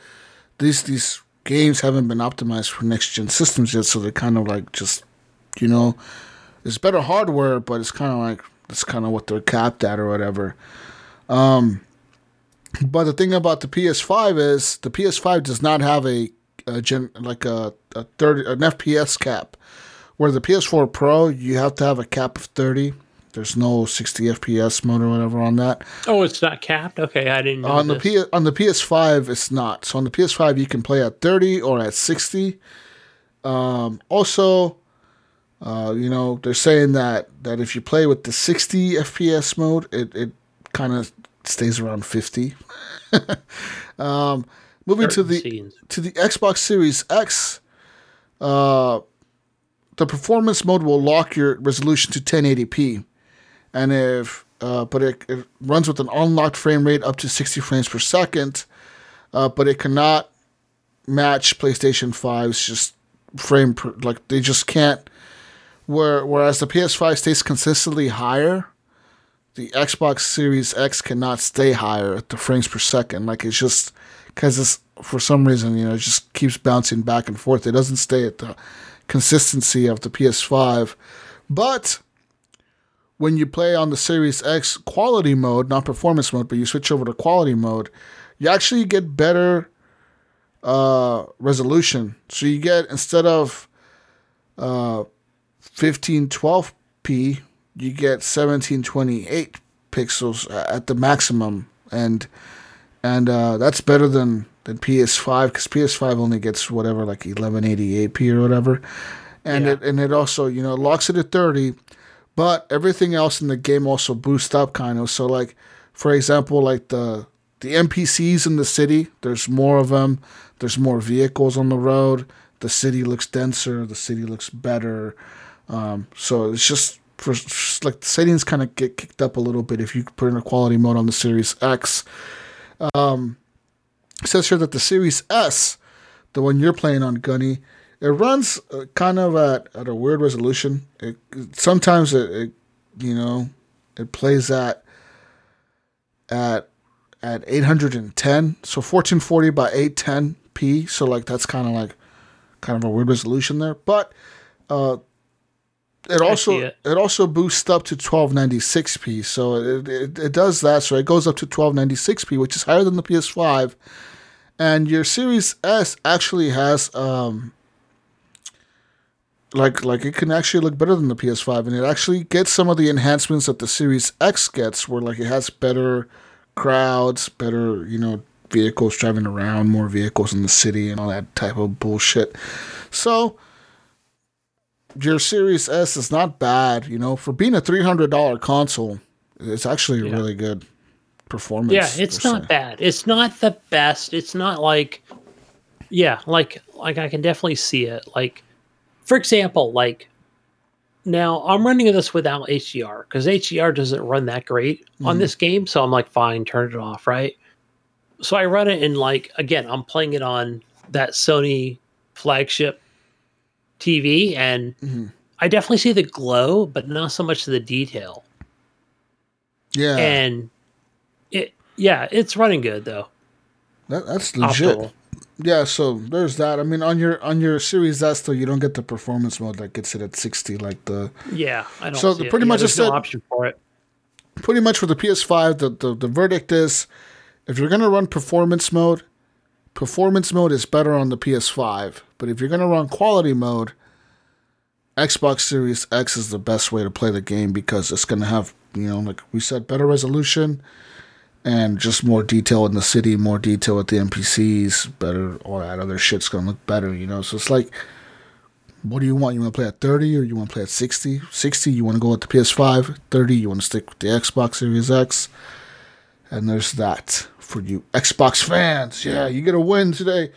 these these games haven't been optimized for next gen systems yet, so they're kind of like just, you know, it's better hardware, but it's kind of like that's kind of what they're capped at or whatever. Um, but the thing about the PS5 is the PS5 does not have a, a gen like a, a thirty an FPS cap, where the PS4 Pro you have to have a cap of thirty. There's no 60 FPS mode or whatever on that. Oh, it's not capped. Okay, I didn't know On the. P- on the PS5, it's not. So on the PS5, you can play at 30 or at 60. Um, also, uh, you know, they're saying that that if you play with the 60 FPS mode, it it kind of stays around 50. um, moving to the scenes. to the Xbox Series X, uh, the performance mode will lock your resolution to 1080p, and if uh, but it, it runs with an unlocked frame rate up to 60 frames per second, uh, but it cannot match PlayStation 5's just frame per, like they just can't. Where whereas the PS5 stays consistently higher, the Xbox Series X cannot stay higher at the frames per second. Like it's just because it's for some reason you know it just keeps bouncing back and forth. It doesn't stay at the consistency of the PS5, but when you play on the Series X quality mode, not performance mode, but you switch over to quality mode, you actually get better uh, resolution. So you get instead of uh, 1512p, you get 1728 pixels at the maximum, and and uh, that's better than than PS5 because PS5 only gets whatever like 1188p or whatever, and Yeah. it and it also you know locks it at 30, but everything else in the game also boosts up kind of. So like for example, like the the NPCs in the city, there's more of them. There's more vehicles on the road. The city looks denser. The city looks better. Um, so it's just for just like the settings kind of get kicked up a little bit if you put in a quality mode on the Series X. Um, it says here that the Series S, the one you're playing on, Gunny, it runs uh, kind of at, at a weird resolution. It, sometimes it, it, you know, it plays at at at 810, so 1440 by 810p. So like that's kind of like kind of a weird resolution there, but uh, it also it. it. also boosts up to 1296p. So it, it it does that. So it goes up to 1296p, which is higher than the PS5. And your Series S actually has um like like it can actually look better than the PS5 and it actually gets some of the enhancements that the Series X gets where like it has better crowds, better, you know, vehicles driving around, more vehicles in the city and all that type of bullshit. So your Series S is not bad. You know, for being a three hundred dollar console, it's actually Yeah. really good performance. Yeah, it's not saying. bad. It's not the best. It's not like yeah, like like I can definitely see it. Like for example, like now I'm running this without HDR because HDR doesn't run that great on this game. So I'm like, fine, turn it off, right? So I run it in like again, I'm playing it on that Sony flagship TV, and Mhm. I definitely see the glow, but not so much the detail. Yeah, And it, yeah, it's running good though. that, that's legit. Optimal. Yeah, so there's that. I mean, on your on your Series S though, you don't get the performance mode that gets it at sixty, like the Yeah, I don't. So it. pretty Yeah, much there's just no option for it. pretty much for the PS5, the, the, the verdict is if you're going to run performance mode, performance mode is better on the PS5. But if you're going to run quality mode, Xbox Series X is the best way to play the game because it's going to have, you know, like we said, better resolution and just more detail in the city, more detail with the NPCs, better, all that other shit's going to look better, you know? So it's like, what do you want? You want to play at 30 or you want to play at 60? 60, you want to go with the PS5. 30, you want to stick with the Xbox Series X. And there's that for you Xbox fans. Yeah, you get a win today.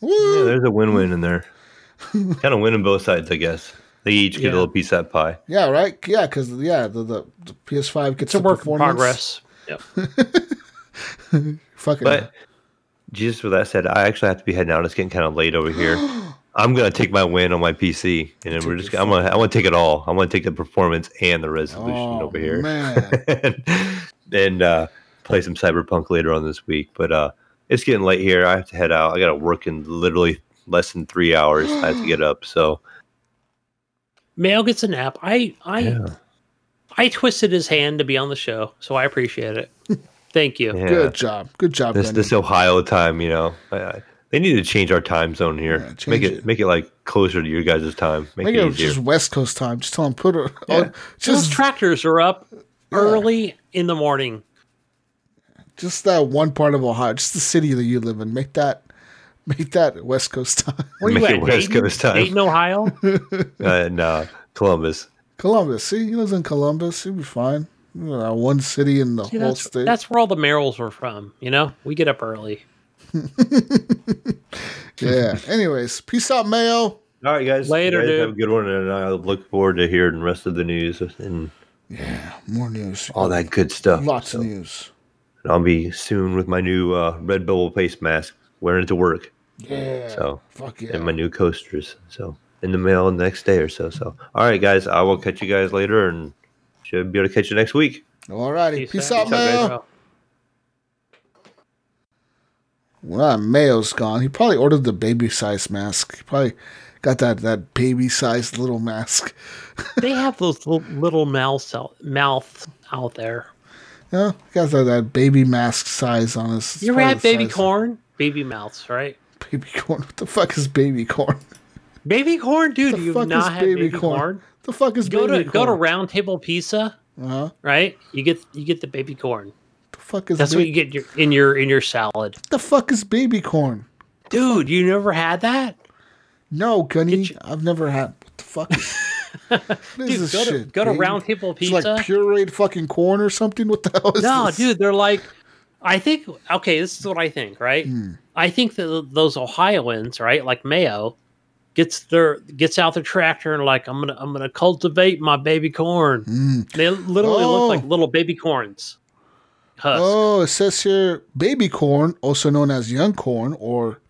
Yeah, there's a win-win in there. kind of winning both sides, I guess. They each get Yeah. a little piece of that pie. Yeah, right? Yeah, because, yeah, the, the, the PS5 gets It's a work in performance. progress. Yep. Fucking But just with that said, I actually have to be heading out. It's getting kind of late over here. I'm gonna take my win on my PC, and then we're just. I'm gonna. I want to take it all. I'm gonna take the performance and the resolution Oh, over here, man. and, and uh, play some Cyberpunk later on this week. But uh, it's getting late here. I have to head out. I got to work in literally less than three hours. I have to get up. So Mail gets a nap. I I yeah, I twisted his hand to be on the show, so I appreciate it. Thank you. yeah. Good job. Good job, This Benny. this Ohio time, you know. I, I, they need to change our time zone here. Yeah, make it, it. make it like closer to your guys' time. Make, Make it it just West Coast time. Just tell them put it. Yeah. Those just tractors are up early in the morning. just that one part of Ohio, just the city that you live in. Make that make that West Coast time. Where you Make at? it West Dayton? Coast time. Dayton, Ohio. and uh, Columbus. Columbus. See, he lives in Columbus. He'll be fine. You know, that one city in the See, whole that's, state. that's where all the Merrills were from. You know, we get up early. yeah. Anyways, peace out, Mayo. All right, guys. Later, You guys dude. Have a good one, and I look forward to hearing the rest of the news and Yeah, more news. all that good stuff. Lots So, of news. and I'll be soon with my new uh, red bubble face mask, wearing it to work, Yeah. So, fuck yeah. and my new coasters. So in the mail the next day or so. So all right, guys. I will catch you guys later, and should be able to catch you next week. All righty, Peace, out, Peace Mayo. Bro. Well, that Mayo's gone. He probably ordered the baby size mask. He probably got that that baby sized little mask. They have those little, little mouths out, mouths out there. Yeah, he got that, that baby mask size on his. You ever probably had baby size- corn? Baby mouths, right? Baby corn. What the fuck is baby corn? Baby corn, dude. The You've fuck not is had baby baby, corn? corn. The fuck is Go baby to corn? go to Round Table Pizza, Uh-huh. right? You get you get the baby corn. The fuck is That's ba- what you get in your, in your in your salad, the fuck is baby corn? dude. You never had that, No, Gunny, you- I've never had. What the fuck? Is, what is dude. this Go to shit? go to? Round Table Pizza. It's like pureed fucking corn or something. What the hell is no, this? dude. They're like, I think. Okay, this is what I think. Right. Hmm. I think that those Ohioans, right, like Mayo, gets their gets out their tractor and like I'm gonna I'm gonna cultivate my baby corn. Mm. They literally Oh. look like little baby corns. Husk. Oh, it says here baby corn, also known as young corn or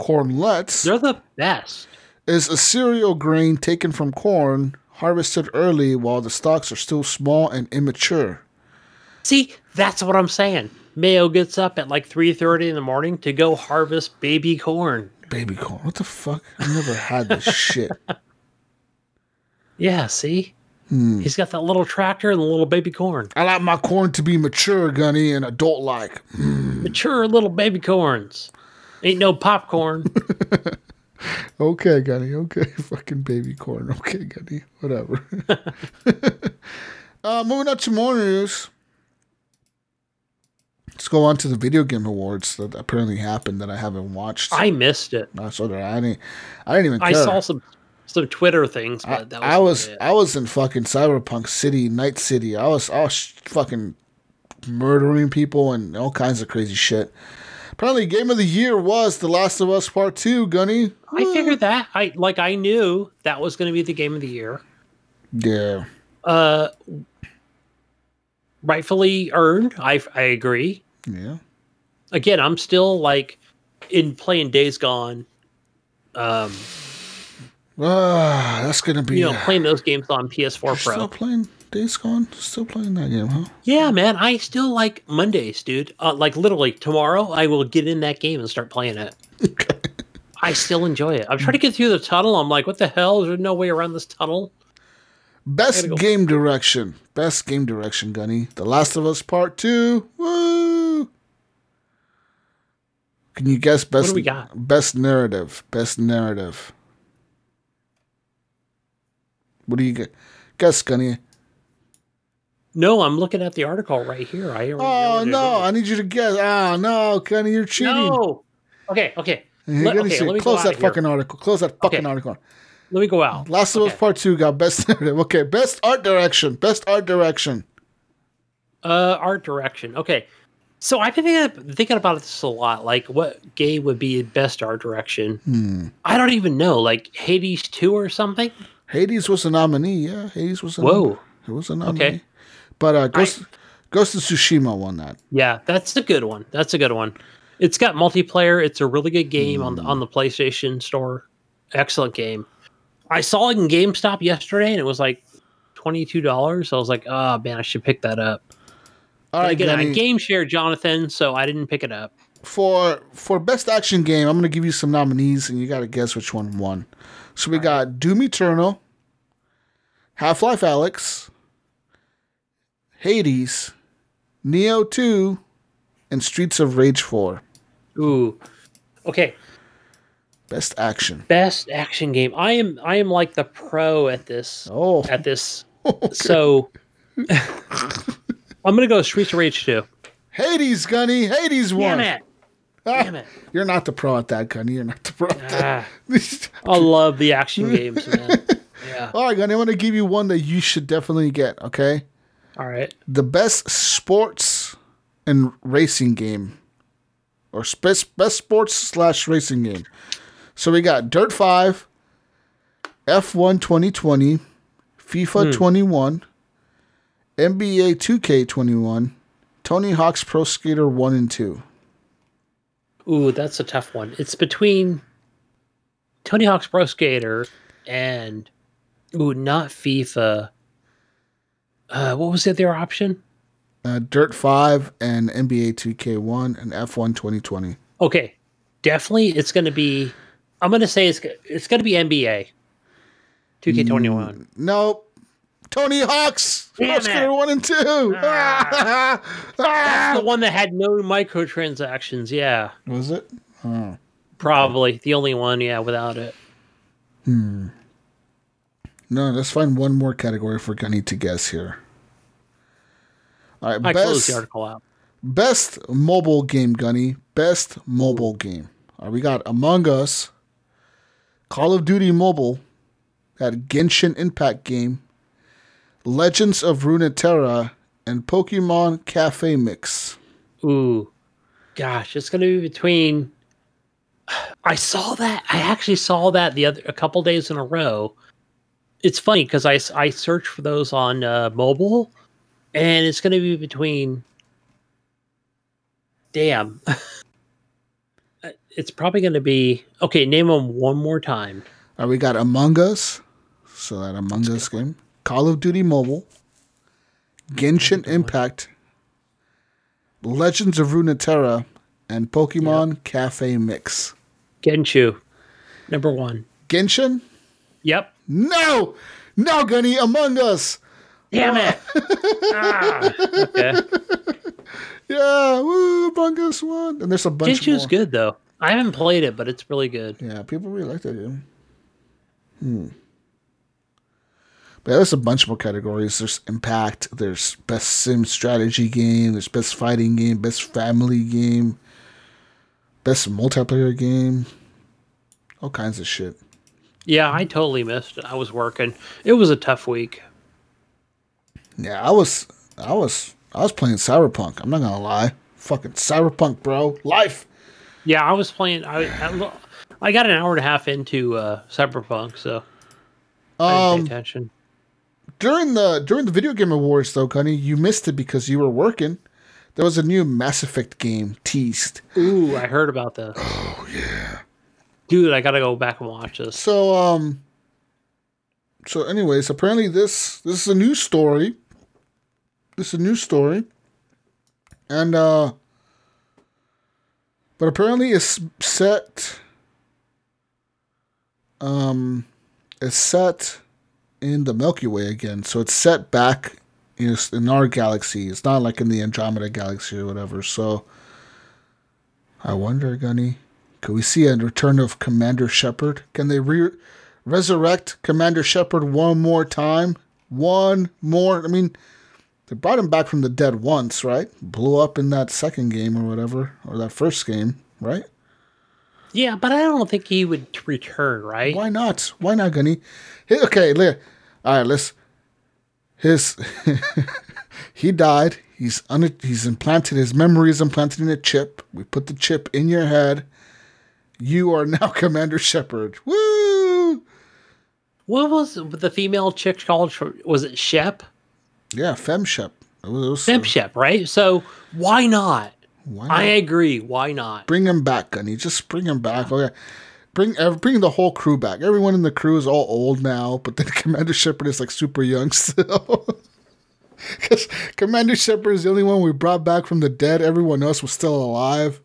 cornlets, They're the best. is a cereal grain taken from corn, harvested early while the stalks are still small and immature. See, that's what I'm saying. Mayo gets up at like 3:30 in the morning to go harvest baby corn. Baby corn. What the fuck? I never had this shit. Yeah, see? Hmm. He's got that little tractor and the little baby corn. I like my corn to be mature, Gunny, and adult like. Mature little baby corns. Ain't no popcorn. Okay, Gunny. Okay, fucking baby corn. Okay, Gunny. Whatever. uh, moving on to more news. Let's go on to the video game awards that apparently happened that I haven't watched. I missed it. I saw that. I didn't. I didn't even care. I saw some some Twitter things, I, but that was I was. I was in fucking Cyberpunk City, Night City. I was I was fucking murdering people and all kinds of crazy shit. Apparently, game of the year was The Last of Us Part Two. Gunny, I figured that. I like I knew that was going to be the game of the year. yeah, Uh, rightfully earned. I I agree. Yeah. Again, I'm still like in playing Days Gone. Um, Ah, that's gonna be. you know, playing those games on PS4 You're Pro. still playing Days Gone. Still playing that game, huh? Yeah, man, I still like Mondays, dude. Uh, like literally tomorrow, I will get in that game and start playing it. I still enjoy it. I'm trying to get through the tunnel. I'm like, what the hell? Is there no way around this tunnel? Best go. game direction. Best game direction, Gunny. The Last of Us Part Two. Woo! Can you guess best? do we got? Best narrative. Best narrative. What do you get? Guess, Gunny. No, I'm looking at the article right here. I Oh no! I need you to guess. Ah no, Gunny, you're cheating. No. Okay, okay. Let, okay, see- let me Close that out here. fucking article. Close that fucking Okay. article. Let me go out. Last of Us Part Two got best narrative. Okay, best art direction. Best art direction. Uh, art direction. Okay. So I've been thinking, thinking about this a lot. Like, what game would be best art direction? Hmm. I don't even know. Like Hades two or something. Hades was a nominee. Yeah, Hades was a Whoa. It was a nominee. Okay. But uh, Ghost, Ghost of Tsushima won that. Yeah, that's a good one. That's a good one. It's got multiplayer. It's a really good game on the on the PlayStation Store. Excellent game. I saw it in GameStop yesterday, and it was like twenty two dollars. I was like, oh man, I should pick that up. All right, again, I game share Jonathan, so I didn't pick it up. for for best action game, I'm gonna give you some nominees, and you gotta guess which one won. So we got Doom Eternal, Half Life Alyx, Hades, Nioh Two, and Streets of Rage Four. Ooh. Okay, Best action. best action game. I am I am like the pro at this Oh, at this. So I'm gonna go Streets of Rage 2. Hades, Gunny. Hades won. Damn it. Ah, Damn it. You're not the pro at that, Gunny. You're not the pro at that. Ah, I love the action games, man. Yeah. All right, Gunny. I want to give you one that you should definitely get. Okay. All right. the best sports and racing game or best best sports slash racing game. So we got Dirt Five, F1 2020, FIFA 21, NBA 2K 21, Tony Hawk's Pro Skater 1 and 2. Ooh, that's a tough one. It's between Tony Hawk's Pro Skater and ooh, not FIFA. Uh, what was the other option? Uh, Dirt 5 and NBA 2K1 and F1 2020. Okay, definitely it's going to be. I'm going to say it's it's going to be NBA. 2K21. Nope. Tony Hawk's Pro Damn. Skater 1 and 2. That's Ah. the one that had no microtransactions. Yeah, Was it? Oh. probably the only one. Yeah, without it. Hmm. No, let's find one more category for Gunny to guess here. All right, I closed best, the article out. best mobile game, Gunny. Best mobile game. All right, we got Among Us, Call of Duty Mobile, that Genshin Impact game, Legends of Runeterra, and Pokemon Cafe Mix. Ooh, gosh, it's going to be between. I saw that. I actually saw that the other a couple days in a row. It's funny because I I searched for those on uh, mobile, and it's going to be between. Damn, Uh, it's probably going to be okay. Name them one more time. All right, we got Among Us, so that Among Us game, Call of Duty Mobile, Genshin Impact, Legends of Runeterra, and Pokemon Cafe Mix. Genshu, number one. Genshin? Yep. No, no, Gunny, Among Us. Damn it. ah, okay. Yeah, woo, Among Us won. And there's a bunch Genshu's more. good though. I haven't played it, but it's really good. Yeah, people really like that game. Hmm. But yeah, there's a bunch more categories. There's Impact. There's Best Sim Strategy Game. There's Best Fighting Game. Best Family Game. Best Multiplayer Game. All kinds of shit. Yeah, I totally missed it. I was working. It was a tough week. Yeah, I was, I was, I was playing Cyberpunk. I'm not gonna lie, fucking Cyberpunk, bro, life. Yeah, I was playing. I I, I got an hour and a half into uh, Cyberpunk, so I didn't Um, pay attention. During the during the video game awards, though, Gunny, you missed it because you were working. There was a new Mass Effect game teased. Ooh, I heard about this. Oh yeah, dude, I gotta go back and watch this. So, um, so anyways, apparently this this is a new story. This is a new story, and uh, but apparently it's set. Um, it's set in the Milky Way again, so it's set back in our galaxy. It's not like in the Andromeda galaxy or whatever. So, I wonder, Gunny, could we see a return of Commander Shepard? Can they re- resurrect Commander Shepard one more time? One more? I mean, they brought him back from the dead once, right? Blew up in that second game or whatever, or that first game, right? Yeah, but I don't think he would return, right? Why not? Why not, Gunny? Hey, okay, li- all right, let's. His. he died. He's un- he's implanted. His memory is implanted in a chip. We put the chip in your head. You are now Commander Shepard. Woo! What was the female chick called? Was it Shep? Yeah, FemShep. It was, it was- Fem Shep, right? So why not? Why I agree. Why not? bring him back, Gunny. Just bring him back. Okay, bring bring the whole crew back. Everyone in the crew is all old now, but then Commander Shepard is like super young still. Because Commander Shepard is the only one we brought back from the dead. Everyone else was still alive.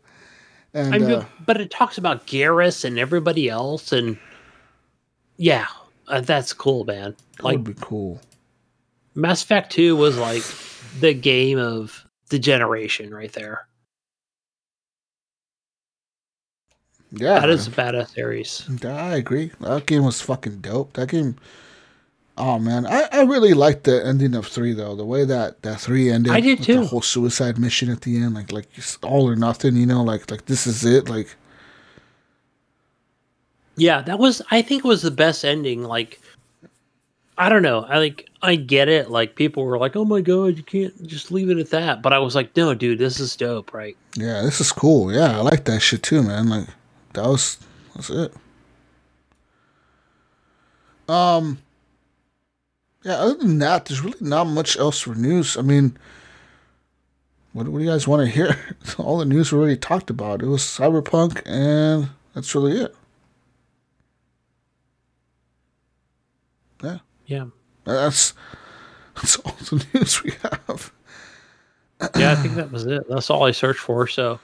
And I mean, uh, but it talks about Garrus and everybody else, and yeah, uh, that's cool, man. that Like would be cool. Mass Effect Two was like the game of the generation right there. Yeah, That is a badass series. I agree. That game was fucking dope. That game. Oh man, I, I really liked the ending of three though. The way that that three ended. I did with too. The whole suicide mission at the end, like like it's all or nothing. You know, like like this is it. Like Yeah, that was. I think it was the best ending. Like, I don't know. I like. I get it. Like people were like, "Oh my god, you can't just leave it at that." But I was like, "No, dude, this is dope, right?" yeah, this is cool. Yeah, I like that shit too, man. Like that was that's it. Um. Yeah, other than that, there's really not much else for news. I mean, what, what do you guys want to hear? All the news we already talked about. It was Cyberpunk, and that's really it. Yeah, Yeah. that's that's all the news we have. Yeah, I think that was it. That's all I searched for. So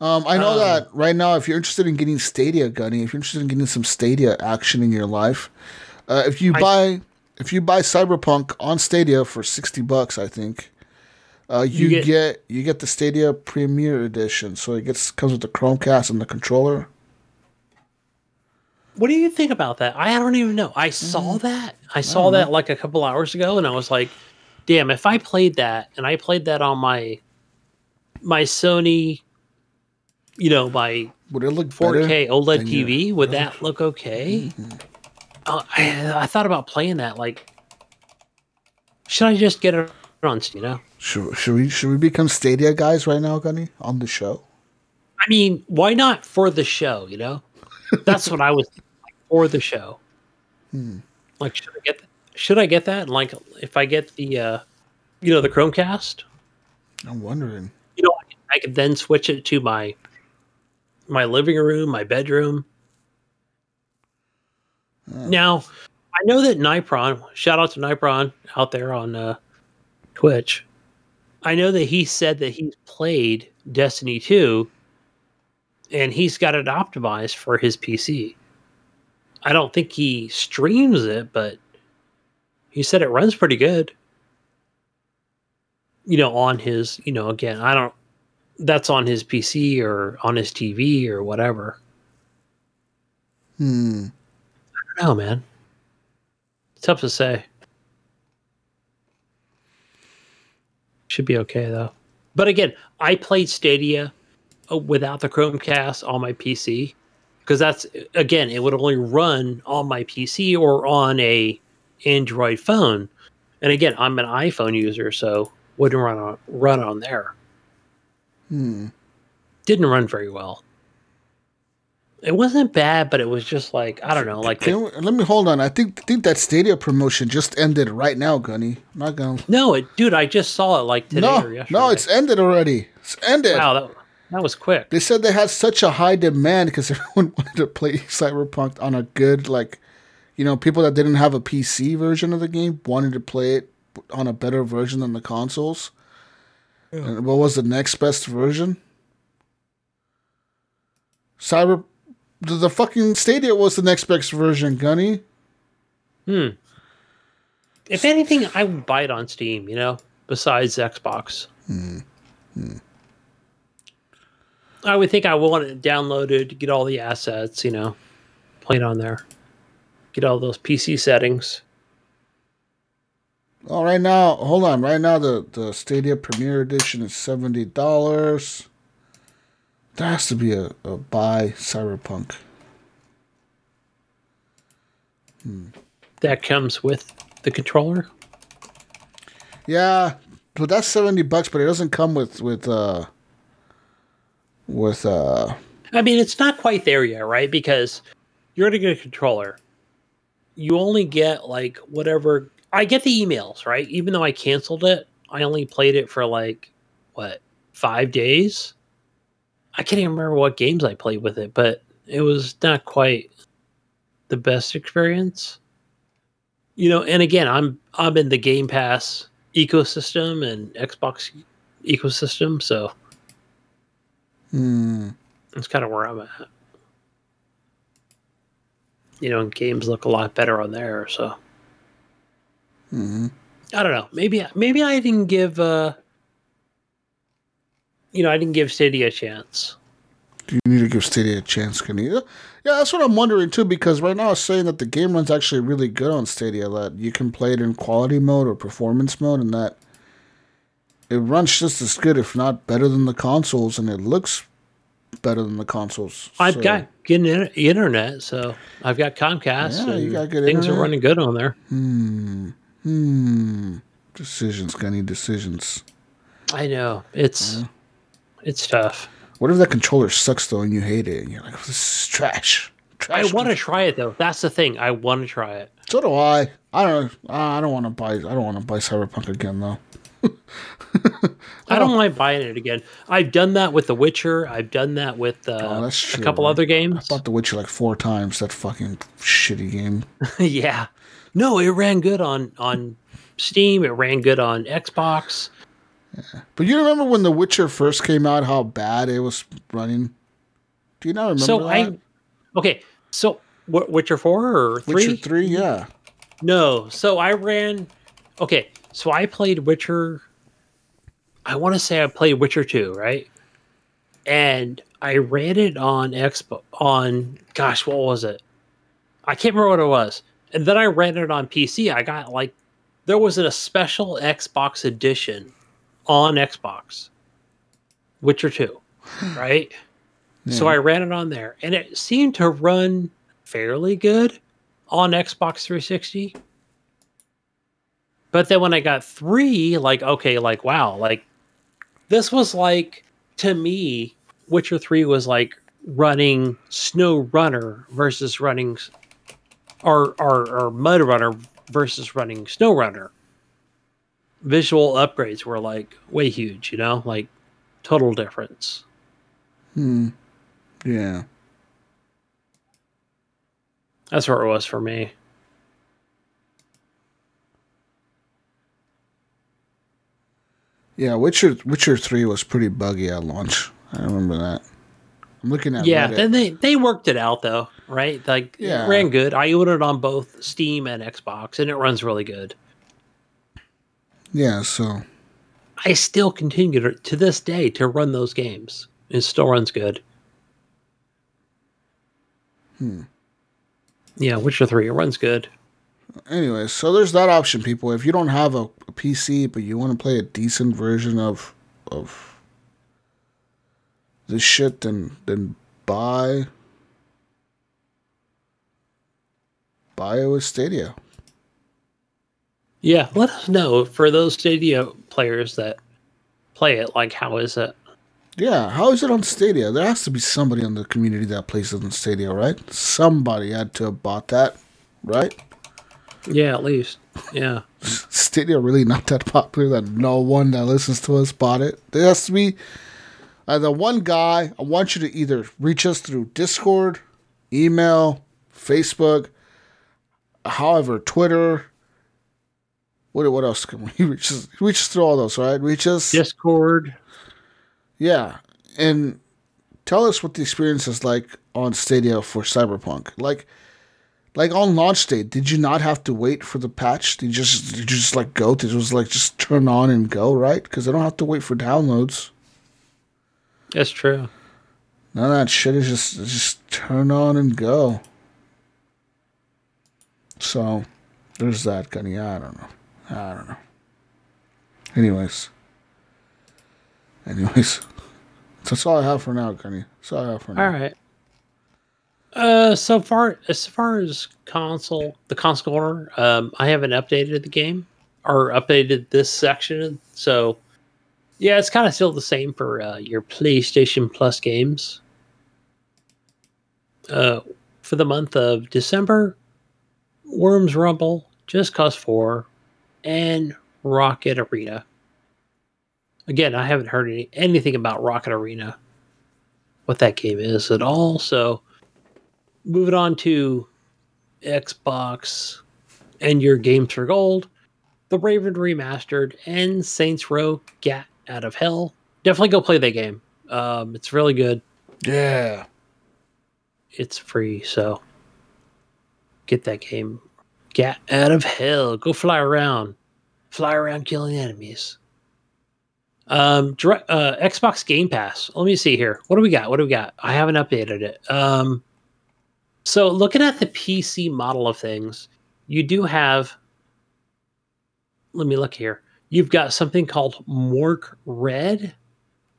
Um, I know Um, that right now, if you're interested in getting Stadia, Gunny, if you're interested in getting some Stadia action in your life, uh, if you I- buy if you buy Cyberpunk on Stadia for sixty bucks, I think, uh, you, You get, get- you get the Stadia Premier Edition, so it gets comes with the Chromecast and the controller. What do you think about that? I don't even know. I saw that. I saw that like a couple hours ago, and I was like, "Damn! If I played that, and I played that on my my Sony, you know, my Would it look 4K? OLED than your- TV, would that look okay?" Uh, I, I thought about playing that. Like, should I just get it on? You know, Should, should we should we become Stadia guys right now, Gunny, on the show? I mean, why not for the show? You know, that's what I was like, for the show. Like, should I get should I get that? Like, if I get the, uh, you know, the Chromecast, I'm wondering. you know, I could, I could then switch it to my my living room, my bedroom. Now, I know that Nipron, shout out to Nipron out there on uh, Twitch. I know that he said that he's played Destiny 2 and he's got it optimized for his PC. I don't think he streams it, but he said it runs pretty good. You know, on his, you know, again, I don't, that's on his PC or on his TV or whatever. Hmm. I don't know, man. It's tough to say. Should be okay though. But again, I played Stadia uh, without the Chromecast on my PC because that's again, it would only run on my PC or on a Android phone. And again, I'm an iPhone user, so wouldn't run on run on there. Hmm. Didn't run very well. It wasn't bad, but it was just like I don't know, like the- we- let me hold on. I think think that Stadia promotion just ended right now, Gunny. I'm not gonna. no, it, dude, I just saw it like today No, or yesterday. no, it's ended already. It's ended. wow, that, that was quick. They said they had such a high demand because everyone wanted to play Cyberpunk on a good, like, you know, people that didn't have a PC version of the game wanted to play it on a better version than the consoles. And what was the next best version? Cyber, the, the fucking Stadia was the next best version, Gunny. Hmm. If anything, I would buy it on Steam. You know, besides Xbox. hmm I would think I would want it downloaded, to get all the assets. You know, play it on there, get all those PC settings. Oh, right now, hold on. Right now, the, the Stadia Premier Edition is seventy dollars. There has to be a, a buy Cyberpunk. That comes with the controller. Yeah, but that's seventy bucks. But it doesn't come with with uh with uh I mean, it's not quite there yet, right? Because you're going to get a controller. You only get like whatever. I get the emails, right? Even though I canceled it, I only played it for like, what, five days? I can't even remember what games I played with it, but it was not quite the best experience. You know, and again, I'm I'm in the Game Pass ecosystem and Xbox ecosystem, so hmm, that's kind of where I'm at. You know, and games look a lot better on there, so hmm I don't know. Maybe maybe I didn't give uh you know, I didn't give Stadia a chance. Do you need to give Stadia a chance, can you? Yeah, that's what I'm wondering too. Because right now it's saying that the game runs actually really good on Stadia. That you can play it in quality mode or performance mode, and that it runs just as good, if not better, than the consoles, and it looks better than the consoles. I've So- got good in- internet, so I've got Comcast. Yeah, you got good things internet. are running good on there. Hmm. Hmm. Decisions, Gunny. Decisions. I know it's it's tough. What if that controller sucks though, and you hate it, and you're like, "This is trash." I want to try it though. That's the thing. I want to try it. So do I. I don't. I don't want to buy. I don't want to buy Cyberpunk again though. I don't mind buying it again. I've done that with The Witcher. I've done that with uh, Oh, that's a couple right? other I games. bought The Witcher like four times. That fucking shitty game. yeah. No, it ran good on on Steam. It ran good on Xbox. Yeah. But you remember when The Witcher first came out? How bad it was running. Do you not remember so that? I okay. So Wi- Witcher four or three? Witcher three, yeah. No. So I ran. Okay. So I played Witcher. I want to say I played Witcher two, right? And I ran it on Expo on. Gosh, what was it? I can't remember what it was. And then I ran it on PC. I got like there was a special Xbox edition on Xbox. Witcher two, right? So I ran it on there, and it seemed to run fairly good on Xbox 360. But then when I got three, like, okay, like, wow, like, this was like, to me, Witcher 3 was like running SnowRunner versus running, or, or, or MudRunner versus running SnowRunner. Visual upgrades were like way huge, you know, like total difference. Hmm. Yeah. That's where it was for me. Yeah, Witcher Witcher three was pretty buggy at launch. I remember that. I'm looking at Yeah, Reddit. then they they worked it out though, right? Like Yeah. it ran good. I own it on both Steam and Xbox, and it runs really good. yeah, so I still continue to, to this day to run those games. It still runs good. Hmm. Yeah, Witcher Three, it runs good. anyway, so there's that option, people. If you don't have a, a PC but you want to play a decent version of of this shit, then then buy buy it with Stadia. Yeah, let us know for those Stadia players that play it. Like, how is it? Yeah, how is it on Stadia? There has to be somebody in the community that plays it on Stadia, right? Somebody had to have bought that, right? Yeah, at least. Yeah. Stadia really not that popular that no one that listens to us bought it. There has to be either one guy. I want you to either reach us through Discord, email, Facebook, however, Twitter. What what else can we reach? Reach us through all those, right? Reach us. Discord. Yeah, and tell us what the experience is like on Stadia for Cyberpunk. Like, like on launch day, did you not have to wait for the patch? Did you just did you just like go? Did it was like just turn on and go, right? Because I don't have to wait for downloads. That's true. None of that shit is just just turn on and go. So there's that kind of yeah, I don't know. I don't know. Anyways. Anyways. That's all I have for now, Kenny. That's all I have for now. All right. Uh, so far as far as console, the console order, um, I haven't updated the game or updated this section. So, yeah, it's kind of still the same for uh, your PlayStation Plus games. Uh, for the month of December, Worms Rumble, Just Cause Four, and Rocket Arena. Again, I haven't heard any, anything about Rocket Arena, what that game is at all. So, moving on to Xbox and your games for gold, The Raven Remastered and Saints Row Gat Out of Hell. Definitely go play that game. Um, it's really good. Yeah. It's free, so get that game. Get Out of Hell. Go fly around, fly around killing enemies. Um, direct, uh, Xbox Game Pass. Let me see here. What do we got? What do we got? I haven't updated it. Um, so looking at the PC model of things, you do have. Let me look here. You've got something called Mork Red.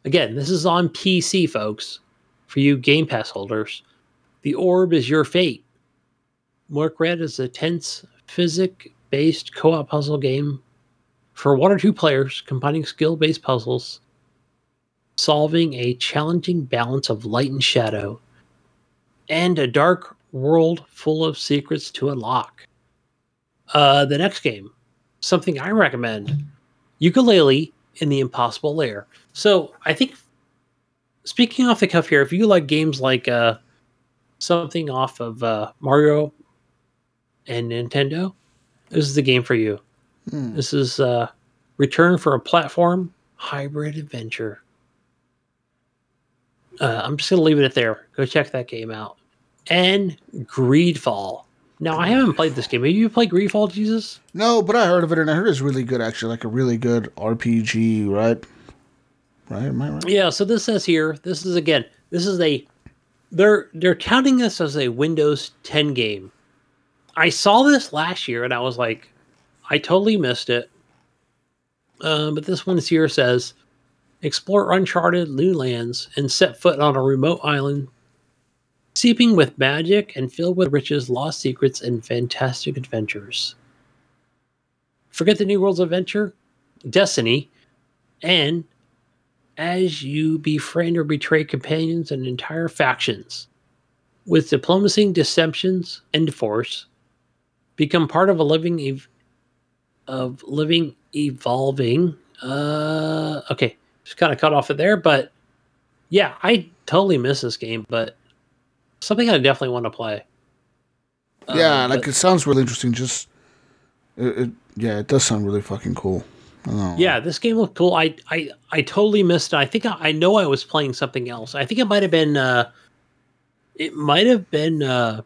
Again, this is on PC, folks. For you Game Pass holders, the orb is your fate. Morkredd is a tense physic-based co-op puzzle game for one or two players, combining skill-based puzzles, solving a challenging balance of light and shadow and a dark world full of secrets to unlock. Uh, the next game, something I recommend, Yooka-Laylee and the Impossible Lair. So I think, speaking off the cuff here, if you like games like uh, something off of uh, Mario and Nintendo, this is the game for you. Hmm. This is uh, Return for a platform hybrid adventure. Uh, I'm just gonna leave it at there. Go check that game out. And Greedfall. Now I haven't played this game. Have you played Greedfall, Jesus? No, but I heard of it and I heard it's really good actually, like a really good RPG, right? Right? Am I right? Yeah. So this says here. This is again. This is a. They're they're counting this as a Windows 10 game. I saw this last year and I was like, I totally missed it. Uh, but this one here says, explore uncharted new lands and set foot on a remote island, seeping with magic and filled with riches, lost secrets, and fantastic adventures. Forget the New World's adventure, Destiny, and as you befriend or betray companions and entire factions. With diplomacy, deceptions, and force, become part of a living ev- of living evolving. Uh, okay, just kind of cut off it there, but yeah, I totally miss this game, but something I definitely want to play. yeah, Um, like but- it sounds really interesting. Just, it, it, yeah, it does sound really fucking cool. I don't know. yeah, this game looked cool. I I I totally missed it. I think I, I know I was playing something else. I think it might have been uh it might have been uh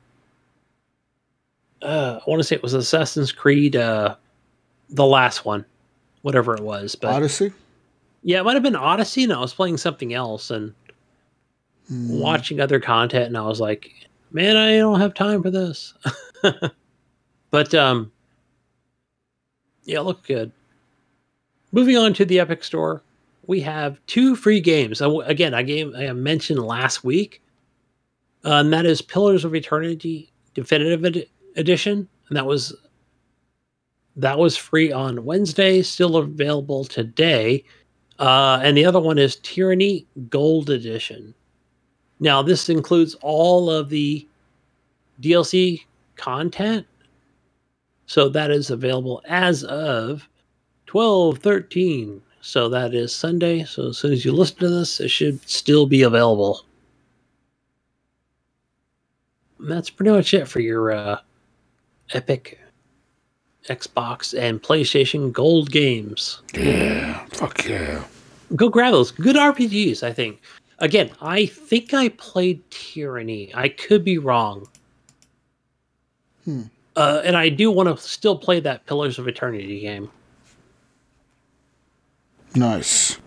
uh I want to say it was Assassin's Creed uh the last one. Whatever it was. But Odyssey. yeah, it might have been Odyssey and I was playing something else and Hmm. watching other content and I was like, man, I don't have time for this. but um yeah, it looked good. Moving on to the Epic Store, we have two free games. Again, I gave I mentioned last week, uh, and that is Pillars of Eternity Definitive Edition and that was that was free on Wednesday, still available today. Uh, and the other one is Tyranny Gold Edition. Now, this includes all of the DLC content. So that is available as of 12 13. So that is Sunday. So as soon as you listen to this, it should still be available. And that's pretty much it for your uh, Epic, Xbox, and PlayStation Gold games. Yeah. Fuck yeah. Go grab those. Good RPGs, I think. Again, I think I played Tyranny. I could be wrong. Hmm. Uh, and I do want to still play that Pillars of Eternity game. Nice.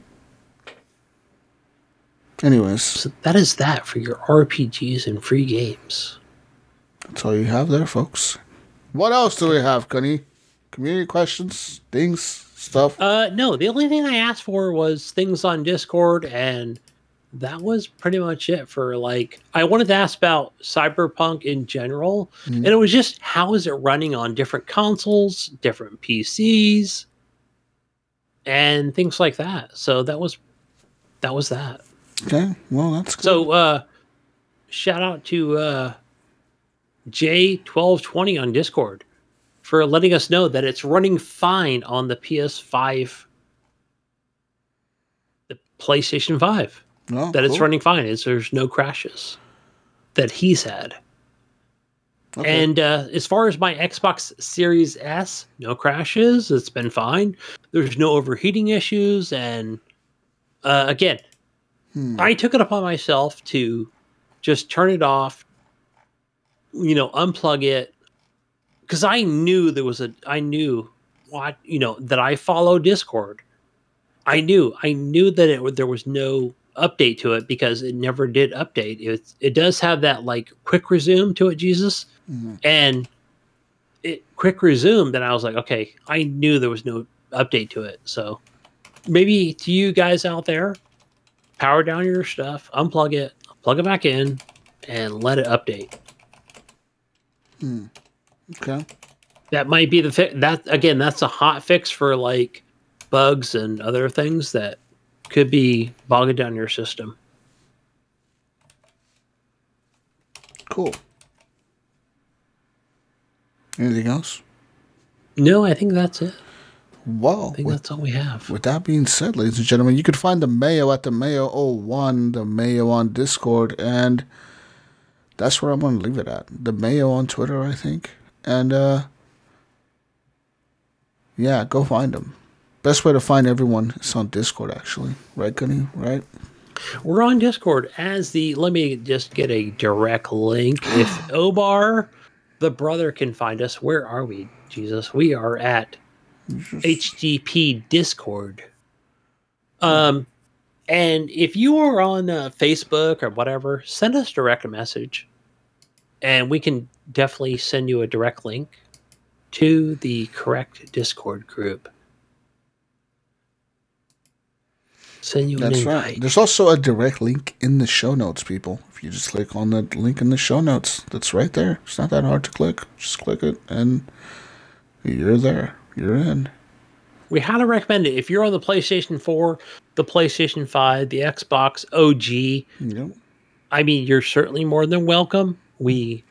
Anyways, So that is that for your RPGs and free games. that's all you have there, folks. What else do we have, Gunny? Community questions, things, stuff. Uh, no, the only thing I asked for was things on Discord, and that was pretty much it for like. I wanted to ask about Cyberpunk in general, and it was just how is it running on different consoles, different PCs, and things like that. So that was that was that. Okay, well that's good. So uh shout out to uh J1220 on Discord for letting us know that it's running fine on the PS5 the PlayStation 5. No, That it's cool. running fine. It's, there's no crashes that he's had. Okay. And uh, as far as my Xbox Series S, no crashes. It's been fine. There's no overheating issues. And uh, again, Hmm. I took it upon myself to just turn it off, you know, unplug it, because I knew there was a, I knew what, you know, that I follow Discord. I knew, I knew that it there was no update to it because it never did update. It it does have that like quick resume to it, Jesus, Mhm. and it quick resume. Then I was like, okay, I knew there was no update to it. So maybe to you guys out there, power down your stuff, unplug it, plug it back in, and let it update. Mm. Okay. That might be the fi- that again. That's a hot fix for like bugs and other things that could be bogging down your system. Cool. Anything else? No, I think that's it. Well, I think with, that's all we have. with that being said, ladies and gentlemen, you can find the Mayo at the Mayo 01, the Mayo on Discord, and that's where I'm going to leave it at. The Mayo on Twitter, I think. And, uh, yeah, go find them. Best way to find everyone is on Discord, actually. Right, Gunny? Right? We're on Discord as the. Let me just get a direct link. If Obar, the brother, can find us, where are we? Jesus, we are at HTTP Discord. Um, and if you are on uh, Facebook or whatever, send us direct message, and we can definitely send you a direct link to the correct Discord group. Send you That's right. There's also a direct link in the show notes, people. If you just click on the link in the show notes, that's right there. It's not that hard to click. Just click it, and you're there. You're in. we highly recommend it. If you're on the PlayStation 4, the PlayStation 5, the Xbox OG, Yep. I mean, you're certainly more than welcome. We,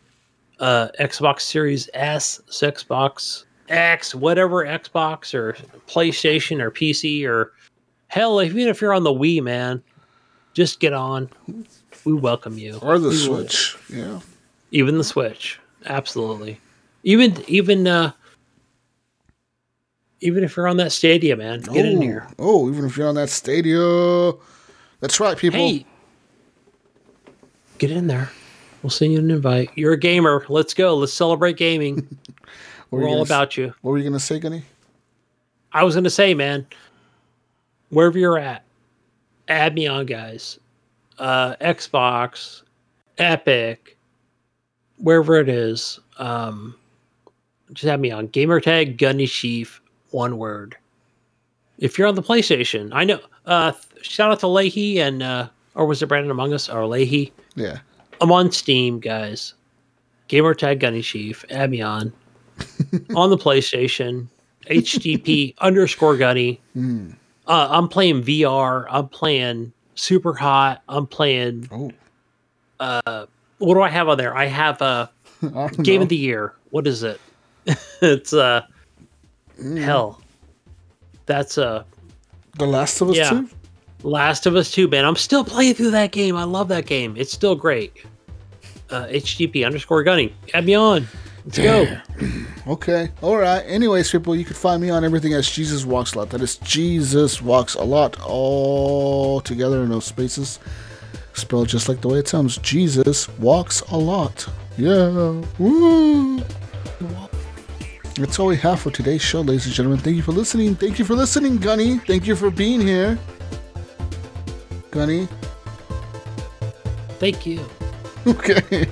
uh, Xbox Series S, Xbox X, whatever Xbox or PlayStation or PC or hell, even if you're on the Wii, man, just get on. We welcome you. Or the We will- Switch. Yeah. even the Switch, absolutely. Even even uh, even if you're on that Stadia, man, get in oh, here. Oh, even if you're on that Stadia. That's right, people. Hey, get in there. We'll send you an invite. You're a gamer. Let's go. Let's celebrate gaming. Were all gonna s- about you. What were you gonna say, Gunny? I was gonna say, man, wherever you're at, add me on, guys. Uh, Xbox, Epic, wherever it is. Um, just add me on. Gamertag Gunny Chief, one word. If you're on the PlayStation, I know. Uh, shout out to Leahy and uh, or was it Brandon Among Us or Leahy? Yeah. I'm on Steam, guys. Gamertag Gunny Chief, add me on. on the PlayStation, HTTP underscore Gunny. Hmm. Uh, I'm playing VR. I'm playing Super Hot. I'm playing. Oh, What do I have on there? I have a I Game know. of the Year. What is it? it's uh, Hmm. hell. That's uh, The Last of Us Yeah. 2? Last of Us 2, man. I'm still playing through that game. I love that game. It's still great. Uh, HTTP underscore Gunny. Add me on. Let's go. Okay. All right. Anyways, people, you can find me on everything as Jesus Walks a Lot. That is Jesus Walks a Lot, all together in those spaces. Spelled just like the way it sounds. Jesus Walks a Lot. Yeah. Woo. That's all we have for today's show, ladies and gentlemen. Thank you for listening. Thank you for listening, Gunny. Thank you for being here. Gunny. Thank you. Okay.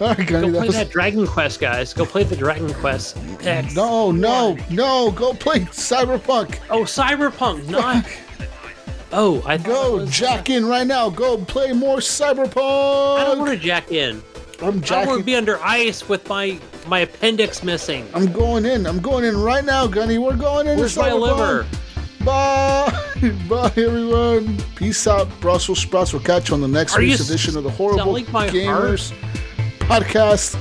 All right, Gunny. Go that play was- that Dragon Quest, guys. Go play the Dragon Quest. X. No, no, no. Go play Cyberpunk. Oh, Cyberpunk, not. Oh, I Go was- jack in right now. Go play more Cyberpunk. I don't want to jack in. I'm I want to be under ice with my my appendix missing. I'm going in. I'm going in right now, Gunny. We're going in. Where's my liver? Bye. Bye, everyone. Peace out, Brussels sprouts. We'll catch you on the next Are week's edition of the Horrible my Gamers podcast.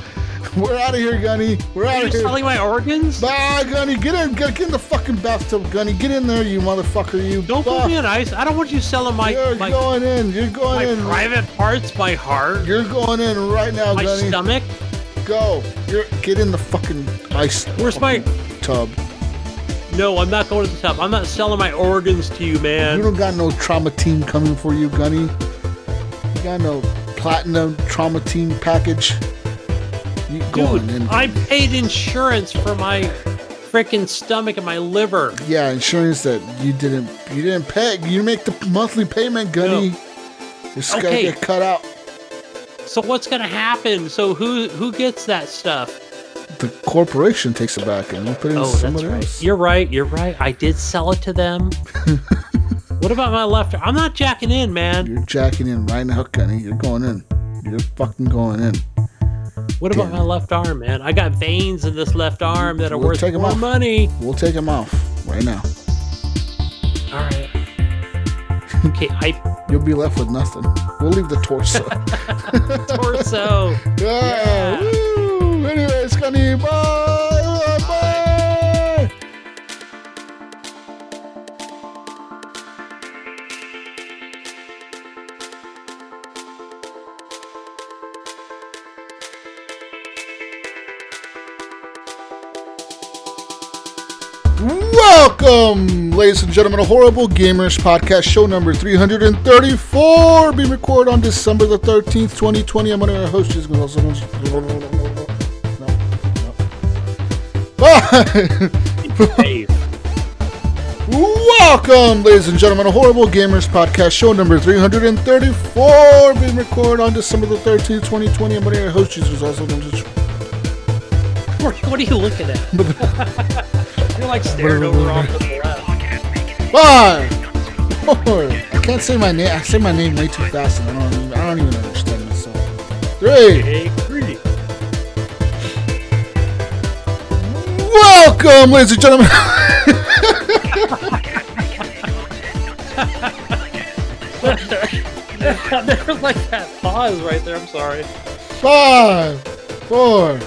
We're out of here, Gunny. We're out of here. selling my organs? Bye, Gunny. Get in. Get, get in the fucking bathtub, Gunny. Get in there, you motherfucker. You. Don't Bye. put me on ice. I don't want you selling my You're my, going in. You're going my in. private parts, my heart, You're going in right now, my Gunny. stomach. Go. You're get in the fucking ice Where's my? tub. No, I'm not going to the top. I'm not selling my organs to you, man. You don't got no trauma team coming for you, Gunny. You got no platinum trauma team package. You Dude, in? I paid insurance for my freaking stomach and my liver. yeah, insurance that you didn't you didn't pay. You make the monthly payment, Gunny. It's gotta get cut out. So what's gonna happen? So who who gets that stuff? The corporation takes it back and we put it in Oh, that's somebody right. else. You're right. You're right. I did sell it to them. what about my left? I'm not jacking in, man. You're jacking in right now, Gunny. You're going in. You're fucking going in. What about my left arm, man? I got veins in this left arm that are We'll worth take more off. money. We'll take them off right now. All right. Okay, I You'll be left with nothing. We'll leave the torso. torso. yeah. Yeah. Anyways, Gunny, bye. Bye. Welcome, ladies and gentlemen, to Horrible Gamers Podcast, show number 334, being recorded on December the 13th, 2020. I'm one of your hosts, Welcome, ladies and gentlemen, to Horrible Gamers Podcast, show number 334, being recorded on December the 13th, 2020. I'm one of your hosts, Jesus Gonzalez. What what are you looking at? You're like staring over off to the left. Five, four. I can't say my name. I say my name way too fast, and I don't. Even, I don't even understand myself. Three. Welcome, ladies and gentlemen. there was like that pause right there. I'm sorry. Five, four,